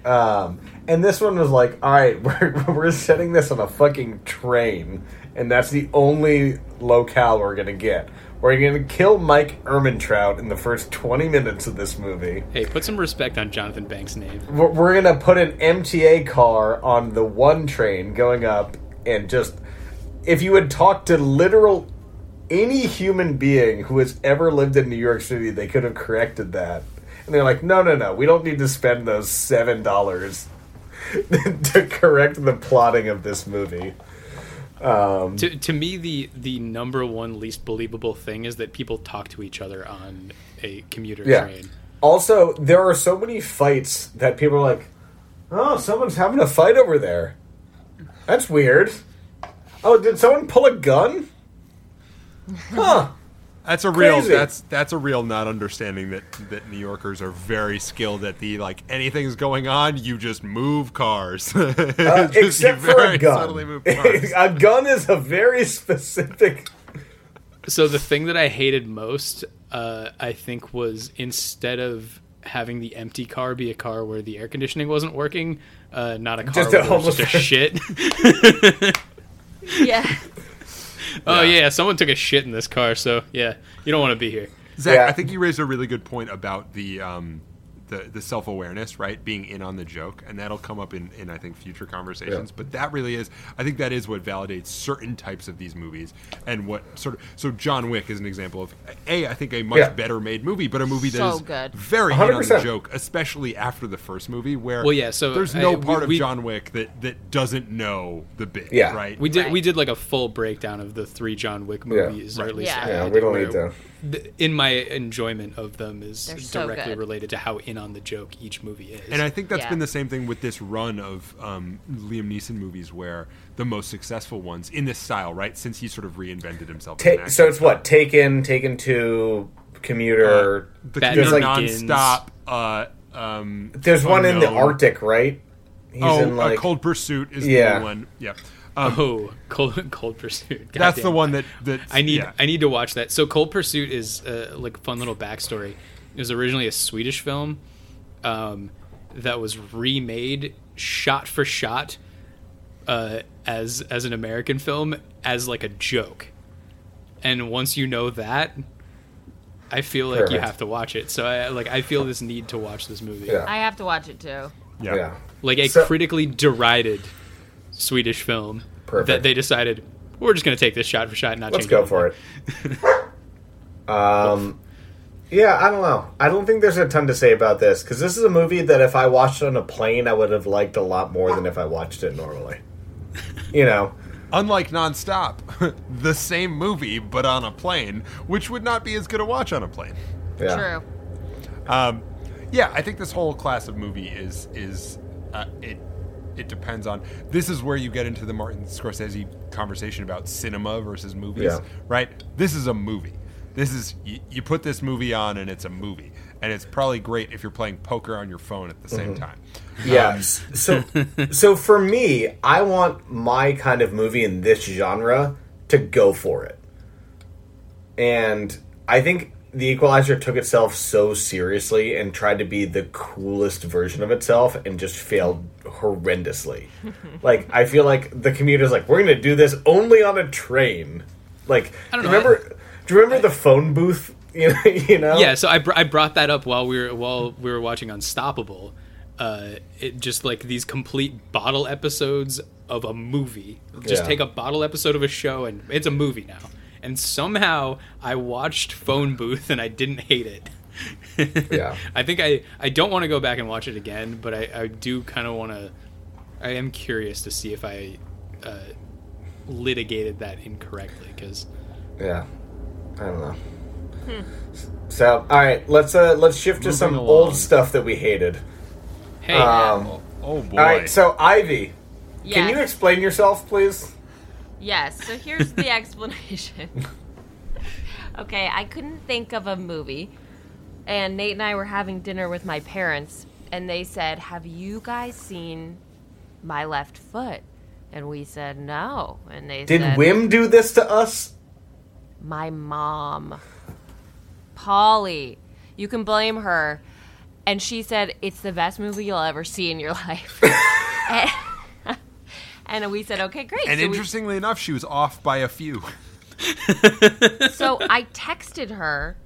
Um, and this one was like, all right, (laughs) we're, we're setting this on a fucking train, and that's the only locale we're gonna get. We're gonna kill Mike Ehrmantraut in the first twenty minutes of this movie. Hey, put some respect on Jonathan Banks' name. We're, we're gonna put an MTA car on the one train going up, and just if you had talked to literal any human being who has ever lived in New York City, they could have corrected that. And they're like, no, no, no, we don't need to spend those seven dollars (laughs) to correct the plotting of this movie. Um, To, to me, the the number one least believable thing is that people talk to each other on a commuter Yeah. train. Also, there are so many fights that people are like, "Oh, someone's having a fight over there." That's weird. Oh, did someone pull a gun? Huh. That's a real. Crazy. That's that's a real not understanding that that New Yorkers are very skilled at the like anything's going on, you just move cars. (laughs) Uh, Just except for a gun. subtly move cars. (laughs) a gun is a very specific. So the thing that I hated most, uh, I think, was instead of having the empty car be a car where the air conditioning wasn't working, uh, not a car Just a where there was homeless just a shit. (laughs) Yeah. Oh Yeah. yeah, someone took a shit in this car, so yeah, you don't want to be here. Zach, Yeah. I think you raised a really good point about the um, the, the self awareness, right? Being in on the joke, and that'll come up in, in I think future conversations. Yeah. But that really is, I think that is what validates certain types of these movies, and what sort of. So John Wick is an example of a I think a much Yeah. better made movie, but a movie that So is good. very in on the joke, especially after the first movie, where Well, yeah, so there's I- no we- part of we- John Wick that that doesn't know the bit, Yeah. right? We did Right. we did like a full breakdown of the three John Wick Yeah. movies, or at least Yeah. I Yeah, we don't where need to. Th- In my enjoyment of them is They're so directly good. related to how in on the joke each movie is. And I think that's Yeah. been the same thing with this run of um, Liam Neeson movies, where the most successful ones in this style, right? Since he sort of reinvented himself. Ta- actor. so it's what Taken, Taken Two, Commuter. the Batman there's like Begins. nonstop. Uh, um, there's one in the Arctic, right? He's oh, in like uh, Cold Pursuit is Yeah. the new one. Yeah, um, oh, (laughs) Cold, Cold Pursuit. that's the one that that I need yeah. I need to watch that. So Cold Pursuit is uh, like a fun little backstory. It was originally a Swedish film um, that was remade shot for shot uh, as as an American film as like a joke. And once you know that, I feel like you have to watch it. So I like I feel this need to watch this movie. Yeah. I have to watch it too. yeah. yeah. Like a So- critically derided Swedish film Perfect. that they decided we're just going to take this shot for shot and not change it. Let's change go anything." for it. (laughs) um, yeah, I don't know. I don't think there's a ton to say about this because this is a movie that if I watched on a plane, I would have liked a lot more than if I watched it normally. You know, (laughs) Unlike Nonstop, (laughs) the same movie but on a plane, which would not be as good a watch on a plane. yeah. True. Um, yeah, I think this whole class of movie is is uh, it. It depends on. This is where you get into the Martin Scorsese conversation about cinema versus movies, Yeah. right? This is a movie. This is you, you put this movie on and it's a movie, and it's probably great if you're playing poker on your phone at the same Mm-hmm. time. Yes. (laughs) So, so for me, I want my kind of movie in this genre to go for it. And I think The Equalizer took itself so seriously and tried to be the coolest version of itself and just failed horrendously. (laughs) like, I feel like the commuter's like, we're going to do this only on a train. Like, I don't do know, you remember? do you remember the phone booth? (laughs) You know, you know? Yeah, so I, br- I brought that up while we were while we were watching Unstoppable. Uh, it just like these complete bottle episodes of a movie. Just Yeah. take a bottle episode of a show and it's a movie now. And somehow I watched Phone Booth and I didn't hate it. (laughs) Yeah. I think I I don't want to go back and watch it again, but I, I do kind of want to. I am curious to see if I uh, litigated that incorrectly because Yeah, I don't know. So, all right, let's uh let's shift to some along. old stuff that we hated. hey, Um, Oh, oh boy! all right, so Ivy, Yes. can you explain yourself, please? Yes. So here's the (laughs) explanation. (laughs) okay, I couldn't think of a movie, and Nate and I were having dinner with my parents, and they said, "Have you guys seen My Left Foot?" And we said no, and they Did said, Wim do this to us? "My mom, Polly, you can blame her." And she said, "It's the best movie you'll ever see in your (laughs) life." and, and we said, "Okay, great." and So we- interestingly enough, she was off by a few. (laughs) (laughs) so I texted her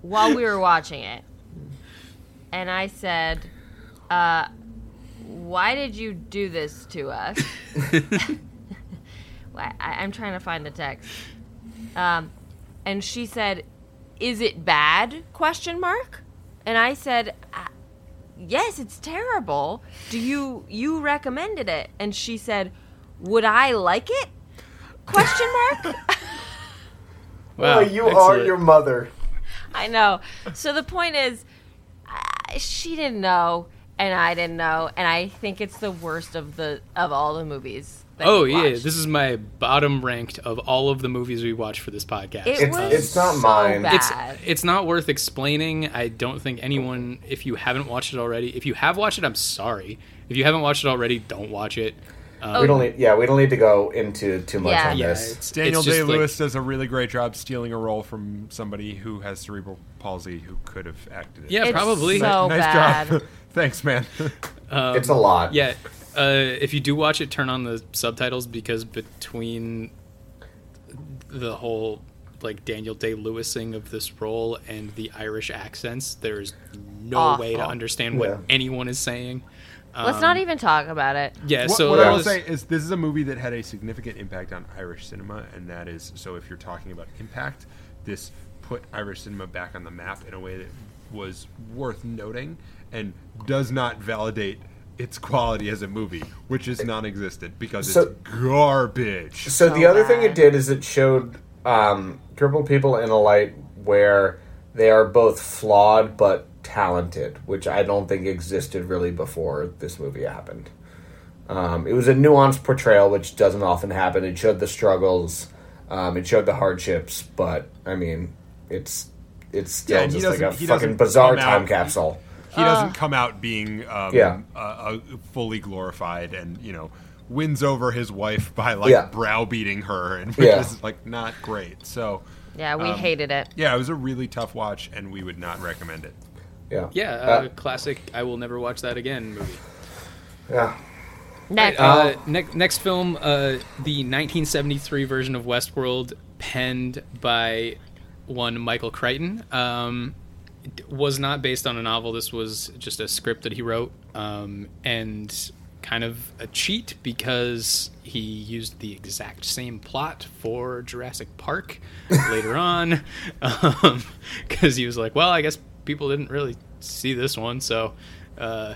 while we were watching it, and I said, uh, "Why did you do this to us?" (laughs) I, I'm trying to find the text. Um, and she said, "Is it bad?" Question mark. And I said, "Uh, "Yes, it's terrible. Do you you recommended it?" And she said, "Would I like it?" Question mark. (laughs) wow, oh, you are your mother. I know. So the point is, uh, she didn't know, and I didn't know, and I think it's the worst of the of all the movies. That Oh we yeah, watched. this is my bottom ranked of all of the movies we watched for this podcast. It It's- was it's not so mine. Bad. it's it's not worth explaining. I don't think anyone if you haven't watched it already, if you have watched it, I'm sorry. If you haven't watched it already, don't watch it. Um, We don't need. Yeah, we don't need to go into too much Yeah. on yeah, this. it's Daniel it's just Day like- Lewis does a really great job stealing a role from somebody who has cerebral palsy who could have acted it. yeah, It's probably. so nice bad. job. (laughs) Thanks, man. Um, it's a lot. Yeah, uh, if you do watch it, turn on the subtitles because between the whole like Daniel Day Lewising of this role and the Irish accents, there's no Awful. way to understand what Yeah. anyone is saying. Let's not even talk about it. Yeah, What, so what that I will was- say is this is a movie that had a significant impact on Irish cinema, and that is so. If you're talking about impact, this put Irish cinema back on the map in a way that was worth noting, and does not validate its quality as a movie, which is non-existent because So- it's garbage. So So the other thing it did is it showed um, crippled people in a light where they are both flawed but talented, which I don't think existed really before this movie happened. Um, it was a nuanced portrayal, which doesn't often happen. It showed the struggles, um, it showed the hardships, but I mean, it's it's still Yeah, just like a fucking bizarre time out- capsule. He doesn't come out being um, Yeah. uh, uh, fully glorified, and you know wins over his wife by like Yeah. browbeating her, and which (laughs) Yeah. is like not great. So. Yeah, we Um, hated it. Yeah, it was a really tough watch, and we would not recommend it. Yeah, Yeah, uh, Uh, classic. I will never watch that again movie. yeah. Next. Uh, ne- next film, uh, the 1973 version of Westworld, penned by one Michael Crichton, um, d- was not based on a novel. This was just a script that he wrote, um, and kind of a cheat because he used the exact same plot for Jurassic Park (laughs) later on, because he was like, "Well, I guess people didn't really see this one, so." Uh,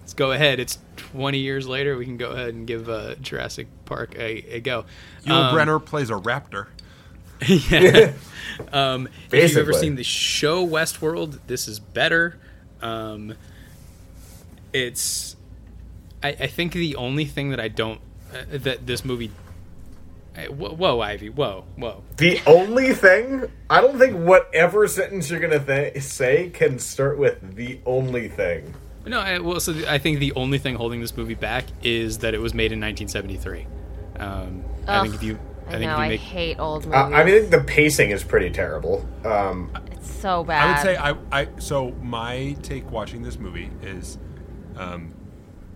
let's go ahead. It's 20 years later. We can go ahead and give uh, Jurassic Park a, a go. Yul Um, Brynner plays a raptor. (laughs) yeah. (laughs) um, if you've ever seen the show Westworld, this is better. Um, it's, I, I think the only thing that I don't uh, that this movie. I- Whoa, whoa, Ivy! Whoa, whoa! The only thing, I don't think whatever sentence you're gonna th- say can start with the only thing. No, I, well, so I think the only thing holding this movie back is that it was made in 1973. Um, I think if you, I, I know. if I make hate old movies. Uh, I mean, the pacing is pretty terrible. Um, it's so bad. I would say I, I so my take watching this movie is um,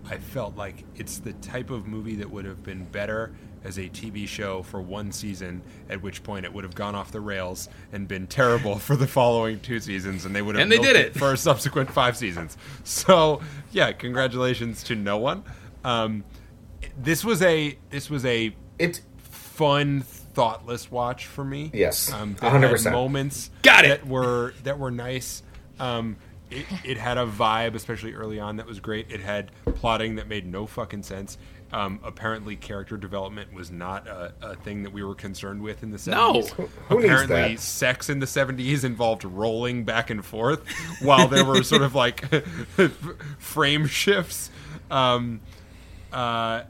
I felt like it's the type of movie that would have been better as a TV show for one season, at which point it would have gone off the rails and been terrible for the following two seasons, and they would have And they milked did it. for a subsequent five seasons. So yeah, congratulations to no one. Um, this was a this was a it's fun, thoughtless watch for me. Yes, um, 100%. moments Got it. that were that were nice. Um, it, it had a vibe, especially early on, that was great. It had plotting that made no fucking sense. Um, apparently, character development was not a, a thing that we were concerned with in the No. 70s. Who needs apparently, that? sex in the 70s involved rolling back and forth (laughs) while there were sort of like (laughs) frame shifts. Um, uh,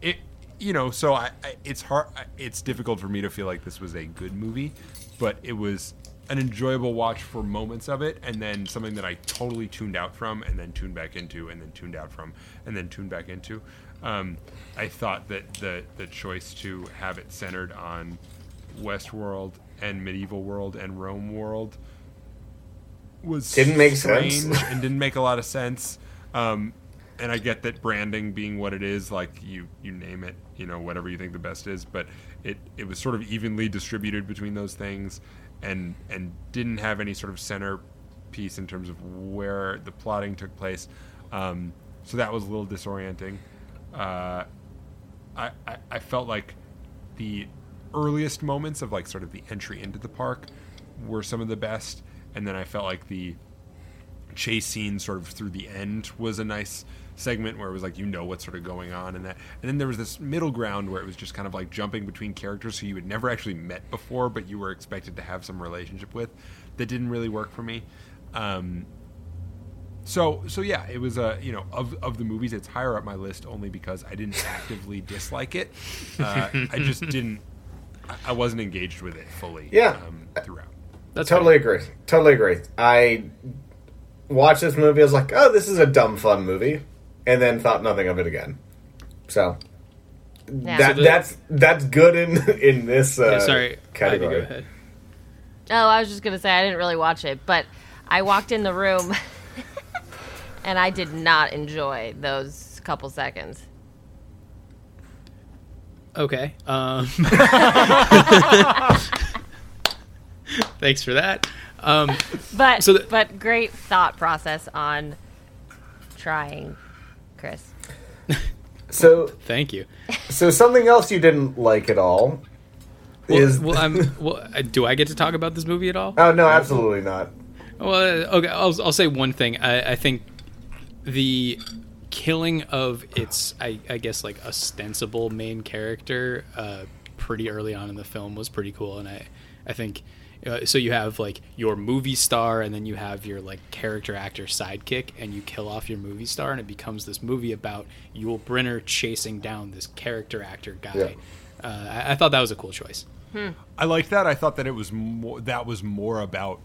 it you know so I, I it's hard it's difficult for me to feel like this was a good movie but it was an enjoyable watch for moments of it and then something that i totally tuned out from and then tuned back into and then tuned out from and then tuned back into um, i thought that the the choice to have it centered on westworld and medieval world and rome world was Didn't make sense. and didn't make a lot of sense. Um, and I get that branding being what it is, like you you name it, you know, whatever you think the best is, but it it was sort of evenly distributed between those things, and and didn't have any sort of center piece in terms of where the plotting took place. Um, so that was a little disorienting. Uh, I, I, I felt like the earliest moments of like sort of the entry into the park were some of the best, and then I felt like the chase scene sort of through the end was a nice segment where it was like you know what's sort of going on and that and then there was this middle ground where it was just kind of like jumping between characters who you had never actually met before but you were expected to have some relationship with that didn't really work for me um, so so yeah it was a you know of of the movies it's higher up my list only because i didn't actively (laughs) dislike it uh, i just didn't I- i wasn't engaged with it fully Yeah. um, throughout That's totally agree. Totally agree. I watched this movie. I was like, "Oh, this is a dumb fun movie," and then thought nothing of it again. So Yeah. that So the- that's that's good in (laughs) in this uh, Yeah, sorry, category. go ahead. Oh, I was just gonna say I didn't really watch it, but I walked in the room (laughs) and I did not enjoy those couple seconds. Okay. Um, (laughs) Thanks for that. Um, But So the- but great thought process on trying, Chris. (laughs) So, thank you. so something else you didn't like at all Well, is. well, I'm, (laughs) well, uh, do I get to talk about this movie at all? oh no, absolutely not. Well, uh, okay, I'll, I'll say one thing. I, I think the killing of its, I, I guess, like ostensible main character, uh, pretty early on in the film was pretty cool, and I, I think. Uh, so you have like your movie star, and then you have your like character actor sidekick, and you kill off your movie star, and it becomes this movie about Yul Brynner chasing down this character actor guy. Yeah. Uh, I, I thought that was a cool choice. I liked that. I thought that it was more that was more about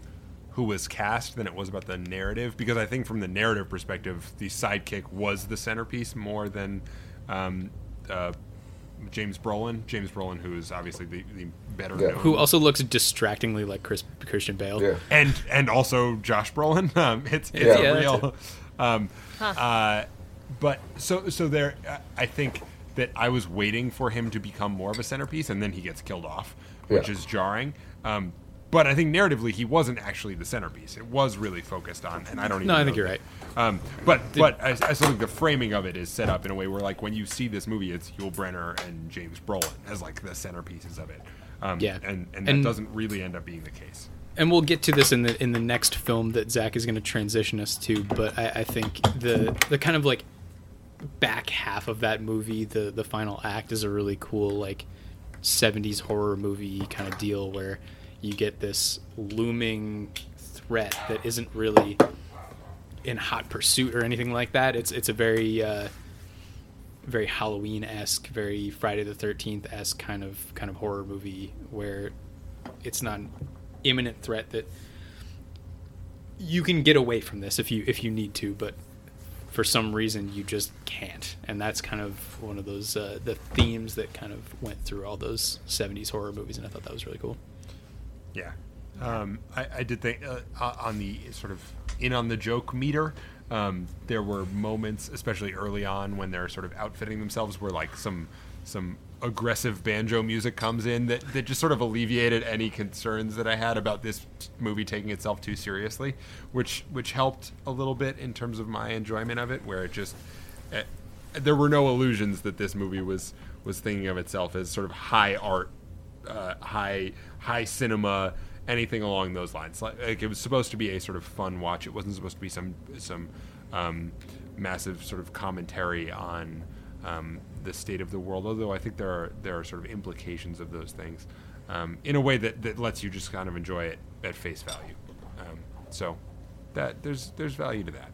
who was cast than it was about the narrative because I think from the narrative perspective, the sidekick was the centerpiece more than um, uh, James Brolin. James Brolin, who is obviously the, the better Yeah. known, Who also looks distractingly like Chris, Christian Bale. Yeah. and and also Josh Brolin. (laughs) Um, it's it's Yeah. a Yeah, that's real. Um, uh, but so so there, uh, I think that I was waiting for him to become more of a centerpiece, and then he gets killed off, which Yeah. is jarring. Um, but I think narratively, he wasn't actually the centerpiece. It was really focused on, and I don't even. No, I think you're that- right. Um, but but I, I still think the framing of it is set up in a way where, like, when you see this movie, it's Yul Brynner and James Brolin as like the centerpieces of it. Um, Yeah. and and that And- doesn't really end up being the case. and we'll get to this in the in the next film that Zach is going to transition us to. But I, I think the the kind of like back half of that movie, the the final act, is a really cool like '70s horror movie kind of deal where you get this looming threat that isn't really in hot pursuit or anything like that. It's it's a very uh, very Halloween esque, very Friday the Thirteenth esque kind of kind of horror movie where it's not an imminent threat that you can get away from this if you if you need to, but for some reason you just can't, and that's kind of one of those uh, the themes that kind of went through all those '70s horror movies, and I thought that was really cool. Yeah, um, I, I did think uh, on the sort of in on the joke meter. Um, there were moments, especially early on, when they're sort of outfitting themselves, where like some some aggressive banjo music comes in that, that just sort of alleviated any concerns that I had about this movie taking itself too seriously, which which helped a little bit in terms of my enjoyment of it, where it just eh, there were no illusions that this movie was was thinking of itself as sort of high art uh, high high cinema, anything along those lines. Like, like it was supposed to be a sort of fun watch. It wasn't supposed to be some some um, massive sort of commentary on um, the state of the world. Although I think there are there are sort of implications of those things um, in a way that, that lets you just kind of enjoy it at face value. Um, so that there's there's value to that.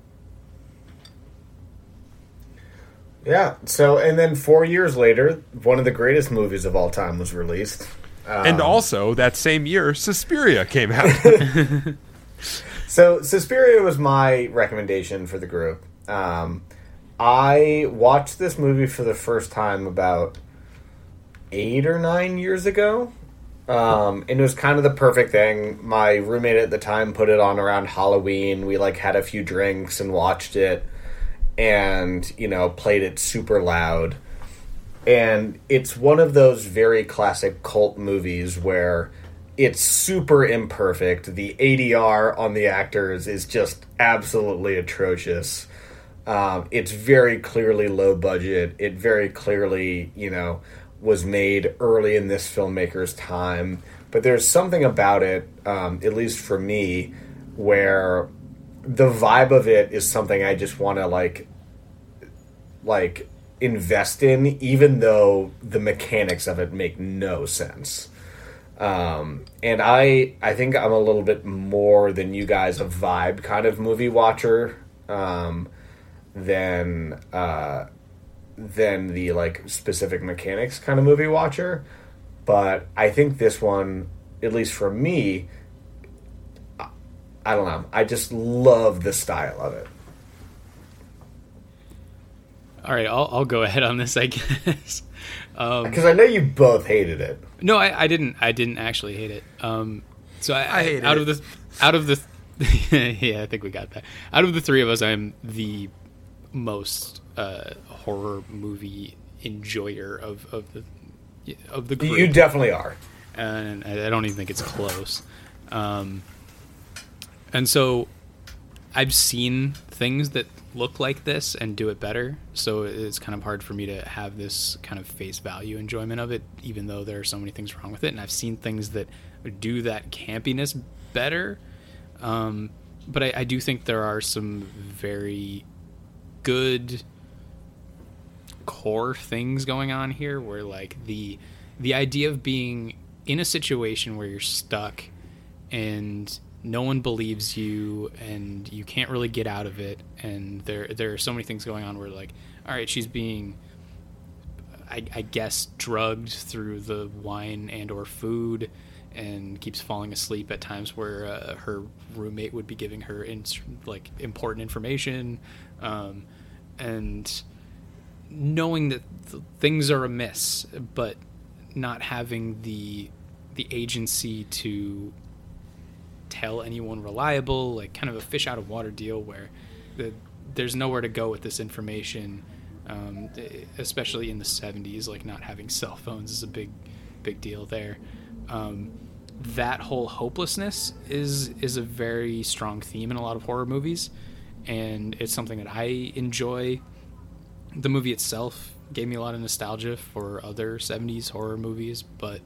Yeah. So, and then four years later, one of the greatest movies of all time was released. And also that same year, Suspiria came out. (laughs) (laughs) So, Suspiria was my recommendation for the group. Um, I watched this movie for the first time about eight or nine years ago. Um, and it was kind of the perfect thing. My roommate at the time put it on around Halloween. We like had a few drinks and watched it and, you know, played it super loud. And it's one of those very classic cult movies where it's super imperfect. The ADR on the actors is just absolutely atrocious. Um, it's very clearly low budget. It very clearly, you know, was made early in this filmmaker's time. But there's something about it, um, at least for me, where the vibe of it is something I just want to like, like invest in, even though the mechanics of it make no sense. Um, and I, I think I'm a little bit more than you guys a vibe kind of movie watcher. Um, than uh, than the like specific mechanics kind of movie watcher. But I think this one, at least for me, I, I don't know. I just love the style of it. All right, I'll, I'll go ahead on this, I (laughs) guess. Um, Because I know you both hated it. no, I, I didn't. I didn't actually hate it. Um, so I, I hated out it. of the out of the (laughs) yeah, I think we got that. Out of the three of us, I'm the most uh, horror movie enjoyer of of the of the group. You definitely are. and I I don't even think it's close. Um, and so I've seen things that look like this and do it better. So it's kind of hard for me to have this kind of face value enjoyment of it, even though there are so many things wrong with it. And I've seen things that do that campiness better. Um, but I, I do think there are some very good core things going on here where like the the idea of being in a situation where you're stuck and no one believes you and you can't really get out of it and there there are so many things going on where like all right she's being I, I guess drugged through the wine and or food and keeps falling asleep at times where uh, her roommate would be giving her in, like important information um, and knowing that th- things are amiss but not having the the agency to tell anyone reliable, like kind of a fish out of water deal where the, there's nowhere to go with this information, um, especially in the 70s. Like not having cell phones is a big, big deal there. Um, that whole hopelessness is is a very strong theme in a lot of horror movies, and it's something that I enjoy. The movie itself gave me a lot of nostalgia for other 70s horror movies, but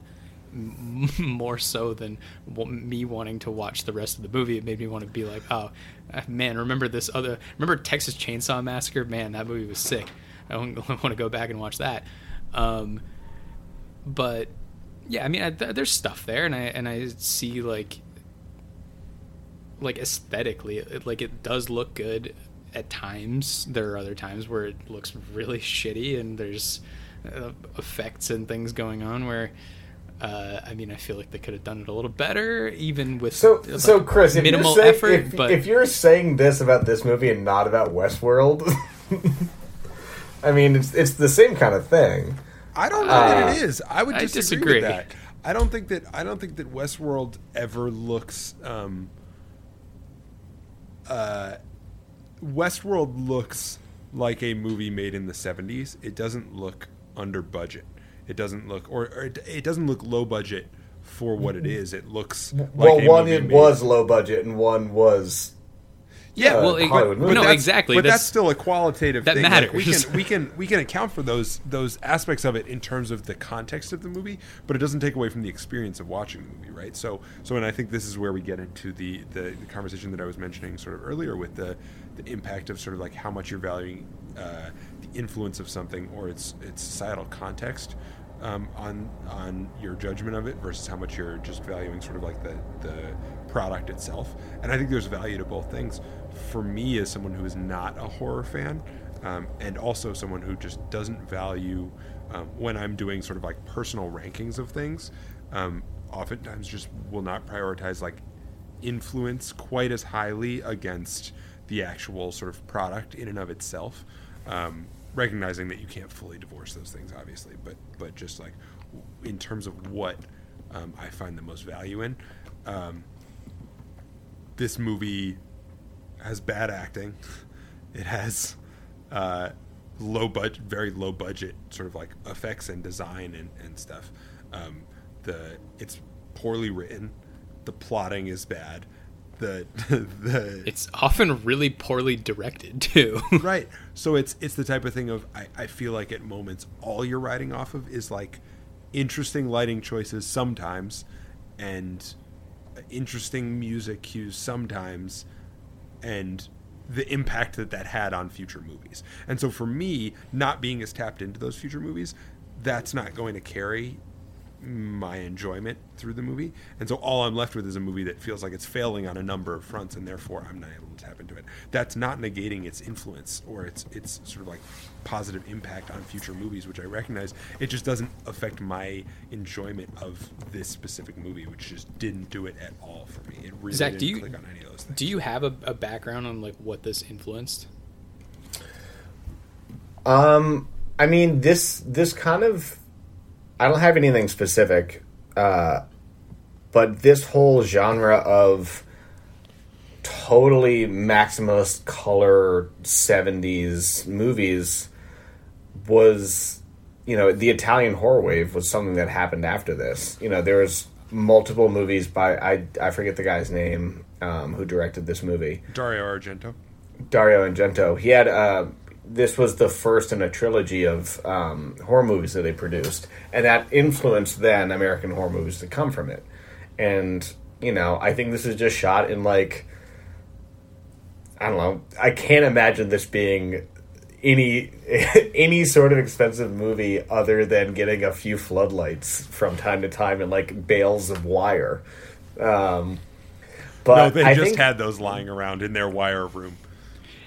(laughs) more so than me wanting to watch the rest of the movie. It made me want to be like, oh uh, man, remember this other? Remember Texas Chainsaw Massacre? Man, that movie was sick. I (laughs) want to go back and watch that. Um, but yeah, I mean, I, th- there's stuff there, and I and I see like like aesthetically, it, like it does look good at times. There are other times where it looks really shitty, and there's uh, effects and things going on where. Uh, I mean, I feel like they could have done it a little better, even with So, like, so Chris, if minimal you're saying, effort. if, but if you're saying this about this movie and not about Westworld, (laughs) I mean, it's it's the same kind of thing. I don't know that Uh, it is. I would disagree, I disagree, disagree. with that. I don't think that I don't think that Westworld ever looks. Um, uh, Westworld looks like a movie made in the '70s. It doesn't look under budget. It doesn't look, or, or it, it doesn't look low budget for what it is. It looks like well, a one it made- was low budget and one was yeah, uh, well, it- Hollywood movie. no, exactly. But that's, that's still a qualitative that thing. Like, we can we can we can account for those those aspects of it in terms of the context of the movie, but it doesn't take away from the experience of watching the movie, right? So so and I think this is where we get into the the, the conversation that I was mentioning sort of earlier with the the impact of sort of like how much you're valuing uh, the influence of something or its its societal context. Um, on on your judgment of it versus how much you're just valuing sort of like the the product itself, and I think there's value to both things. For me, as someone who is not a horror fan, um, and also someone who just doesn't value um, when I'm doing sort of like personal rankings of things, um, oftentimes just will not prioritize like influence quite as highly against the actual sort of product in and of itself. Um, recognizing that you can't fully divorce those things, obviously, but but just like in terms of what um, I find the most value in, um, this movie has bad acting. (laughs) It has uh, low budget, very low budget, sort of like effects and design and, and stuff. Um, the it's poorly written. The plotting is bad. The (laughs) the it's often really poorly directed too. (laughs) right. So it's it's the type of thing of I, I feel like at moments all you're riding off of is like interesting lighting choices sometimes and uh, interesting music cues sometimes and the impact that that had on future movies. And so for me, not being as tapped into those future movies, that's not going to carry my enjoyment through the movie. And so all I'm left with is a movie that feels like it's failing on a number of fronts and therefore I'm not able to tap into it. That's not negating its influence or its its sort of like positive impact on future movies, which I recognize. It just doesn't affect my enjoyment of this specific movie, which just didn't do it at all for me. It really Zach, didn't do you click on any of those things. do you have a, a background on like what this influenced? Um, I mean this this kind of I don't have anything specific, uh, but this whole genre of totally maximalist color '70s movies was, you know, the Italian horror wave was something that happened after this. You know, there was multiple movies by I I forget the guy's name um, who directed this movie. Dario Argento. Dario Argento. He had uh, this was the first in a trilogy of um, horror movies that they produced, and that influenced then American horror movies to come from it. And you know, I think this is just shot in like I don't know. I can't imagine this being any (laughs) any sort of expensive movie other than getting a few floodlights from time to time and like bales of wire. Um, but no, they I just think, had those lying around in their wire room.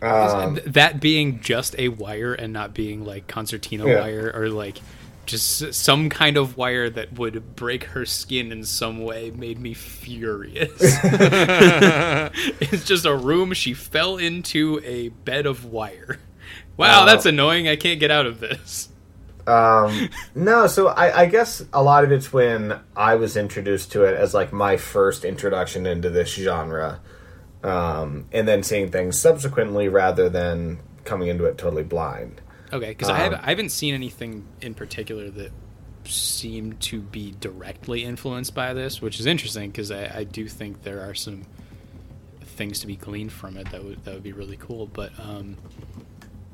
Um, that being just a wire and not being like concertina Yeah. wire or like just some kind of wire that would break her skin in some way made me furious. (laughs) (laughs) it's just a room she fell into a bed of wire. Wow, Uh, that's annoying. I can't get out of this. Um, (laughs) no, so I, I guess a lot of it's when I was introduced to it as like my first introduction into this genre, um, and then seeing things subsequently rather than coming into it totally blind. Okay, because I, Um, haven't, I haven't seen anything in particular that seemed to be directly influenced by this, which is interesting because I, I do think there are some things to be gleaned from it that would that would be really cool. But um,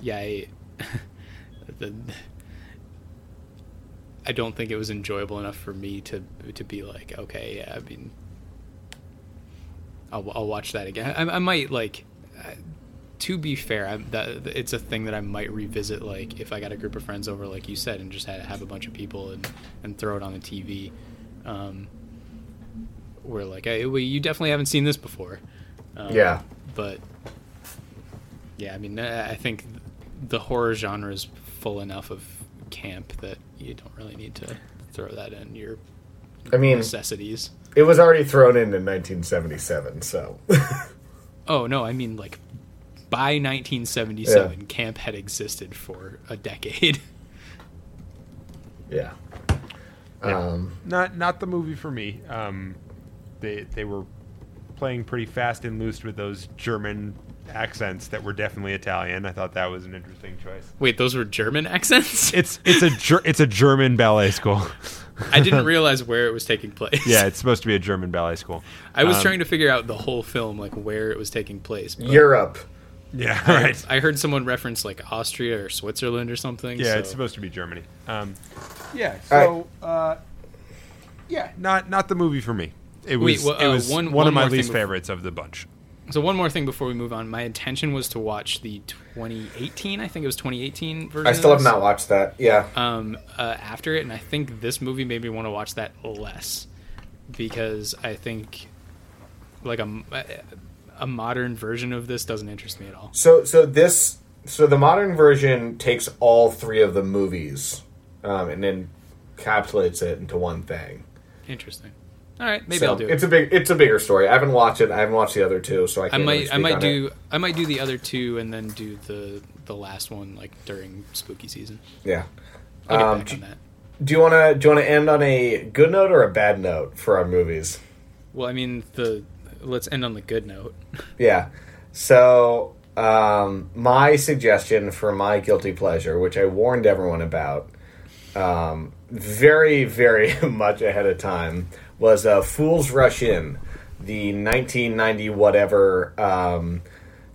yeah, I, (laughs) the, I don't think it was enjoyable enough for me to to be like, okay, yeah, I mean, I'll, I'll watch that again. I, I might like. uh, To be fair, I'm, that it's a thing that I might revisit, like if I got a group of friends over, like you said, and just had, to have a bunch of people and, and throw it on the TV. Um, we're like, hey, well, you definitely haven't seen this before. Um, Yeah. but yeah, I mean, I I think the horror genre is full enough of camp that you don't really need to throw that in your I mean, necessities. It was already thrown in in 1977, so (laughs) Oh no, I mean like by 1977, camp had existed for a decade. (laughs) yeah. Yeah. Um, Not not the movie for me. Um, they they were playing pretty fast and loose with those German accents that were definitely Italian. I thought that was an interesting choice. Wait, those were German accents? It's it's a Ger- it's a German ballet school. (laughs) I didn't realize where it was taking place. yeah, it's supposed to be a German ballet school. I was Um, trying to figure out the whole film, like where it was taking place. Europe. Yeah, I- right. I heard someone reference like Austria or Switzerland or something. Yeah, so- it's supposed to be Germany. Um, yeah, All so uh, yeah, not not the movie for me. It Wait, was well, it uh, was one- one, one of my least bef- favorites of the bunch. So one more thing before we move on. My intention was to watch the 2018. I think it was 2018 version. I still have not watched that. Yeah. Um, uh, after it, and I think this movie made me want to watch that less because I think like a a modern version of this doesn't interest me at all. So so this so the modern version takes all three of the movies um, and then encapsulates it into one thing. Interesting. All right, maybe So I'll do it. It's a big it's a bigger story. I haven't watched it. I haven't watched the other two, so I I can't. really might I speak might on do It. I might do the other two and then do the the last one like during spooky season. Yeah. I'll get Um, back do, on that. do you want to do you want to end on a good note or a bad note for our movies? Well, I mean the let's end on the good note. (laughs) Yeah. So um, my suggestion for my guilty pleasure, which I warned everyone about, um, very very (laughs) much ahead of time, was uh, "Fools Rush In," the 1990 whatever um,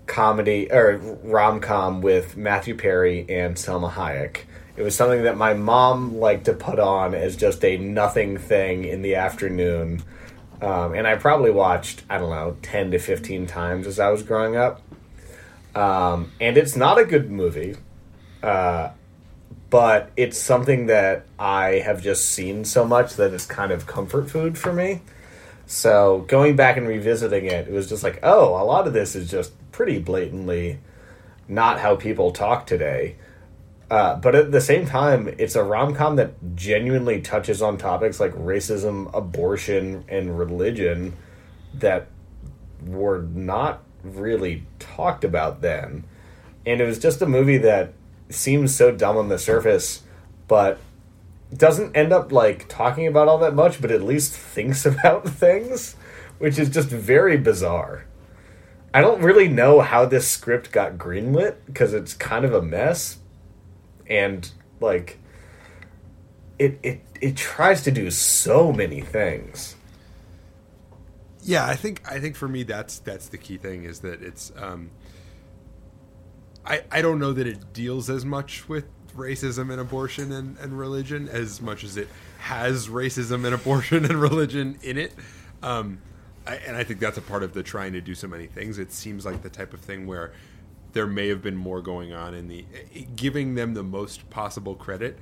comedy or rom com with Matthew Perry and Salma Hayek. It was something that my mom liked to put on as just a nothing thing in the afternoon. Um, and I probably watched, I don't know, 10 to 15 times as I was growing up. Um, and it's not a good movie, uh, but it's something that I have just seen so much that it's kind of comfort food for me. So going back and revisiting it, it was just like, oh, a lot of this is just pretty blatantly not how people talk today. Uh, but at the same time, it's a rom com that genuinely touches on topics like racism, abortion, and religion that were not really talked about then. And it was just a movie that seems so dumb on the surface, but doesn't end up like talking about all that much, but at least thinks (laughs) about things, which is just very bizarre. I don't really know how this script got greenlit because it's kind of a mess, and like it it it tries to do so many things yeah, I think I think for me that's that's the key thing is that it's um, I I don't know that it deals as much with racism and abortion and, and religion as much as it has racism and abortion and religion in it. Um, I, and I think that's a part of the trying to do so many things. It seems like the type of thing where there may have been more going on in the giving them the most possible credit.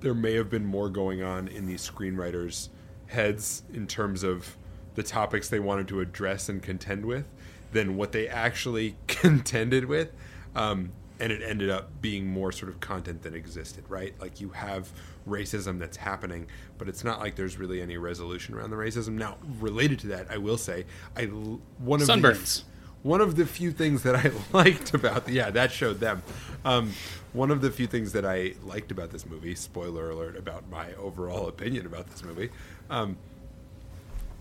There may have been more going on in these screenwriters' heads in terms of the topics they wanted to address and contend with than what they actually (laughs) contended with. Um, and it ended up being more sort of content than existed, right? Like you have racism that's happening, but it's not like there's really any resolution around the racism. Now, related to that, I will say, I one of Sunburns. the one of the few things that I (laughs) liked about the, yeah that showed them. Um, one of the few things that I liked about this movie, spoiler alert about my overall opinion about this movie, um,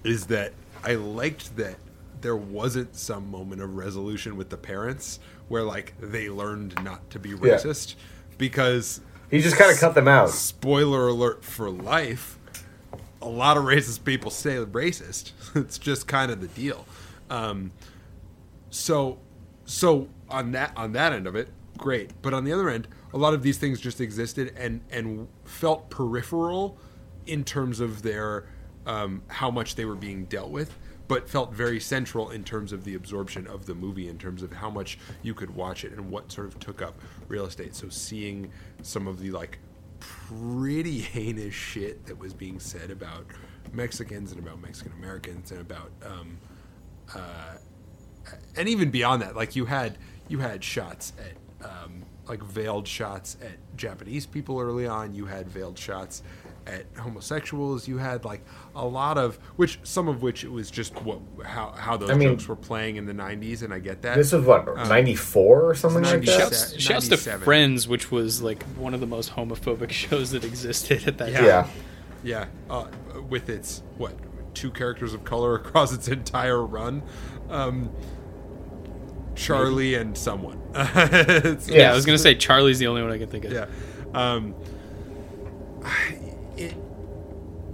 is that I liked that there wasn't some moment of resolution with the parents where like they learned not to be Yeah. racist because He just kind of cut them out. spoiler alert for life a lot of racist people stay racist (laughs) it's just kind of the deal um, so so on that on that end of it great but on the other end a lot of these things just existed and and felt peripheral in terms of their um, how much they were being dealt with but felt very central in terms of the absorption of the movie in terms of how much you could watch it and what sort of took up real estate so seeing some of the like pretty (laughs) heinous shit that was being said about Mexicans and about Mexican Americans and about um, uh, and even beyond that, like you had you had shots at um, like veiled shots at Japanese people early on. You had veiled shots at homosexuals. You had like a lot of which some of which it was just what how how those I mean- jokes were playing in the '90s, and I get that. This was what ninety four or something like 97. that. Shouts, shouts to Friends, which was like one of the most homophobic (laughs) shows that existed at that Yeah. time. Yeah. Yeah, uh, with its what two characters of color (laughs) across its entire run, um, Charlie and someone. (laughs) Yeah, I was gonna say Charlie's the only one I can think of. yeah. Um, it,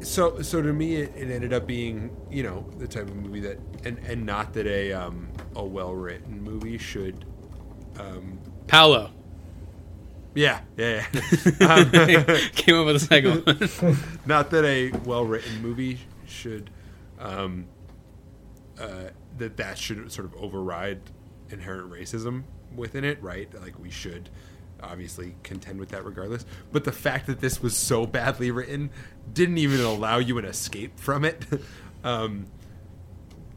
so so to me, it, it ended up being you know the type of movie that and and not that a um, a well written movie should. Um, Paolo yeah, yeah, yeah. (laughs) Um, (laughs) came up with a second (laughs) one. not that a well-written movie should um, uh, that that should sort of override inherent racism within it right like we should obviously contend with that regardless but the fact that this was so badly written didn't even allow you an escape from it (laughs) um,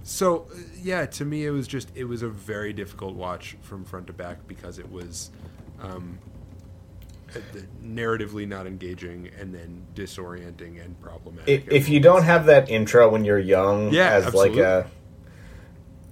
so uh, yeah to me it was just it was a very difficult watch from front to back because it was um, uh, narratively not engaging and then disorienting and problematic. If, if you don't have that intro when you're young, Yeah, as absolutely. like a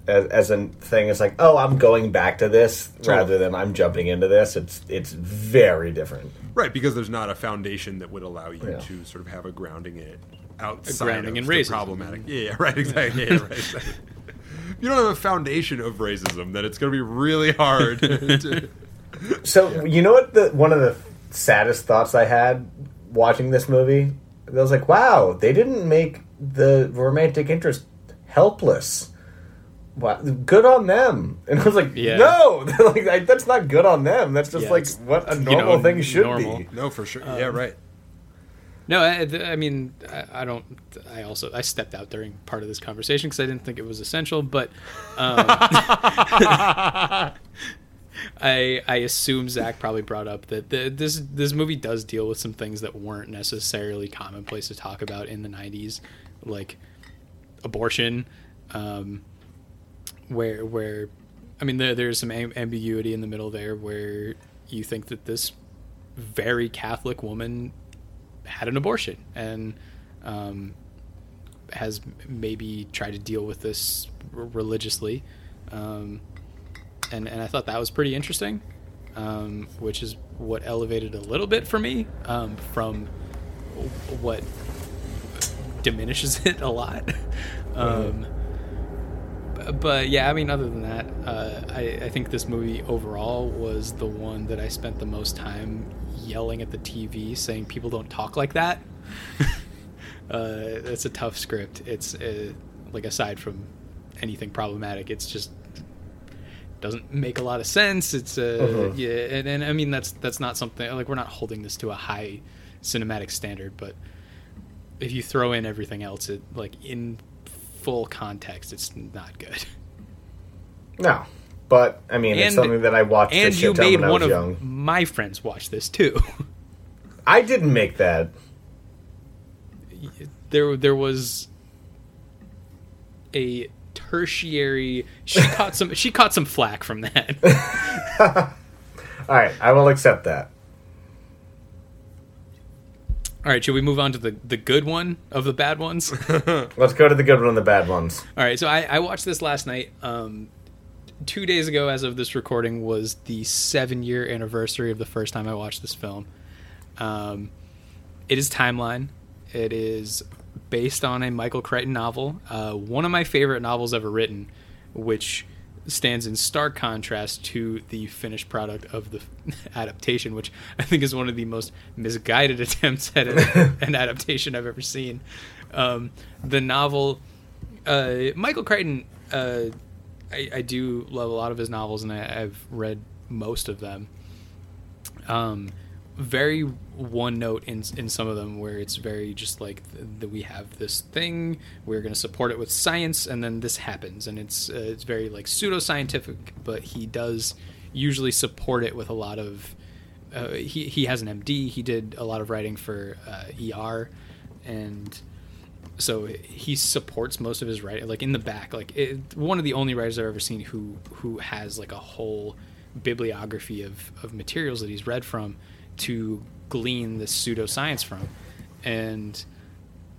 as, as a thing, it's like, oh, I'm going back to this Totally. rather than I'm jumping into this. It's it's very different. right, because there's not a foundation that would allow you Yeah. to sort of have a grounding in it outside grounding of in the racism. problematic. Yeah, yeah, right, exactly. Yeah, right, exactly. If (laughs) you don't have a foundation of racism, then it's going to be really hard. to, (laughs) So you know what? The one of the saddest thoughts I had watching this movie, I was like, wow, they didn't make the romantic interest helpless. Wow, good on them. And I was like, Yeah. no, (laughs) like I, that's not good on them. That's just Yeah, like what a you normal know, thing should normal. be. no, for sure. yeah, right. No, I, I mean, I, I don't. I also I stepped out during part of this conversation because I didn't think it was essential. But um, (laughs) I I assume Zach probably brought up that the, this this movie does deal with some things that weren't necessarily commonplace to talk about in the '90s, like abortion, um, where where I mean there, there's some am- ambiguity in the middle there where you think that this very Catholic woman had an abortion and um, has maybe tried to deal with this r- religiously. Um, and, and I thought that was pretty interesting, um, which is what elevated a little bit for me um, from what diminishes (laughs) it a lot. Um, b- but yeah, I mean, other than that, uh, I, I think this movie overall was the one that I spent the most time yelling at the TV, saying people don't talk like that. (laughs) uh, it's a tough script. It's uh, like aside from anything problematic, it's just doesn't make a lot of sense. It's uh, Mhm. yeah, and, and I mean that's that's not something like we're not holding this to a high cinematic standard, but if you throw in everything else, it like in full context, it's not good. No, but I mean, it's something that I watched. And you made when one of young. my friends watch this too. I didn't make that. there there was a tertiary she (laughs) caught some she caught some flack from that. (laughs) All right, I will accept that. All right, should we move on to the the good one of the bad ones? (laughs) Let's go to the good one and the bad ones. All right, so I, I watched this last night. Um, two days ago, as of this recording, was the seven year anniversary of the first time I watched this film. Um, it is Timeline. It is based on a Michael Crichton novel, uh, one of my favorite novels ever written, which stands in stark contrast to the finished product of the (laughs) adaptation, which I think is one of the most misguided (laughs) attempts at an, (laughs) an adaptation I've ever seen. Um, the novel, uh, Michael Crichton, uh, I, I do love a lot of his novels, and I, I've read most of them. Um, very one note in in some of them where it's very just like that we have this thing we're going to support it with science and then this happens. And it's uh, it's very like pseudo scientific but he does usually support it with a lot of uh, he he has an MD he did a lot of writing for uh, ER and so he supports most of his writing like in the back. Like it, one of the only writers i've ever seen who who has like a whole bibliography of of materials that he's read from to glean this pseudoscience from and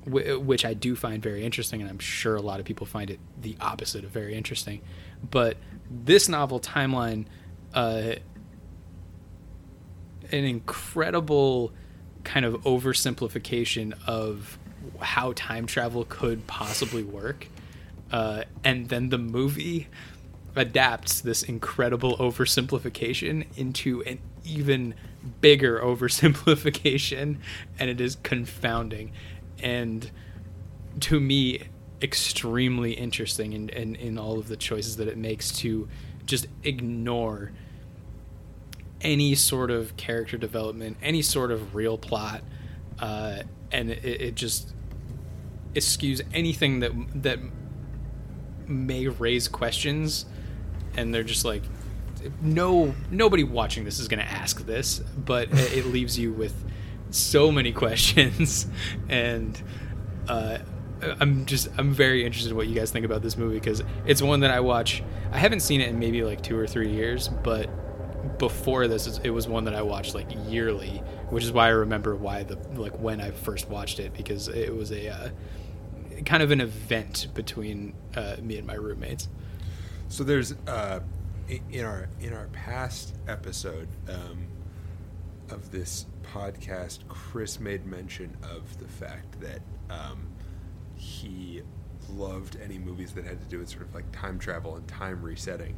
w- which i do find very interesting and i'm sure a lot of people find it the opposite of very interesting but this novel timeline uh an incredible kind of oversimplification of how time travel could possibly work. Uh, and then the movie adapts this incredible oversimplification into an even bigger (laughs) oversimplification, and it is confounding. And to me, extremely interesting in, in, in all of the choices that it makes to just ignore any sort of character development, any sort of real plot, uh, and it, it just eschews anything that that may raise questions, and they're just like, no, nobody watching this is going to ask this, but it, leaves you with so many (laughs) questions, and uh, I'm just I'm very interested in what you guys think about this movie because it's one that I watch. I haven't seen it in maybe like two or three years, but before this it was one that I watched like yearly, which is why I remember why the like when I first watched it because it was a uh, kind of an event between uh, me and my roommates. So there's uh, in our in our past episode um, of this podcast, Chris made mention of the fact that um, he loved any movies that had to do with sort of like time travel and time resetting.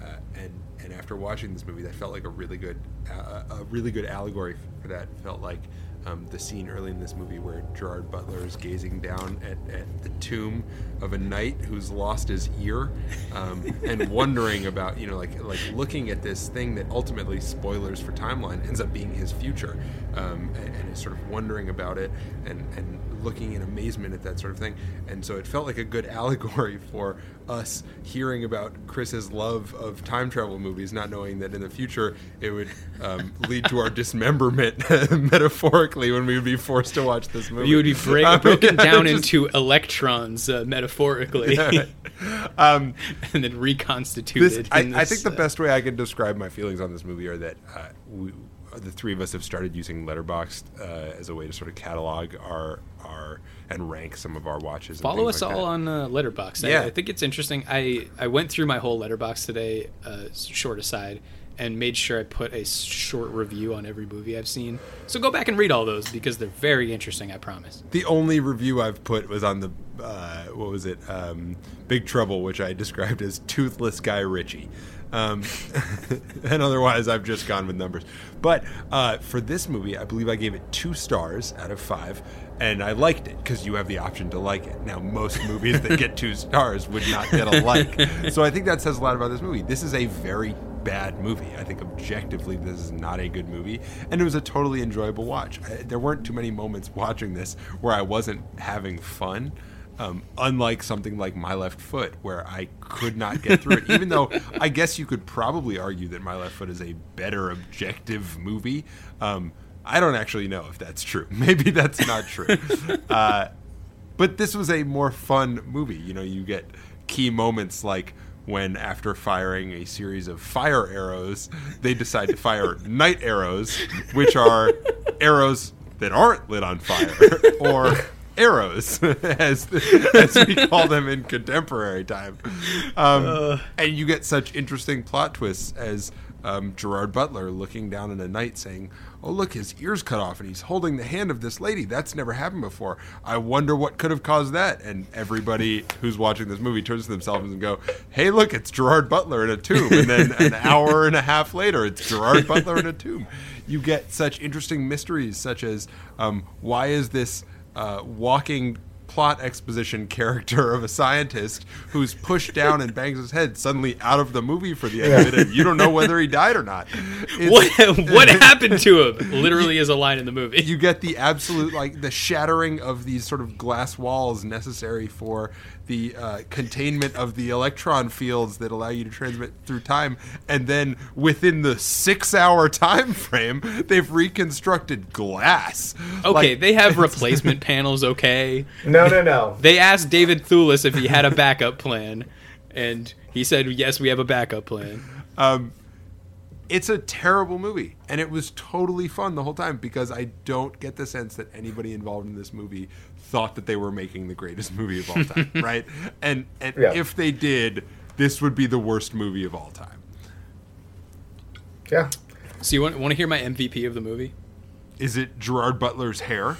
Uh, and and after watching this movie, that felt like a really good uh, a really good allegory for that. Felt like um, the scene early in this movie where Gerard Butler is gazing down at, at the tomb of a knight who's lost his ear, um, and (laughs) wondering about you know like like looking at this thing that ultimately spoilers for timeline ends up being his future, um, and, and is sort of wondering about it and and looking in amazement at that sort of thing. And so it felt like a good (laughs) allegory for us hearing about Chris's love of time travel movies, not knowing that in the future it would um, (laughs) lead to our dismemberment (laughs) metaphorically when we would be forced to watch this movie. You would be break, Um, broken yeah, down just- into electrons uh, metaphorically, Yeah, right. um, and then reconstituted. this, I, in I this, think the uh, best way I can describe my feelings on this movie are that uh, we, the three of us have started using Letterboxd uh, as a way to sort of catalog our our and rank some of our watches. Follow us like all that. on uh, Letterboxd. Yeah. I, I think it's interesting. I I went through my whole Letterboxd today, uh, short aside, and made sure I put a short review on every movie I've seen. So go back and read all those because they're very interesting. I promise. The only review I've put was on the uh, what was it? Um, Big Trouble, which I described as toothless Guy Ritchie. Um, (laughs) and otherwise, I've just gone with numbers. But uh, for this movie, I believe I gave it two stars out of five, and I liked it because you have the option to like it. Now, most (laughs) movies that get two stars would not get a like. (laughs) So I think that says a lot about this movie. This is a very bad movie. I think objectively, this is not a good movie, and it was a totally enjoyable watch. I, there weren't too many moments watching this where I wasn't having fun. Um, unlike something like My Left Foot, where I could not get through it, (laughs) even though I guess you could probably argue that My Left Foot is a better objective movie. Um, I don't actually know if that's true. (laughs) Maybe that's not true. (laughs) Uh, but this was a more fun movie. You know, you get key moments like when, after firing a series of fire arrows, they decide to fire night arrows, which are arrows that aren't lit on fire, or arrows, (laughs) as as we call them in contemporary time. Um, and you get such interesting plot twists as um, Gerard Butler looking down in a knight saying, "Oh, look, his ears cut off, and he's holding the hand of this lady. That's never happened before. I wonder what could have caused that." And everybody who's watching this movie turns to themselves and go, "Hey, look, it's Gerard Butler in a tomb." And then an (laughs) hour and a half later, it's Gerard Butler in a tomb. You get such interesting mysteries, such as um, why is this uh, walking plot exposition character of a scientist who's pushed down and bangs his head suddenly out of the movie for the end of it, and you don't know whether he died or not. It's- What (laughs) what happened to him? Literally, is a line in the movie. you get the absolute like the shattering of these sort of glass walls necessary for the uh, containment of the electron fields that allow you to transmit through time and then within the six hour (laughs) time frame they've reconstructed glass Okay, Like, they have replacement (laughs) panels. Okay, No, no, no. they asked David Thewlis if he had a backup plan, and he said, "Yes, we have a backup plan." Um, it's a terrible movie, and it was totally fun the whole time because I don't get the sense that anybody involved in this movie thought that they were making the greatest (laughs) movie of all time, (laughs) right? And and Yeah. if they did, this would be the worst movie of all time. Yeah. So you want want to hear my MVP of the movie? Is it Gerard Butler's hair?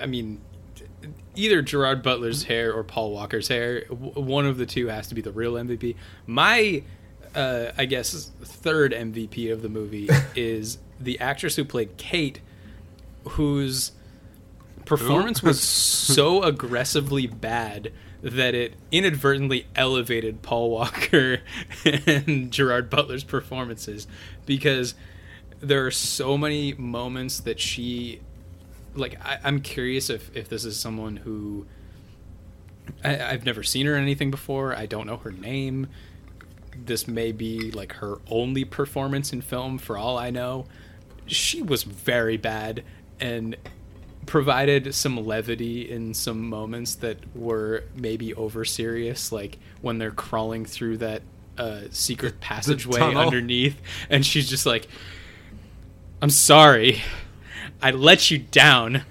I mean, either Gerard Butler's hair or Paul Walker's hair. One of the two has to be the real MVP. My, uh, I guess, third MVP of the movie (laughs) is the actress who played Kate, whose performance was (laughs) so aggressively bad that it inadvertently elevated Paul Walker (laughs) and Gerard Butler's performances because there are so many moments that she like I, I'm curious if if this is someone who I, I've never seen her in anything before. I don't know her name. This may be like her only performance in film, for all I know. She was very bad and provided some levity in some moments that were maybe over serious, like when they're crawling through that uh, secret passageway underneath, and she's just like, "I'm sorry, I let you down.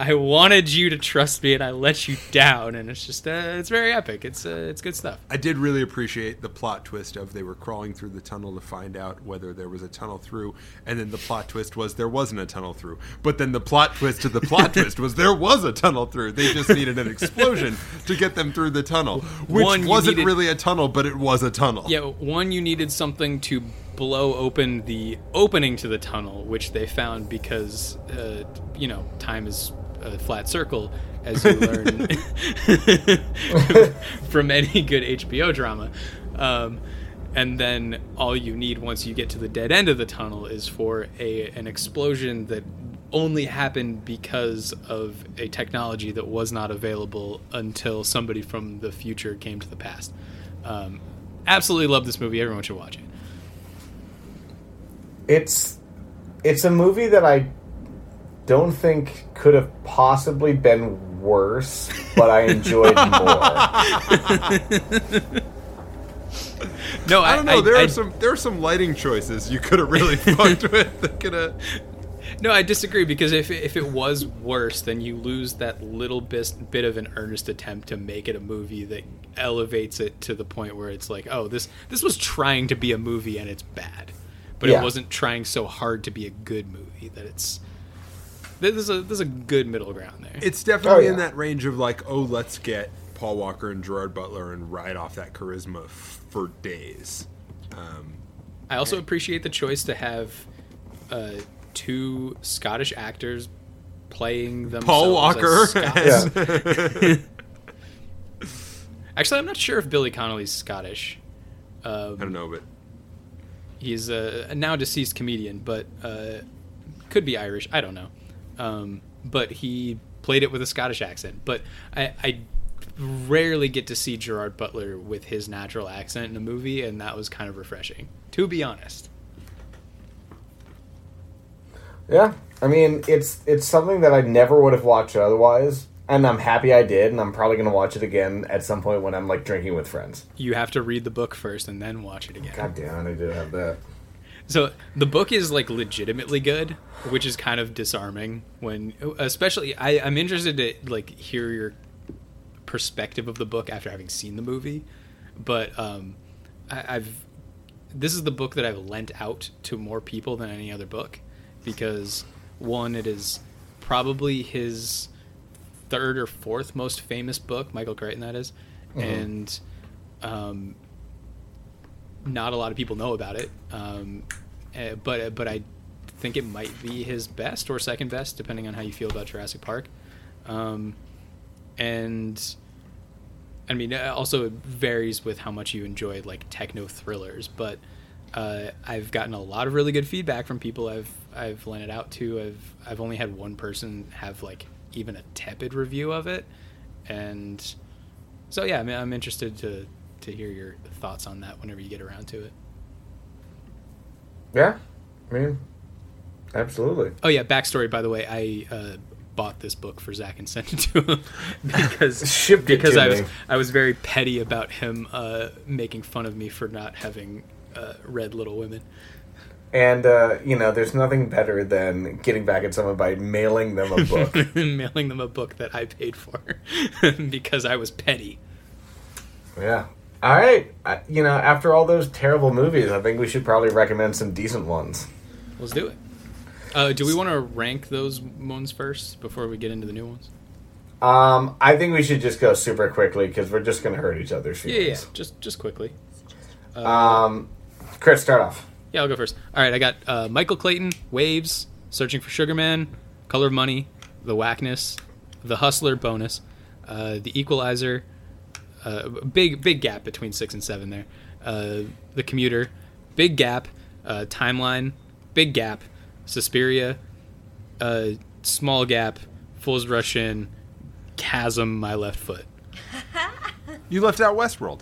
I wanted you to trust me, and I let you down." And it's just, uh, it's very epic. It's uh, it's good stuff. I did really appreciate the plot twist of they were crawling through the tunnel to find out whether there was a tunnel through, and then the plot twist was there wasn't a tunnel through. But then the plot twist to the plot (laughs) twist was there was a tunnel through. They just needed an explosion to get them through the tunnel, which One, wasn't needed- really a tunnel, but it was a tunnel. Yeah, one, you needed something to blow open the opening to the tunnel, which they found because, uh, you know, time is a flat circle, as you learn (laughs) from any good HBO drama. Um, and then all you need once you get to the dead end of the tunnel is for a an explosion that only happened because of a technology that was not available until somebody from the future came to the past. Um, absolutely love this movie. Everyone should watch it. It's it's a movie that I don't think could have possibly been worse, but I enjoyed (laughs) more. No, I don't know. there I, are some there are some lighting choices you could have really (laughs) fucked with. That could have. No, I disagree because if if it was worse, then you lose that little bit bit of an earnest attempt to make it a movie that elevates it to the point where it's like, oh, this this was trying to be a movie and it's bad, but Yeah. it wasn't trying so hard to be a good movie that it's. There's a there's a good middle ground there. It's definitely Oh, yeah. in that range of like, oh, let's get Paul Walker and Gerard Butler and ride off that charisma f- for days. Um, I also appreciate the choice to have uh, two Scottish actors playing themselves. Paul Walker. as Scots. (laughs) Yeah. (laughs) Actually, I'm not sure if Billy Connolly's Scottish. I Um, don't know, but he's a, a now deceased comedian, but uh, could be Irish. I don't know. Um, but he played it with a Scottish accent. But I, I rarely get to see Gerard Butler with his natural accent in a movie, and that was kind of refreshing, to be honest. Yeah, I mean it's it's something that I never would have watched otherwise, and I'm happy I did, and I'm probably gonna watch it again at some point when I'm like drinking with friends. You have to read the book first and then watch it again. God damn, I do have that. So the book is like legitimately good, which is kind of disarming when, especially, I, I'm interested to like hear your perspective of the book after having seen the movie. But um, I, I've this is the book that I've lent out to more people than any other book because one, it is probably his third or fourth most famous book, Michael Crichton, that is, and um, not a lot of people know about it. Um, eh, but but I think it might be his best or second best, depending on how you feel about Jurassic Park. Um, and I mean, also it varies with how much you enjoy like techno thrillers. But uh, I've gotten a lot of really good feedback from people I've I've lent it out to. I've I've only had one person have like even a tepid review of it, and so yeah, I mean, I'm interested to to hear your thoughts on that whenever you get around to it. Yeah, I mean, absolutely. Oh yeah, backstory by the way, I uh, bought this book for Zach and sent it to him (laughs) because (laughs) Shipped it because to I was me. I was very petty about him uh, making fun of me for not having uh, read Little Women. And uh, you know, there's nothing better than getting back at someone by mailing them a book. (laughs) mailing them a book that I paid for because I was petty. yeah. All right. I, you know, after all those terrible movies, I think we should probably recommend some decent ones. Let's do it. Uh, do we want to rank those ones first before we get into the new ones? Um, I think we should just go super quickly because we're just going to hurt each other's Yeah, yeah, feelings. just just quickly. Um, Chris, start off. Yeah, I'll go first. All right, I got uh, Michael Clayton, Waves, Searching for Sugar Man, Color of Money, The Wackness, The Hustler bonus, uh, The Equalizer. Uh, big big gap between six and seven there. Uh, the Commuter, big gap. Uh, Timeline, big gap. Suspiria, uh, small gap. Fools Rush In, Chasm, My Left Foot. (laughs) you left out Westworld.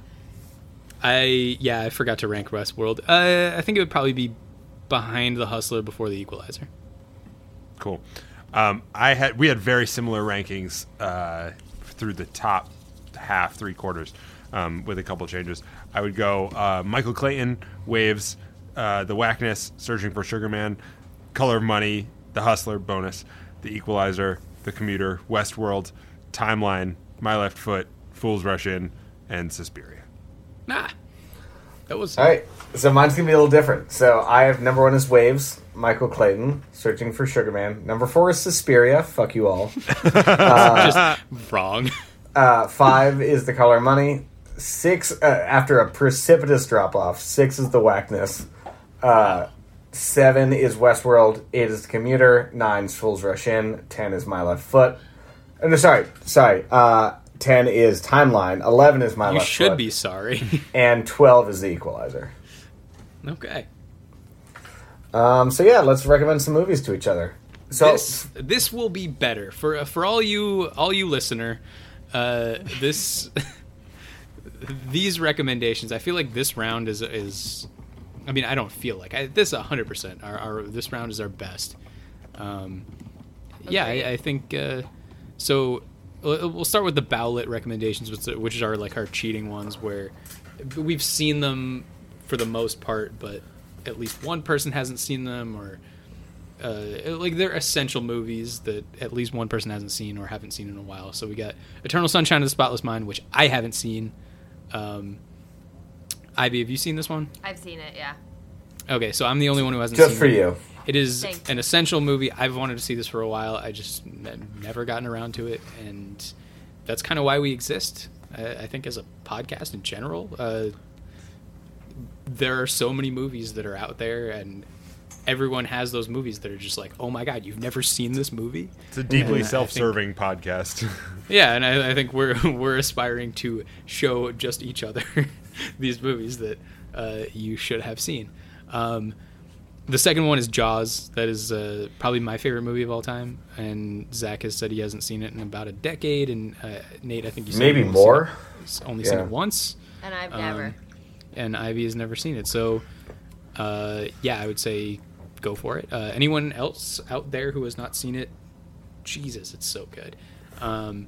I yeah, I forgot to rank Westworld. Uh, I think it would probably be behind The Hustler before The Equalizer. Cool. Um, I had we had very similar rankings uh, through the top half, three quarters, um, with a couple changes. I would go uh, Michael Clayton, Waves, uh, The Wackness, Searching for Sugar Man, Color of Money, The Hustler bonus, The Equalizer, The Commuter, Westworld, Timeline, My Left Foot, Fools Rush In, and Suspiria. Nah, that was All right. So mine's going to be a little different. So I have number one is Waves, Michael Clayton, Searching for Sugar Man. Number four is Suspiria. Fuck you all. (laughs) just wrong. Uh, five is The Color of Money. Six, uh, after a precipitous drop off, six is The Wackness. Uh, seven is Westworld. Eight is The Commuter. Nine is Fools Rush In. Ten is My Left Foot. Uh, no, sorry, sorry. Uh, ten is Timeline. Eleven is My You Left should be sorry. (laughs) And twelve is The Equalizer. okay. Um, so yeah, let's recommend some movies to each other. So This this will be better for for all you all you listener. Uh, this (laughs) these recommendations. I feel like this round is is. I mean, I don't feel like I, this. hundred percent. Our, our this round is our best. Um, yeah, I, I think uh, so. We'll start with the bowlet recommendations, which, which are like our cheating ones, where we've seen them for the most part, but at least one person hasn't seen them, or uh, like they're essential movies that at least one person hasn't seen or haven't seen in a while. So we got Eternal Sunshine of the Spotless Mind, which I haven't seen. Um, Ivy, have you seen this one? I've seen it. Yeah. Okay, so I'm the only one who hasn't Just seen for it. you. It is Thank an essential movie. I've wanted to see this for a while. I just n- never gotten around to it, and that's kind of why we exist. I, I think as a podcast in general, uh, there are so many movies that are out there, and everyone has those movies that are just like, "Oh my god, you've never seen this movie?" It's a deeply And self-serving podcast. (laughs) Yeah, and I, I think we're (laughs) we're aspiring to show just each other (laughs) (laughs) these movies that uh, you should have seen. Um, the second one is Jaws. That is uh, probably my favorite movie of all time. And Zach has said he hasn't seen it in about a decade. And uh, Nate, I think you said Maybe you've only seen more. it- s- Only seen it once. And I've Um, never. and Ivy has never seen it. So, uh, yeah, I would say go for it. Uh, anyone else out there who has not seen it, Jesus, it's so good. Um,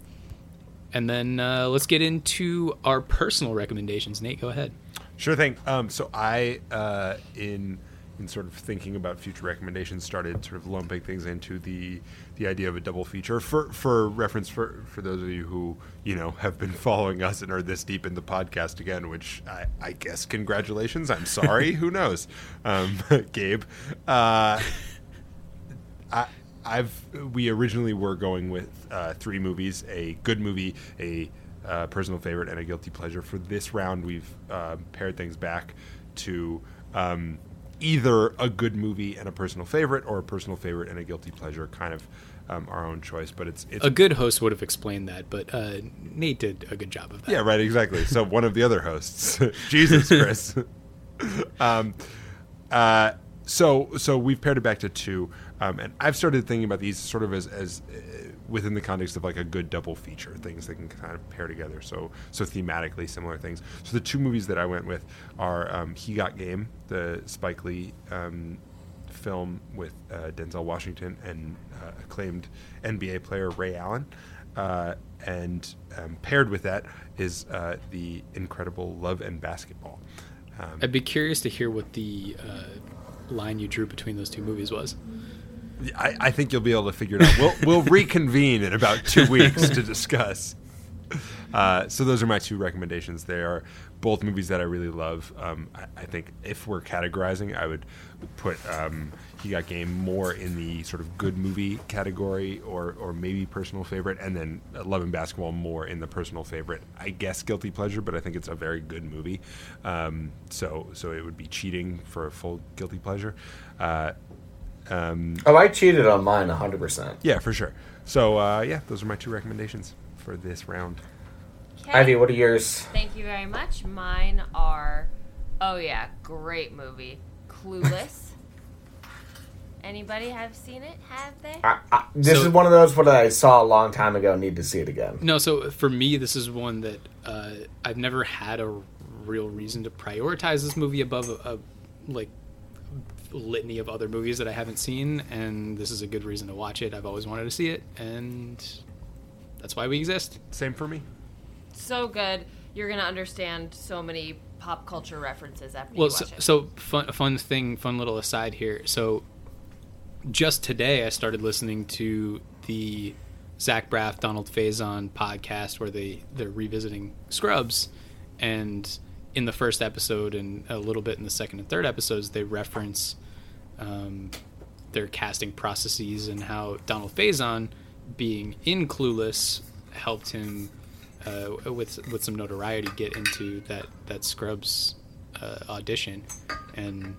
and then uh, let's get into our personal recommendations. Nate, go ahead. Sure thing. Um, so I, uh, in in sort of thinking about future recommendations, started sort of lumping things into the the idea of a double feature. For for reference, for for those of you who you know have been following us and are this deep in the podcast again, which I, I guess congratulations. I'm sorry. (laughs) who knows, um, (laughs) Gabe. Uh, I, I've we originally were going with uh, three movies: a good movie, a uh, personal favorite, and a guilty pleasure. For this round, we've uh, pared things back to um, either a good movie and a personal favorite, or a personal favorite and a guilty pleasure, kind of um, our own choice. But it's it's A good host would have explained that, but uh, Nate did a good job of that. yeah, right, exactly. So one of the other hosts, (laughs) Jesus, Chris. (laughs) um, uh, so so we've paired it back to two, um, and I've started thinking about these sort of as as uh, within the context of like a good double feature, things that can kind of pair together. So so thematically similar things. So the two movies that I went with are um, He Got Game, the Spike Lee. Um, film with uh, Denzel Washington and uh, acclaimed NBA player Ray Allen. Uh, and um, paired with that is uh, the incredible Love and Basketball. Um, I'd be curious to hear what the uh, line you drew between those two movies was. I, I think you'll be able to figure it out. We'll, we'll reconvene in about two (laughs) weeks to discuss. Uh, so those are my two recommendations. They are both movies that I really love. Um, I, I think if we're categorizing, I would put um, He Got Game more in the sort of good movie category, or or maybe personal favorite, and then Love and Basketball more in the personal favorite. I guess guilty pleasure, but I think it's a very good movie. Um, so so it would be cheating for a full guilty pleasure. Uh, um, Oh, I cheated on mine 100%. yeah, for sure. So uh, yeah, those are my two recommendations for this round. Okay. Ivy, what are yours? Thank you very much. Mine are, oh yeah, great movie, Clueless. (laughs) Anybody have seen it? Have they? I, I, this So- is one of those that I saw a long time ago. Need to see it again. No, so for me, this is one that uh, I've never had a real reason to prioritize this movie above a, a like litany of other movies that I haven't seen, and this is a good reason to watch it. I've always wanted to see it, and that's why we exist. Same for me. So good. You're gonna understand so many pop culture references after Well, you so, watch it. so fun, fun thing, fun little aside here. So, just today, I started listening to the Zach Braff, Donald Faison podcast where they they're revisiting Scrubs, and in the first episode and a little bit in the second and third episodes, they reference um, their casting processes and how Donald Faison, being in Clueless, helped him uh, with with some notoriety get into that that Scrubs uh, audition, and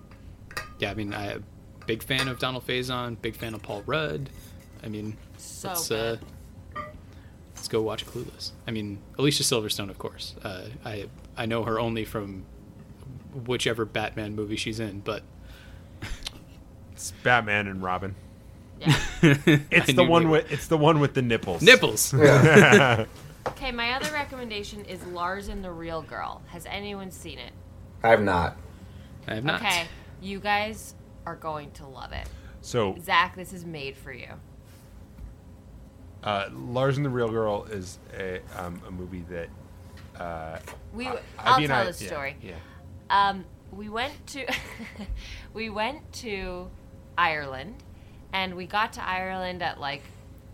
yeah, I mean, I big fan of Donald Faison, big fan of Paul Rudd. I mean, So good. uh, let's go watch Clueless. I mean, Alicia Silverstone, of course. Uh, I I know her only from whichever Batman movie she's in, but It's Batman and Robin. yeah. (laughs) It's I the one they- with it's the one with the nipples. nipples. (laughs) Okay, my other recommendation is Lars and the Real Girl. Has anyone seen it? I have not. I have not. Okay, you guys are going to love it. So Zach, this is made for you. Uh, Lars and the Real Girl is a um, a movie that uh, We, I- I'll tell I- the yeah, story. Yeah. Um, we went to (laughs) we went to Ireland, and we got to Ireland at like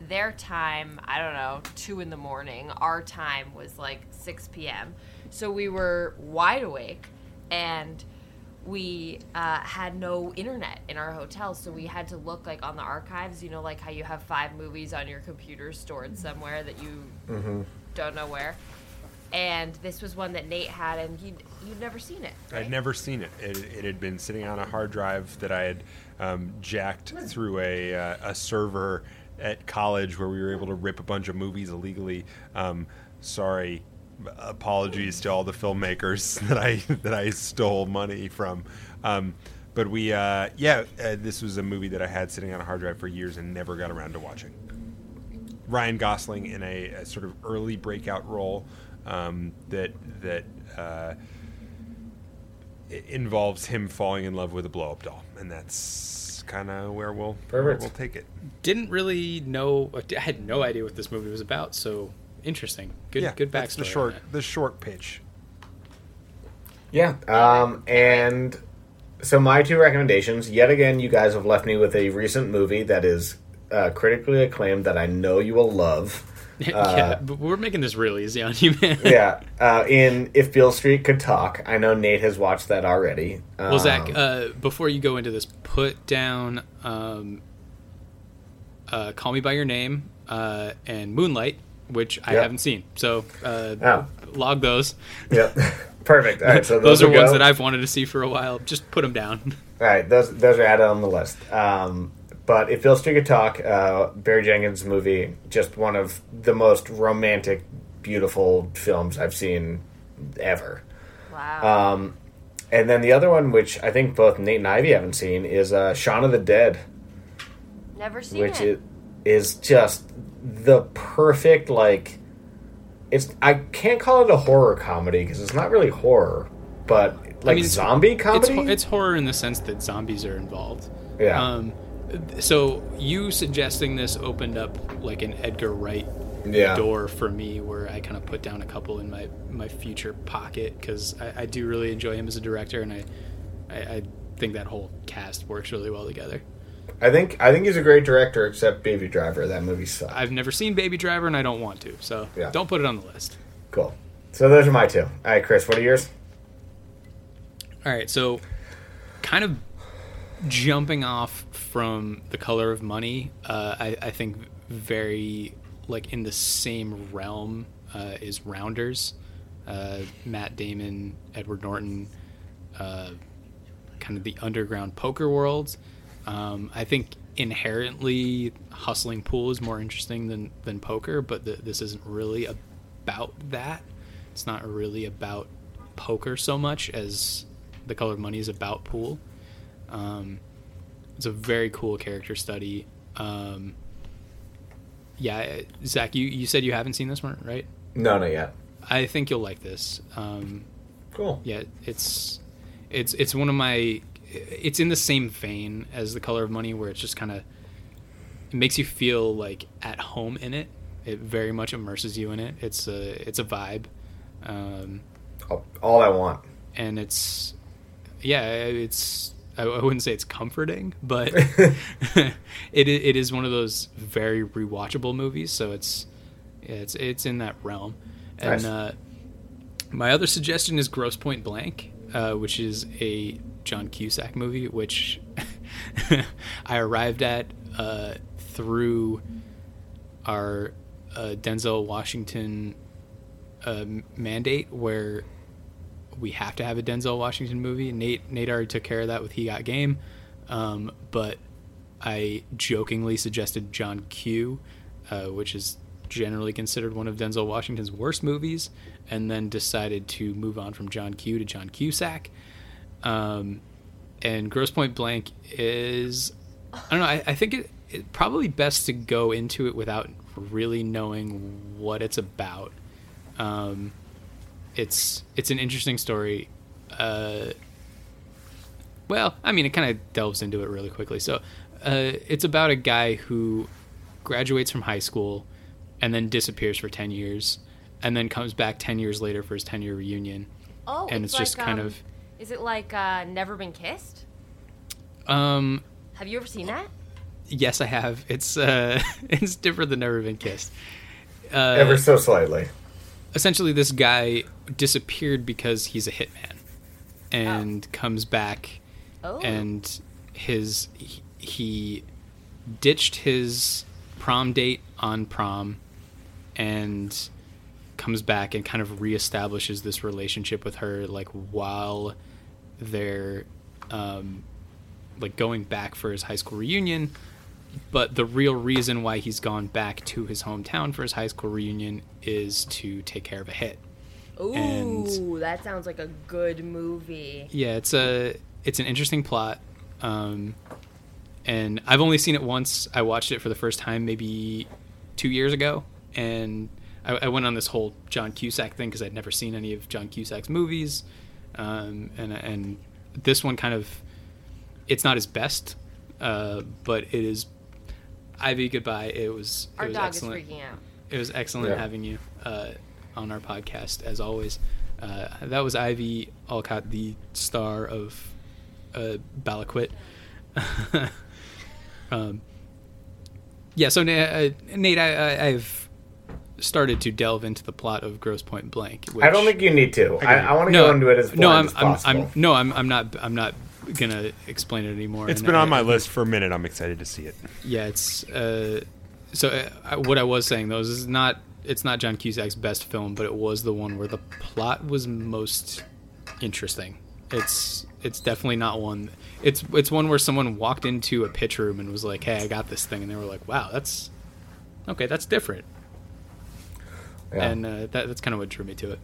their time, I don't know, two in the morning. Our time was like 6 p.m. So we were wide awake and we uh, had no internet in our hotel. So we had to look like on the archives, you know, like how you have five movies on your computer stored somewhere that you don't know where. And this was one that Nate had, and he'd, you'd never seen it. I'd never seen it. it. It had been sitting on a hard drive that I had um, jacked through a, uh, a server at college where we were able to rip a bunch of movies illegally. Um, sorry, apologies to all the filmmakers (laughs) that I that I stole money from. Um, but we, uh, yeah, uh, this was a movie that I had sitting on a hard drive for years and never got around to watching. Ryan Gosling in a, a sort of early breakout role um, that that uh, involves him falling in love with a blow up doll, and that's kind of where we'll where we'll take it. Didn't really know. I had no idea what this movie was about. So interesting. Good. yeah, good backstory. that's the short the short pitch. Yeah. Um, and so my two recommendations. Yet again, you guys have left me with a recent movie that is uh, critically acclaimed that I know you will love. (laughs) yeah, but we're making this real easy on you, man. yeah. Uh, in If Beale Street Could Talk. I know Nate has watched that already. Well, Zach, Um, uh, before you go into this, put down um, uh, "Call Me by Your Name" uh, and "Moonlight," which I Yep. haven't seen. So uh, Oh. log those. Yep. (laughs) Perfect. All right. So (laughs) those, those, are ones go. that I've wanted to see for a while. Just put them down. (laughs) All right, those those are added on the list. Um, but if Beale Street could talk, uh, Barry Jenkins movie, just one of the most romantic, beautiful films I've seen ever. Wow. Um, and then the other one, which I think both Nate and Ivy haven't seen, is uh, Shaun of the Dead, Never seen which it. is, is just the perfect like. It's I can't call it a horror comedy because it's not really horror, but like mean, zombie It's, comedy. ho- it's horror in the sense that zombies are involved. Yeah. Um, so you suggesting this opened up like an Edgar Wright Yeah. door for me, where I kind of put down a couple in my my future pocket because I, I do really enjoy him as a director, and I, I I think that whole cast works really well together. I think I think he's a great director, except Baby Driver. That movie sucked. I've never seen Baby Driver, and I don't want to, so Yeah. don't put it on the list. Cool. So those are my two. All right, Chris, what are yours? All right, so kind of jumping off from the color of money, uh, I, I think very like in the same realm uh, is Rounders, uh, Matt Damon, Edward Norton, uh, kind of the underground poker world. Um, I think inherently hustling pool is more interesting than than poker, but th- this isn't really about that. It's not really about poker so much as the color of money is about pool. Um, it's a very cool character study. Um, yeah, Zach, you, you said you haven't seen this one, right? No, not yet. I think you'll like this. Um, Cool. yeah, it's it's it's one of my. It's in the same vein as the color of money, where it's just kind of it makes you feel like at home in it. It very much immerses you in it. It's a it's a vibe, um, All, all I want. and it's yeah, it's I, I wouldn't say it's comforting, but (laughs) (laughs) it it is one of those very rewatchable movies. So it's it's it's in that realm, and Nice. uh, my other suggestion is Grosse Pointe Blank, uh, which is a John Cusack movie, which (laughs) I arrived at uh, through our uh, Denzel Washington uh, mandate, where we have to have a Denzel Washington movie. Nate Nate already took care of that with He Got Game, um, but I jokingly suggested John Q, uh, which is generally considered one of Denzel Washington's worst movies, and then decided to move on from John Q to John Cusack. Um, and Grosse Pointe Blank is, I don't know, I, I think it, it probably best to go into it without really knowing what it's about. Um, it's it's an interesting story. Uh, well, I mean, it kind of delves into it really quickly. So, uh, it's about a guy who graduates from high school and then disappears for ten years, and then comes back ten years later for his ten year reunion. Oh, and it's just kind um, of- Is it like uh, Never Been Kissed? Um, Have you ever seen that? yes, I have. It's uh, (laughs) it's different than Never Been Kissed. Uh, Ever so slightly. essentially this guy disappeared because he's a hitman and comes back Oh. and his he, he ditched his prom date on prom and comes back and kind of reestablishes this relationship with her like while they're um like going back for his high school reunion but the real reason why he's gone back to his hometown for his high school reunion is to take care of a hit. Ooh, and- that sounds like a good movie. yeah it's a it's an interesting plot um and i've only seen it once. I watched it for the first time maybe two years ago and i, I went on this whole john cusack thing because i'd never seen any of john cusack's movies um and and this one kind of it's not his best uh but it is ivy goodbye it was it Our was dog excellent is freaking out. it was excellent Yeah. having you uh, on our podcast as always. Uh, that was Ivy Alcott, the star of uh, Balaquit. (laughs) um, yeah, so Na- uh, Nate, I, I, I've started to delve into the plot of Grosse Pointe Blank. Which, I don't think you need to. I, I want to no, go into it as blind no, I'm, as I'm. I'm, no, I'm, I'm not, I'm not gonna explain it anymore. It's And been I- on my list for a minute. I'm excited to see it. yeah, it's uh, so uh, what I was saying though is not it's not John Cusack's best film, but it was the one where the plot was most interesting. It's it's definitely not one. It's it's one where someone walked into a pitch room and was like, "Hey, I got this thing," and they were like, "Wow, that's okay, that's different." Yeah. And uh, that, that's kind of what drew me to it.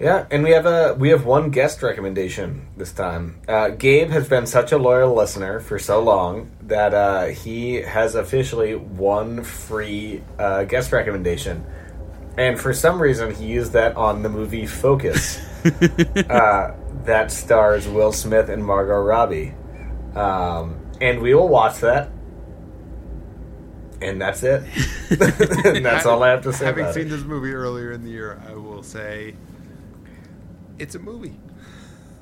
Yeah, and we have a we have one guest recommendation this time. Uh, Gabe has been such a loyal listener for so long that uh, he has officially one free uh, guest recommendation, and for some reason he used that on the movie Focus, (laughs) uh, that stars Will Smith and Margot Robbie, um, and we will watch that. And that's it. (laughs) and that's all I have to say Having about seen it. this movie earlier in the year, I will say it's a movie.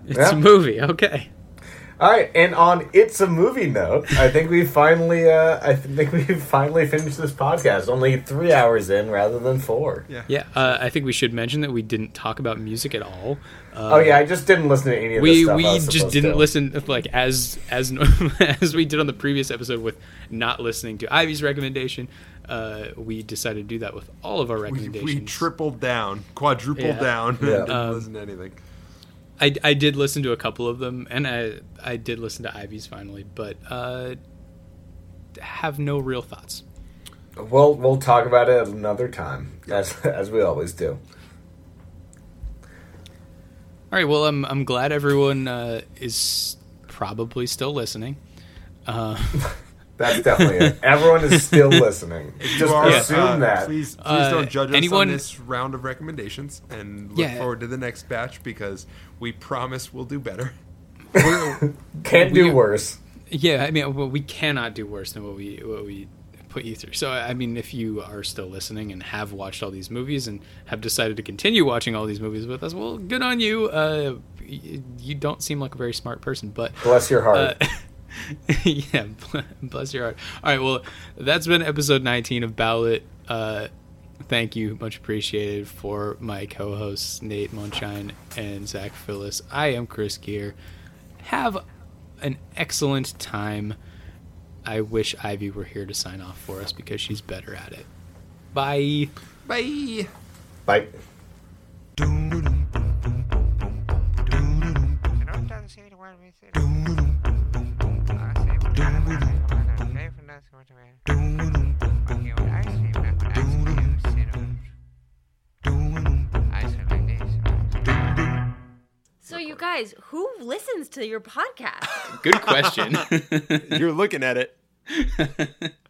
It's Yeah. a movie, okay. All right, and on it's a movie note, I think we finally, uh, I think we (laughs) finally finished this podcast. Only three hours in rather than four. Yeah. Yeah, uh, I think we should mention that we didn't talk about music at all. Uh, Oh yeah, I just didn't listen to any of this we stuff. I we just didn't to. listen like as as (laughs) as we did on the previous episode with not listening to Ivy's recommendation. Uh, we decided to do that with all of our recommendations. we tripled down, quadrupled Yeah. down, (laughs) Yeah. and didn't Um, listen to anything. I, I did listen to a couple of them, and I I did listen to Ivy's finally, but uh, have no real thoughts. We'll we'll talk about it another time, as as we always do. All right, well, I'm I'm glad everyone uh, is probably still listening. Uh, (laughs) That's definitely it. Everyone is still (laughs) listening. Just are, assume uh, that. Please, please Uh, don't judge us anyone- on this round of recommendations, and look Yeah. forward to the next batch because we promise we'll do better. (laughs) we're, Can't we- do worse. Yeah, I mean, well, we cannot do worse than what we what we put you through. So, I mean, if you are still listening and have watched all these movies and have decided to continue watching all these movies with us, well, good on you. Uh, you don't seem like a very smart person, but Bless your heart. (laughs) uh, yeah, bless your heart. All right, well, that's been episode 19 of Ballot. Uh, thank you, much appreciated for my co-hosts Nate Monshine and Zach Phyllis. I am Chris Gear. Have an excellent time. I wish Ivy were here to sign off for us because she's better at it. Bye. Bye. Bye. So, you guys, who listens to your podcast? Good question. (laughs) You're looking at it. (laughs)